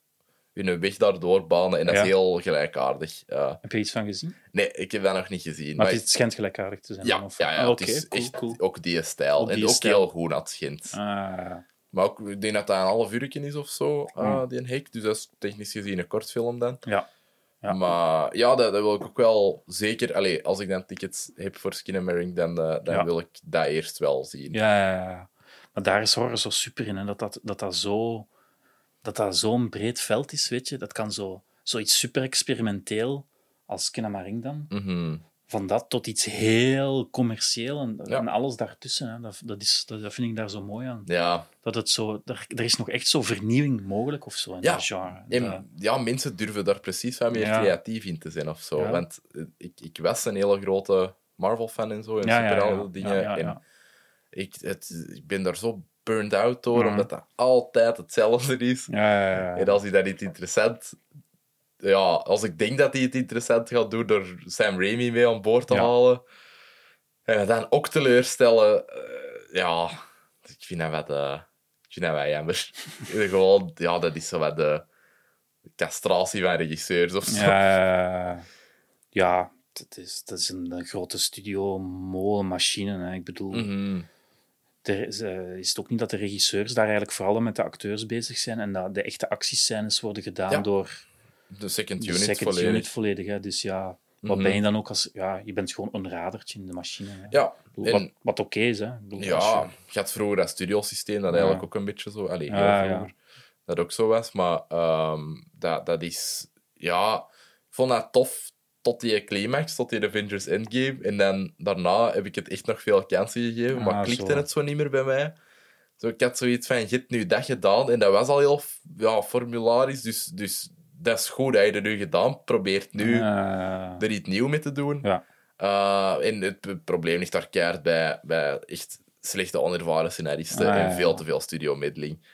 S1: hun weg daardoor banen. En dat
S2: Ja.
S1: is heel gelijkaardig. Ja.
S2: Heb je iets van gezien?
S1: nee, ik heb dat nog niet gezien.
S2: Maar
S1: maar
S2: het schijnt gelijkaardig te zijn.
S1: ja,
S2: dan, of-
S1: ja, ja,
S2: Ah,
S1: het
S2: Oké,
S1: is
S2: cool,
S1: echt
S2: cool.
S1: ook die stijl.
S2: Ook
S1: en
S2: die
S1: ook
S2: stijl.
S1: heel goed het.
S2: Ah,
S1: Maar ook, ik denk dat dat een half uur is of zo, ah,
S2: Ja.
S1: die een hek. Dus dat is technisch gezien een kortfilm dan.
S2: ja. Ja.
S1: Maar ja, dat, dat wil ik ook wel zeker... Allee, als ik dan tickets heb voor Skinnamarink, dan, eh, dan
S2: Ja.
S1: wil ik dat eerst wel zien.
S2: Ja, ja, ja. Maar daar is horror zo super in. Hè? Dat, dat, dat, dat, zo, dat dat zo'n breed veld is, weet je. Dat kan zo, zoiets super experimenteel als Kinamaring dan.
S1: Mhm.
S2: Van dat tot iets heel commercieel en,
S1: Ja.
S2: en alles daartussen. Hè? Dat, dat, is, dat, dat vind ik daar zo mooi aan.
S1: Ja,
S2: Dat het zo, er, er is nog echt zo vernieuwing mogelijk of zo in
S1: Ja.
S2: dat genre.
S1: en,
S2: Dat-
S1: ja, mensen durven daar precies wat meer
S2: Ja.
S1: creatief in te zijn of zo. Want eh, ik, ik was een hele grote Marvel-fan en zo, en
S2: Ja, ja, ja.
S1: superhelden dingen. En ik, het, ik ben daar zo burned out door, omdat dat altijd hetzelfde is.
S2: ja, ja, ja.
S1: En als hij dat niet interessant... Ja, als ik denk dat hij het interessant gaat doen door Sam Raimi mee aan boord te halen, en dan ook teleurstellen, eh, ja, ik vind dat wat... eh, ik vind dat wel jammer. Gewoon, ja, dat is zo wat de castratie van regisseurs of zo.
S2: Ja, ja, dat, is, dat is een, een grote studio, molenmachine. Hè. Ik bedoel,
S1: Mhm.
S2: Er is, eh, is het ook niet dat de regisseurs daar eigenlijk vooral met de acteurs bezig zijn en dat de echte actiescènes worden gedaan
S1: Ja,
S2: door
S1: De second
S2: de
S1: unit
S2: second
S1: volledig.
S2: unit volledig. Hè. Dus ja, wat
S1: Mhm.
S2: ben je dan ook als... Ja, je bent gewoon een radertje in de machine. Hè.
S1: Ja, en-
S2: wat wat oké is, hè. Bedoel,
S1: ja,
S2: je-
S1: had vroeger dat studiosysteem, dat
S2: Ja.
S1: eigenlijk ook een beetje zo... Allee, heel
S2: Ja,
S1: vroeger. Dat ook zo was. Maar ehm, dat, dat is... Ja, ik vond dat tof tot die climax, tot die Avengers Endgame. En dan daarna heb ik het echt nog veel kansen gegeven,
S2: Ah,
S1: maar klikte
S2: zo.
S1: het zo niet meer bij mij. Zo, ik had zoiets van, je hebt nu dat gedaan. En dat was al heel ja, formularisch, dus, dus dat is goed dat je dat nu gedaan. Probeert nu
S2: Eh,
S1: er iets nieuws mee te doen.
S2: ja.
S1: Uh, en het probleem ligt daar keihard bij, bij echt slechte onervaren scenaristen
S2: Ah, ja,
S1: en veel te veel studio-middeling.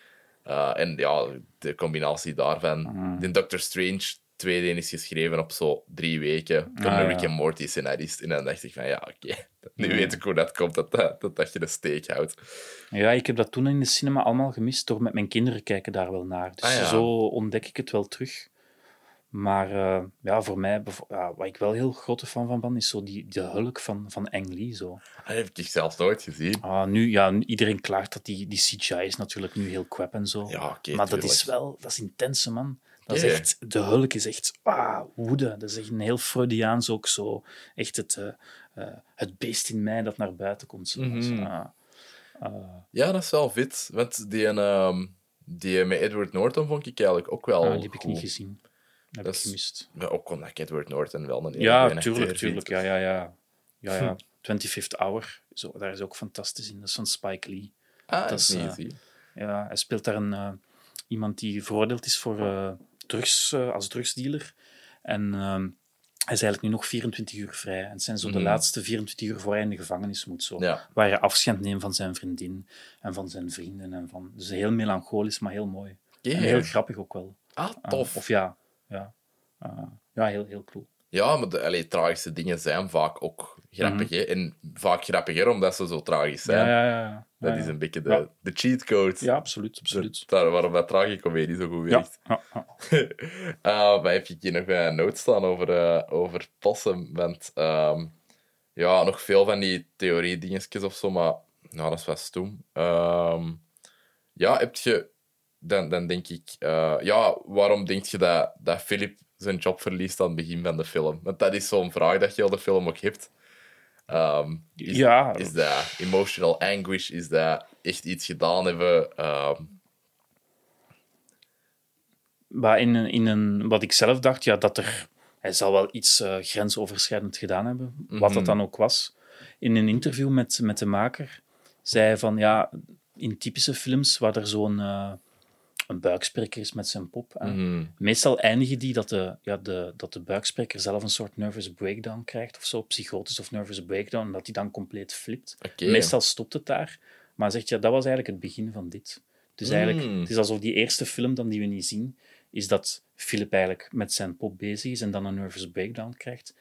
S1: Uh, en ja, de combinatie daarvan.
S2: Mm.
S1: De Doctor Strange 2D is geschreven op zo drie weken door
S2: Ah,
S1: een. Rick Morty scenarist. En dan dacht ik van ja, oké, nu weet ik hoe dat komt, dat, dat, dat, dat je de steek houdt.
S2: Ja, ik heb dat toen in de cinema allemaal gemist. Door met mijn kinderen kijken daar wel naar. Dus
S1: Ah, ja.
S2: zo ontdek ik het wel terug. Maar eh, ja, voor mij, ja, wat ik wel heel grote fan van ben, is zo die, de hulk van, van Ang Lee. Zo.
S1: Dat heb ik zelfs nooit gezien.
S2: Ah, nu, ja, iedereen klaagt dat die, die CGI is natuurlijk nu heel crap en zo.
S1: Ja,
S2: maar dat is wel, dat is intense, man. Dat is
S1: Ja.
S2: echt, de hulk is echt ah, woede. Dat is echt een heel Freudiaans ook zo. Echt het, eh, eh, het beest in mij dat naar buiten komt. Zo.
S1: Mhm.
S2: Zo, ah.
S1: Ja, dat is wel vet. Want die, ehm, die met Edward Norton vond ik eigenlijk ook wel
S2: Ah, die heb ik
S1: goed.
S2: niet gezien. Dat heb ik
S1: is-
S2: gemist.
S1: Ja, ook omdat ik Edward Norton wel een
S2: Ja, tuurlijk, tuurlijk. Ja, ja, ja. ja, ja. 25th Hour, zo, daar is ook fantastisch in. Dat is van Spike Lee.
S1: Ah,
S2: Dat
S1: is gezien.
S2: Ja, hij speelt daar een, iemand die veroordeeld is voor drugs, eh, als drugsdealer. En ehm, hij is eigenlijk nu nog 24 uur vrij. En het zijn zo de
S1: Mhm.
S2: laatste 24 uur voor hij in de gevangenis moet. Zo.
S1: Ja.
S2: Waar hij afscheid neemt van zijn vriendin en van zijn vrienden. En van, dus heel melancholisch, maar heel mooi. En heel grappig ook wel.
S1: Ah,
S2: Ah,
S1: tof.
S2: of ja, ja. Ah, ja, heel, heel cool.
S1: Ja, maar de allee, tragische dingen zijn vaak ook grappig. hè. En vaak grappiger omdat ze zo tragisch zijn.
S2: Ja, ja, ja.
S1: Dat is een beetje de, de cheat code.
S2: Ja, absoluut. absoluut.
S1: Daar, waarom dat tragicomedie zo goed werkt.
S2: ja.
S1: Eh, maar heb ik hier nog een noot staan over, eh, over Possum. Want ehm, ja, nog veel van die theorie-dingetjes of zo, maar nou, dat is wat stom. Ehm, ja, heb je... Dan, dan denk ik... eh, ja, waarom denk je dat, dat Philip zijn job verliest aan het begin van de film? Want dat is zo'n vraag dat je heel de film ook hebt. Ehm, is,
S2: Ja.
S1: is dat emotional anguish? Is dat echt iets gedaan hebben? Ehm,
S2: Maar in, in een, wat ik zelf dacht, ja, dat er... Hij zal wel iets eh, grensoverschrijdend gedaan hebben, wat dat dan ook was. In een interview met, met de maker zei hij van, ja, in typische films waar er zo'n... eh, een buikspreker is met zijn pop. hè.
S1: Mhm.
S2: Meestal eindigen die dat de, ja, de, dat de buikspreker zelf een soort nervous breakdown krijgt, of zo, psychotisch of nervous breakdown, en dat hij dan compleet flipt. Meestal stopt het daar, maar zegt, ja, dat was eigenlijk het begin van dit. Dus eigenlijk,
S1: Mm.
S2: het is alsof die eerste film dan die we niet zien, is dat Philip eigenlijk met zijn pop bezig is en dan een nervous breakdown krijgt.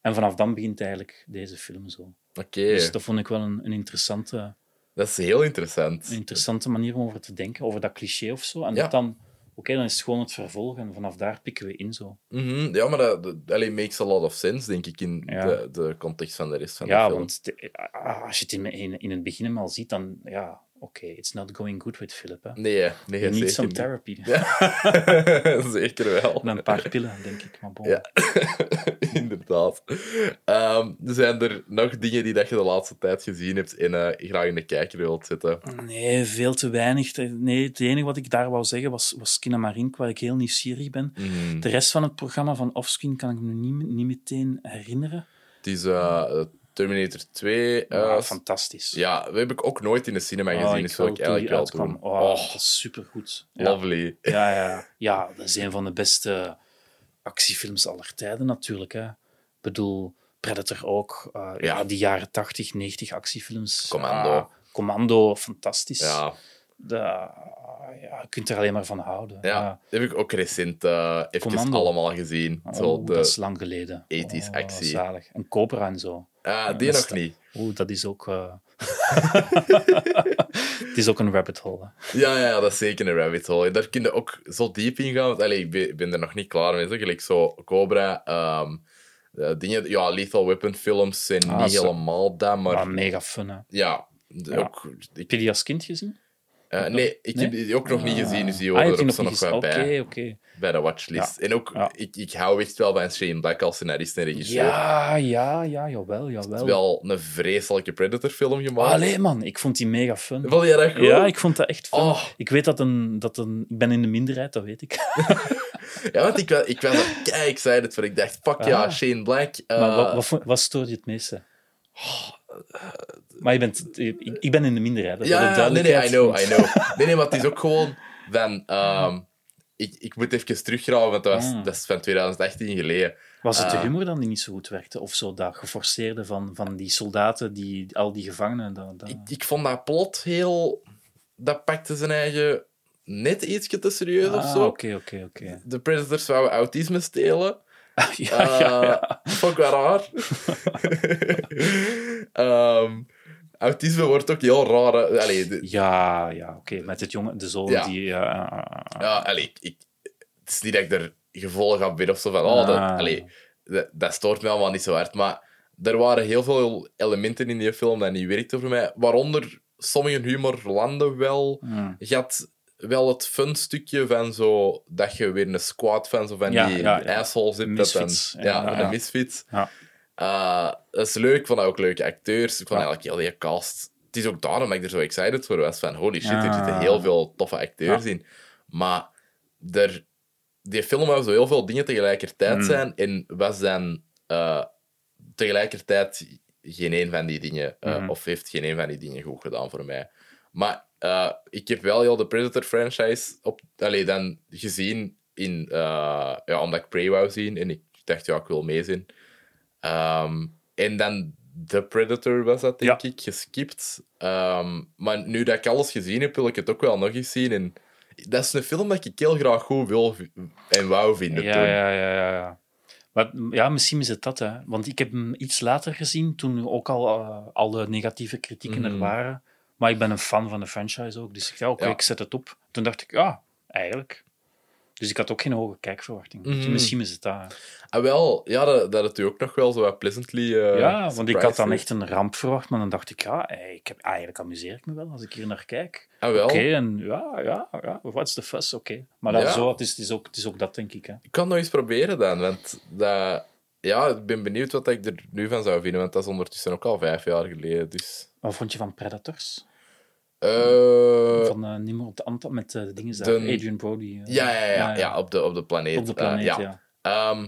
S2: En vanaf dan begint eigenlijk deze film zo.
S1: Oké,
S2: Dus dat vond ik wel een, een, interessante,
S1: dat is heel interessant.
S2: een interessante manier om over te denken, over dat cliché of zo. En
S1: Ja.
S2: dat dan, oké, dan is het gewoon het vervolg en vanaf daar pikken we in zo.
S1: Mhm, Ja, maar dat, dat makes a lot of sense, denk ik, in
S2: Ja.
S1: de, de context van de rest van de
S2: Ja,
S1: film.
S2: want de- ah, als je het in, in, in het begin al ziet, dan ja, oké, it's not going good with Philip. Hè.
S1: Nee, nee,
S2: You need some
S1: niet.
S2: therapy.
S1: zeker wel.
S2: En een paar pillen, denk ik. Maar bon.
S1: Ja, inderdaad. Ehm, zijn er nog dingen die dat je de laatste tijd gezien hebt en eh, graag in de kijker wilt zetten?
S2: Nee, veel te weinig. Nee, het enige wat ik daar wou zeggen was, was Kinamarink, waar ik heel nieuwsgierig ben.
S1: Mhm.
S2: De rest van het programma van Offscreen kan ik me niet, niet meteen herinneren.
S1: Het is eh, Terminator 2. eh,
S2: Ja, fantastisch.
S1: ja, dat heb ik ook nooit in de cinema
S2: Oh,
S1: gezien, dus wil ik eigenlijk wel
S2: uitkwam.
S1: doen.
S2: Oh,
S1: Oh,
S2: supergoed.
S1: Lovely.
S2: Ja, ja, ja, dat is een van de beste actiefilms aller tijden natuurlijk. Hè. Ik bedoel, Predator ook. eh, ja.
S1: Ja.
S2: die jaren 80, 90 actiefilms.
S1: Commando.
S2: Ah, Commando, fantastisch.
S1: Ja,
S2: De, ja, je kunt er alleen maar van houden.
S1: ja. dat heb ik ook recent eh even allemaal gezien.
S2: Oh,
S1: Zo de,
S2: Dat is lang geleden.
S1: 80s
S2: Oh,
S1: actie.
S2: Zalig. En Cobra en zo.
S1: Ah, die
S2: dat
S1: nog niet.
S2: Oeh, dat is ook... eh, Het is ook een rabbit hole. hè.
S1: Ja, ja, dat is zeker een rabbit hole. Daar kun je ook zo diep in gaan. Want, allee, ik ben, er nog niet klaar mee. Zeg. Gelijk zo Cobra, eh, dingen, ja, Lethal Weapon films zijn
S2: Ah,
S1: niet
S2: zo.
S1: helemaal dat, maar
S2: Maar mega fun, hè.
S1: ja,
S2: Ja.
S1: ook... Ik,
S2: Heb je die als kind gezien?
S1: Eh, nee, ik heb
S2: Nee?
S1: die ook nog niet gezien, dus die
S2: Ah,
S1: horen
S2: hebt
S1: er ook zo nog wel bij, bij de watchlist. En ook,
S2: Ja.
S1: ik, ik hou echt wel van Shane Black als scenarist en regisseur.
S2: Ja, ja, ja, jawel, jawel.
S1: heeft wel een vreselijke Predator-film gemaakt.
S2: Allee, man, ik vond die mega fun.
S1: Vond je dat goed?
S2: Ja, ik vond dat echt fun.
S1: Oh.
S2: Ik weet dat een, dat een... Ik ben in de minderheid, dat weet ik.
S1: Ja, want ik, ik was er kei excited voor. Ik dacht, fuck ja,
S2: Ah.
S1: Shane Black. eh,
S2: maar wat, wat, vond- wat stoorde je het meeste? Maar je bent, ik, ik ben in de minderheid. dat
S1: Ja, nee, nee, I know, I know. Nee, nee, maar het is ook gewoon van... ehm, ik, ik moet even teruggraven, want dat, was,
S2: Mm.
S1: dat is van 2018 geleden.
S2: Was het de
S1: Ah.
S2: humor dan die niet zo goed werkte? Of zo dat geforceerde van, van die soldaten, die, al die gevangenen? Dat, dat...
S1: Ik, ik vond dat plot heel... Dat pakte zijn eigen net ietsje te serieus of
S2: Ah,
S1: zo.
S2: Oké, oké, oké.
S1: De Predators wouden autisme stelen.
S2: Ja, ja, ja.
S1: Eh, wel raar. Ehm, autisme wordt ook heel raar. Allee, de-
S2: Ja, ja, oké. Met het jongen, de zoon
S1: Ja.
S2: die... ja,
S1: Ja, allee, ik, het is niet dat ik er gevolgen aan ben of zo van, oh, dat,
S2: Ah.
S1: allee, dat, dat stoort me allemaal niet zo hard. Maar er waren heel veel elementen in die film dat niet werkten voor mij. Waaronder sommige humor landde wel.
S2: Mm.
S1: Je had wel het fun stukje van zo, dat je weer een squad van zo van
S2: Ja,
S1: die
S2: ja, ja.
S1: dan-
S2: Misfits.
S1: Ja,
S2: Ja,
S1: van
S2: ja.
S1: de misfits.
S2: Ja.
S1: Eh, dat is leuk. Ik vond dat ook leuke acteurs. Ik vond eigenlijk heel die cast... Het is ook daarom dat ik er zo excited voor was. Van holy shit, er zitten heel veel toffe acteurs in. Maar er, die film wou zo heel veel dingen tegelijkertijd
S2: Mm.
S1: zijn. En was dan eh, tegelijkertijd geen een van die dingen... eh,
S2: Mhm.
S1: Of heeft geen een van die dingen goed gedaan voor mij. Maar eh, ik heb wel heel de Predator-franchise op, allee, dan gezien in, eh, ja, omdat ik Prey wou zien. En ik dacht, ja, ik wil meezien. Ehm, en dan The Predator was dat, denk ik, geskipt. Ehm, maar nu dat ik alles gezien heb, wil ik het ook wel nog eens zien. En dat is een film dat ik heel graag goed wil en wou vinden
S2: Ja,
S1: toen.
S2: ja, ja, ja, ja. Maar ja, misschien is het dat, hè. Want ik heb hem iets later gezien, toen ook al uh, alle negatieve kritieken er
S1: Mhm.
S2: waren. Maar ik ben een fan van de franchise ook, dus ik dacht, ja, oké,
S1: Ja.
S2: ik zet het op. Toen dacht ik, ja, eigenlijk. Dus ik had ook geen hoge kijkverwachting. Dus
S1: Mhm.
S2: misschien is het hè.
S1: Ah, wel, ja, dat, dat het u ook nog wel zo wat pleasantly eh,
S2: ja, want ik had dan echt een ramp verwacht, maar dan dacht ik, ja, hey, ik heb, eigenlijk amuseer ik me wel als ik hier naar kijk.
S1: Ah, wel.
S2: Oké, en ja, ja, ja, what's the fuss, oké. Maar dat,
S1: Ja.
S2: zo, het, is, het, is ook, het is ook dat, denk ik. Hè.
S1: Ik kan het nog eens proberen dan, want dat... Ja, ik ben benieuwd wat ik er nu van zou vinden, want dat is ondertussen ook al vijf jaar geleden, dus...
S2: Wat vond je van Predators?
S1: Eh,
S2: van uh, Nimmer op de Anta met uh, de dingen daar,
S1: de-
S2: Adrian Brody. eh.
S1: ja, ja, ja, ja, op, de, op de planeet.
S2: Op de
S1: Eh,
S2: planeet,
S1: ja.
S2: ja.
S1: Ehm,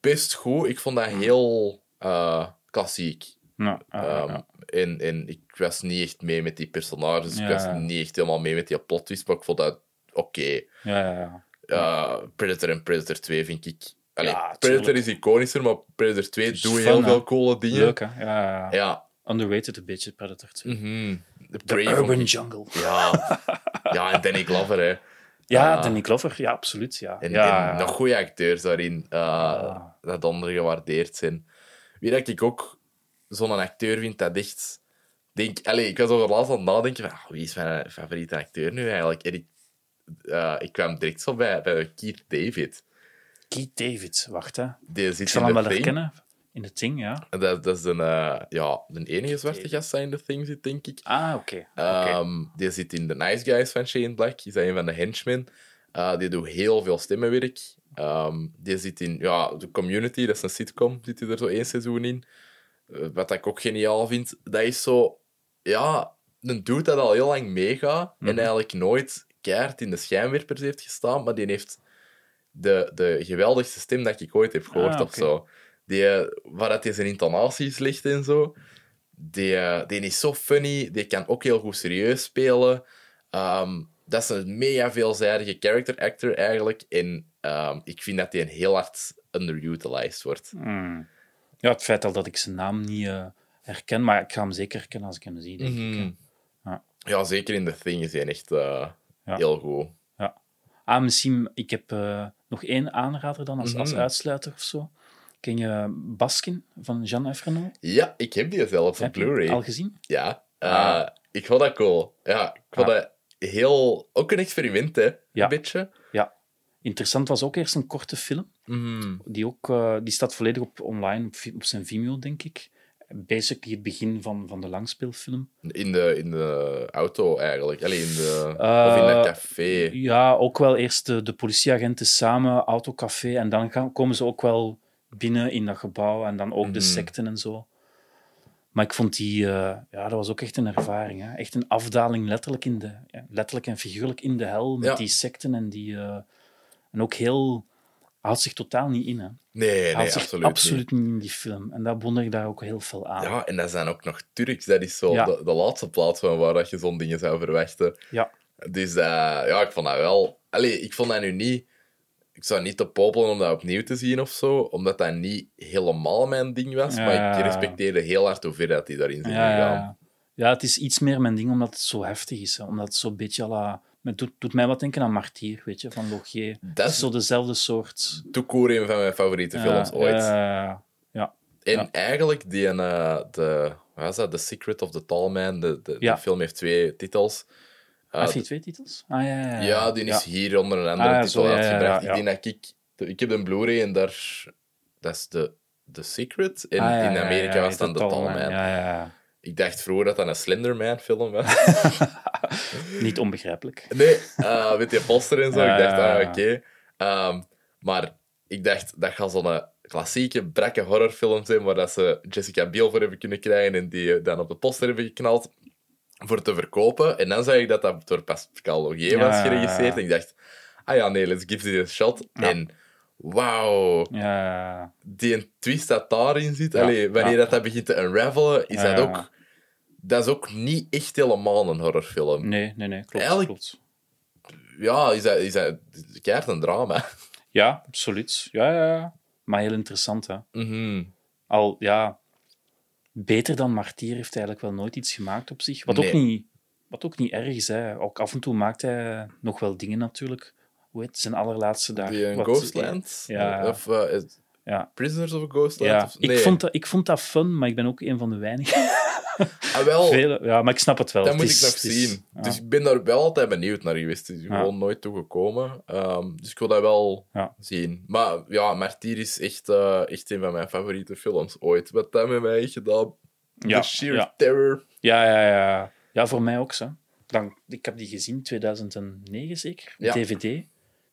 S1: best goed. Ik vond dat heel eh, klassiek.
S2: Ja, ah,
S1: Ehm. En, en ik was niet echt mee met die personages. Ik was niet echt helemaal mee met die plot twist, maar ik vond dat oké.
S2: Ja, ja, ja.
S1: Uh, Predator en Predator 2 vind ik... Allee, Predator is iconischer, maar Predator 2
S2: Is
S1: doet heel veel coole dingen.
S2: Leuk, hè? Ja, ja, ja.
S1: Ja.
S2: Underrated een beetje, Predator 2.
S1: Mhm. De
S2: Urban Jungle.
S1: Ja. ja, en Danny Glover, hè.
S2: Ja,
S1: Ah.
S2: Danny Glover. Ja, absoluut. Ja.
S1: En,
S2: ja,
S1: en nog goede acteurs daarin, uh, dat ondergewaardeerd zijn. Wie dat ik ook zo'n acteur vind, dat echt... Denk, allez, ik was over laatst aan het nadenken van, ah, wie is mijn favoriete acteur nu eigenlijk? En ik, eh, ik kwam direct zo bij, bij Keith David.
S2: Keith David. Wacht, hè.
S1: Die zit
S2: Ik zal hem wel herkennen. In de Thing, ja.
S1: Dat, dat is een, eh, ja, de enige zwarte gast die in The Thing zit, denk ik.
S2: Ah, oké.
S1: Ehm, die zit in The Nice Guys van Shane Black. Die is een van de henchmen. Eh, die doet heel veel stemmenwerk. Ehm, die zit in ja, The Community, dat is een sitcom. Zit hij er zo één seizoen in. Eh, wat ik ook geniaal vind, dat is zo... Ja, een dude dat al heel lang meegaat
S2: Mhm.
S1: en eigenlijk nooit keihard in de schijnwerpers heeft gestaan, maar die heeft de, de geweldigste stem dat ik ooit heb gehoord
S2: Ah,
S1: of zo. Die, eh, waar dat hij zijn intonaties ligt en zo. Die, eh, die is zo funny. Die kan ook heel goed serieus spelen. Ehm, dat is een mega veelzijdige character actor eigenlijk. En ehm, ik vind dat hij een heel hard underutilized wordt.
S2: Hmm. Ja, het feit al dat ik zijn naam niet eh, herken, maar ik ga hem zeker herkennen als ik hem zie, denk ik.
S1: Mhm.
S2: Ja.
S1: Ja, zeker in The Thing is hij echt
S2: Ja.
S1: heel goed.
S2: Ah, misschien, ik heb eh, nog één aanrader dan als, als
S1: Mhm.
S2: uitsluiter of zo. Ken je Baskin van Jean Efreno?
S1: Ja, ik heb die zelfs op Blu-ray.
S2: al gezien?
S1: Ja, eh,
S2: Ah.
S1: ik vond dat cool. Ja, ik vond
S2: Ah.
S1: dat heel... Ook een experiment, hè.
S2: Ja.
S1: Een beetje.
S2: Ja. Interessant was ook eerst een korte film.
S1: Mhm.
S2: Die, ook, eh, die staat volledig op online, op, op zijn Vimeo, denk ik. Basically het begin van, van de langspeelfilm.
S1: In de, in de auto, eigenlijk. Allee, in de...
S2: Eh,
S1: of in dat café.
S2: Ja, ook wel eerst de, de politieagenten samen, autocafé. En dan gaan, komen ze ook wel binnen in dat gebouw. En dan ook de
S1: Mhm.
S2: secten en zo. Maar ik vond die... eh, ja, dat was ook echt een ervaring. Hè? Echt een afdaling letterlijk, in de, ja, letterlijk en figuurlijk in de hel. Met
S1: Ja.
S2: die secten en die... eh, en ook heel... Haalt zich totaal niet in, hè.
S1: Nee, nee,
S2: Haalt zich
S1: absoluut,
S2: absoluut
S1: niet.
S2: niet in die film. En dat wonder ik daar ook heel veel aan.
S1: Ja, en dat zijn ook nog Turks. Dat is zo
S2: Ja.
S1: de, de laatste plaats van waar dat je zo'n dingen zou verwachten.
S2: Ja.
S1: Dus eh, ja, ik vond dat wel... Allee, ik vond dat nu niet... Ik zou niet te popelen om dat opnieuw te zien of zo, omdat dat niet helemaal mijn ding was.
S2: Ja.
S1: Maar ik respecteerde heel hard hoe ver dat die daarin zijn
S2: Ja,
S1: gegaan.
S2: ja. het is iets meer mijn ding omdat het zo heftig is. Hè. Omdat het zo'n beetje la... Het doet, doet mij wat denken aan Martier, weet je, van Logier.
S1: Dat is
S2: zo dezelfde soort...
S1: toekoor een van mijn favoriete films ooit.
S2: ja, ja.
S1: En eigenlijk, die, eh, de, wat is dat? The Secret of the Tall Man. De, de film heeft twee titels. Eh,
S2: Heeft hij twee titels? Ah, ja, ja, ja.
S1: ja, die is hier onder een andere
S2: Ah, ja,
S1: titel
S2: zo,
S1: uitgebracht. Ik denk dat ik... de- Ik heb een Blu-ray en daar... Dat is de, The Secret. En
S2: Ah,
S1: in Amerika was dan
S2: de
S1: The Tall
S2: Tall
S1: Man.
S2: Man. Ja, ja, ja.
S1: Ik dacht vroeger dat dat een Slenderman film was.
S2: Niet onbegrijpelijk.
S1: Nee, eh, met die poster en zo. Ik dacht,
S2: ja,
S1: ah, oké. Ehm, maar ik dacht, dat gaat zo'n klassieke, brakke horrorfilm zijn waar dat ze Jessica Biel voor hebben kunnen krijgen en die eh, dan op de poster hebben geknald voor te verkopen. En dan zag ik dat dat door Pascal Logier was geregisseerd. En ik dacht, ah ja, nee, let's give it a shot. En wauw,
S2: Ja,
S1: die een twist dat daarin zit, allee, wanneer dat, dat begint te unravelen, is dat ook... Dat is ook niet echt helemaal een horrorfilm.
S2: nee, nee, nee, klopt.
S1: Eigenlijk-
S2: klopt.
S1: Ja, is dat, is dat keihard een drama.
S2: Ja, absoluut. Ja, ja, ja. Maar heel interessant, hè.
S1: Mhm.
S2: Al, ja... Beter dan Martier heeft eigenlijk wel nooit iets gemaakt op zich. Wat, ook, niet, wat ook niet erg is, hè. Ook af en toe maakt hij nog wel dingen, natuurlijk. Hoe heet zijn allerlaatste daar?
S1: Die een
S2: Wat-
S1: Ghostland?
S2: Ja.
S1: Of eh,
S2: Ja.
S1: Prisoners of a?
S2: Ja,
S1: Of-
S2: ik, vond dat, ik vond dat fun, maar ik ben ook een van de weinigen.
S1: Ah, wel,
S2: Vele, ja, maar ik snap het wel.
S1: dat
S2: Het
S1: moet
S2: is-
S1: ik nog
S2: is-
S1: zien.
S2: ja.
S1: Dus ik ben daar wel altijd benieuwd naar geweest. Het is
S2: Ja.
S1: gewoon nooit toegekomen. Ehm dus ik wil dat wel
S2: Ja.
S1: zien. Maar ja, Martyr is echt, eh, echt een van mijn favoriete films ooit. Wat dat met mij heeft gedaan.
S2: Ja,
S1: The sheer
S2: ja.
S1: terror.
S2: Ja, ja, ja. Ja, voor mij ook zo. Dan, ik heb die gezien in 2009 zeker. DVD.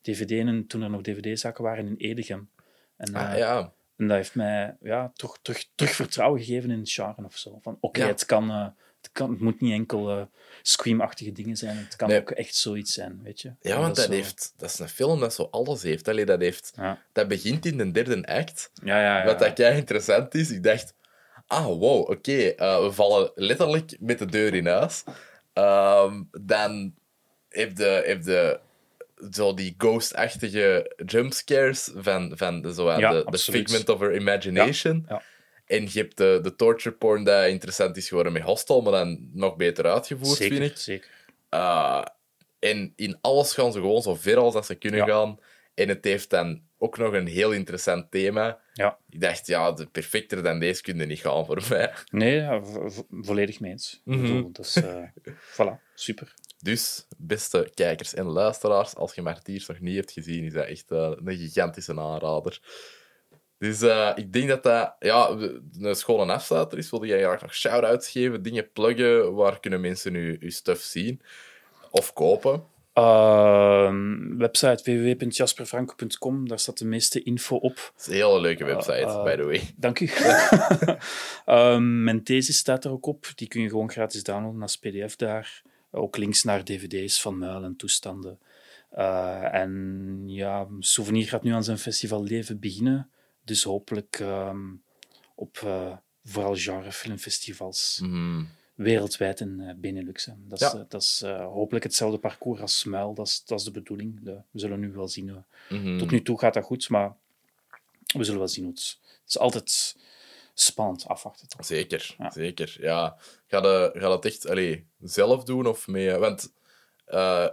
S2: DVD en toen er nog DVD-zaken waren in Edegem. En,
S1: Ah,
S2: eh,
S1: ja.
S2: en dat heeft mij ja, toch terug, terug vertrouwen gegeven in het genre of zo. Van oké,
S1: Ja.
S2: het, kan, eh, het, kan, het moet niet enkel eh, Scream-achtige dingen zijn. Het kan
S1: Nee.
S2: ook echt zoiets zijn, weet je.
S1: Ja,
S2: En
S1: want dat,
S2: zo-
S1: heeft, dat is een film dat zo alles heeft. Allee, dat, heeft
S2: Ja,
S1: dat begint in de derde act.
S2: ja, ja. ja.
S1: Wat dat kei interessant is, ik dacht, ah, wow, oké, we vallen letterlijk met de deur in huis. Ehm, dan heb je, heb je zo die ghost-achtige jumpscares van, van zo,
S2: Ja,
S1: de, figment of her imagination.
S2: Ja.
S1: En je hebt de, de torture porn dat interessant is geworden met Hostel, maar dan nog beter uitgevoerd,
S2: zeker,
S1: vind ik.
S2: zeker.
S1: Uh, en in alles gaan ze gewoon zo ver als dat ze kunnen gaan. En het heeft dan ook nog een heel interessant thema.
S2: Ja.
S1: Ik dacht, ja, de perfecter dan deze kun je niet gaan voor mij.
S2: Nee, vo- volledig mee eens.
S1: Mhm.
S2: bedoel, is, eh, voilà, super.
S1: Dus, beste kijkers en luisteraars, als je Martiers nog niet hebt gezien, is dat echt eh, een gigantische aanrader. Dus eh, ik denk dat dat ja, een schone afsluiter is. Wilde jij graag nog shout-outs geven, dingen pluggen? Waar kunnen mensen nu je stuff zien? Of kopen?
S2: Ehm, website www.jasperfranco.com, daar staat de meeste info op.
S1: Het is een hele leuke website,
S2: eh,
S1: by the way.
S2: Dank u. Ehm, mijn thesis staat er ook op. Die kun je gewoon gratis downloaden als pdf daar. Ook links naar dvd's van Muil en toestanden. Eh, en ja, Souvenir gaat nu aan zijn festival Leven beginnen. Dus hopelijk ehm, op eh, vooral genrefilmfestivals
S1: Mhm.
S2: wereldwijd in eh, Benelux. hè. Dat is,
S1: Ja.
S2: dat is hopelijk hetzelfde parcours als Muil. Dat is, dat is de bedoeling. De- we zullen nu wel zien.
S1: Mhm.
S2: tot nu toe gaat dat goed, maar we zullen wel zien hoe het... Het is altijd spannend afwachten. toch?
S1: Zeker,
S2: Ja.
S1: zeker. Ja. Ga, de, ga dat echt allee, zelf doen of mee? Want eh,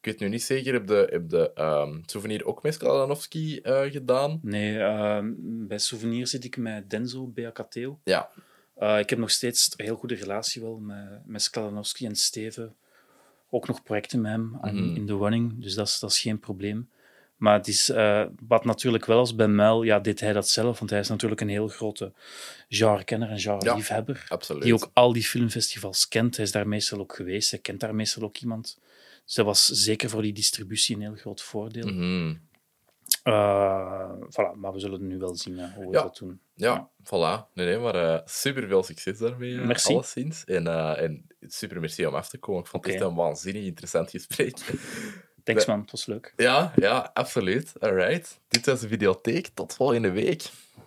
S1: ik weet nu niet zeker, heb de, heb de ehm, souvenir ook met Skladanowski eh gedaan?
S2: Nee, ehm, bij Souvenir zit ik met Denzo Beacateo.
S1: Ja.
S2: Eh ik heb nog steeds een heel goede relatie wel met, met Skladanowski en Steven. Ook nog projecten met hem
S1: Mhm.
S2: in de running, dus dat is, dat is geen probleem. Maar het is, eh, wat natuurlijk wel als bij Muil, ja, deed hij dat zelf, want hij is natuurlijk een heel grote genrekenner en genre-liefhebber.
S1: Absoluut.
S2: die ook al die filmfestivals kent. Hij is daar meestal ook geweest, hij kent daar meestal ook iemand. Dus dat was zeker voor die distributie een heel groot voordeel. Eh, voilà, maar we zullen nu wel zien eh, hoe we
S1: Ja.
S2: dat doen.
S1: Ja, voilà. Nee, nee, maar eh, super veel succes daarmee,
S2: Merci.
S1: alleszins. En, en super merci om af te komen. Ik vond het echt een waanzinnig interessant gesprek.
S2: Thanks man, het was leuk.
S1: ja, ja, absoluut. Alright. Dit was de videotheek. Tot volgende week.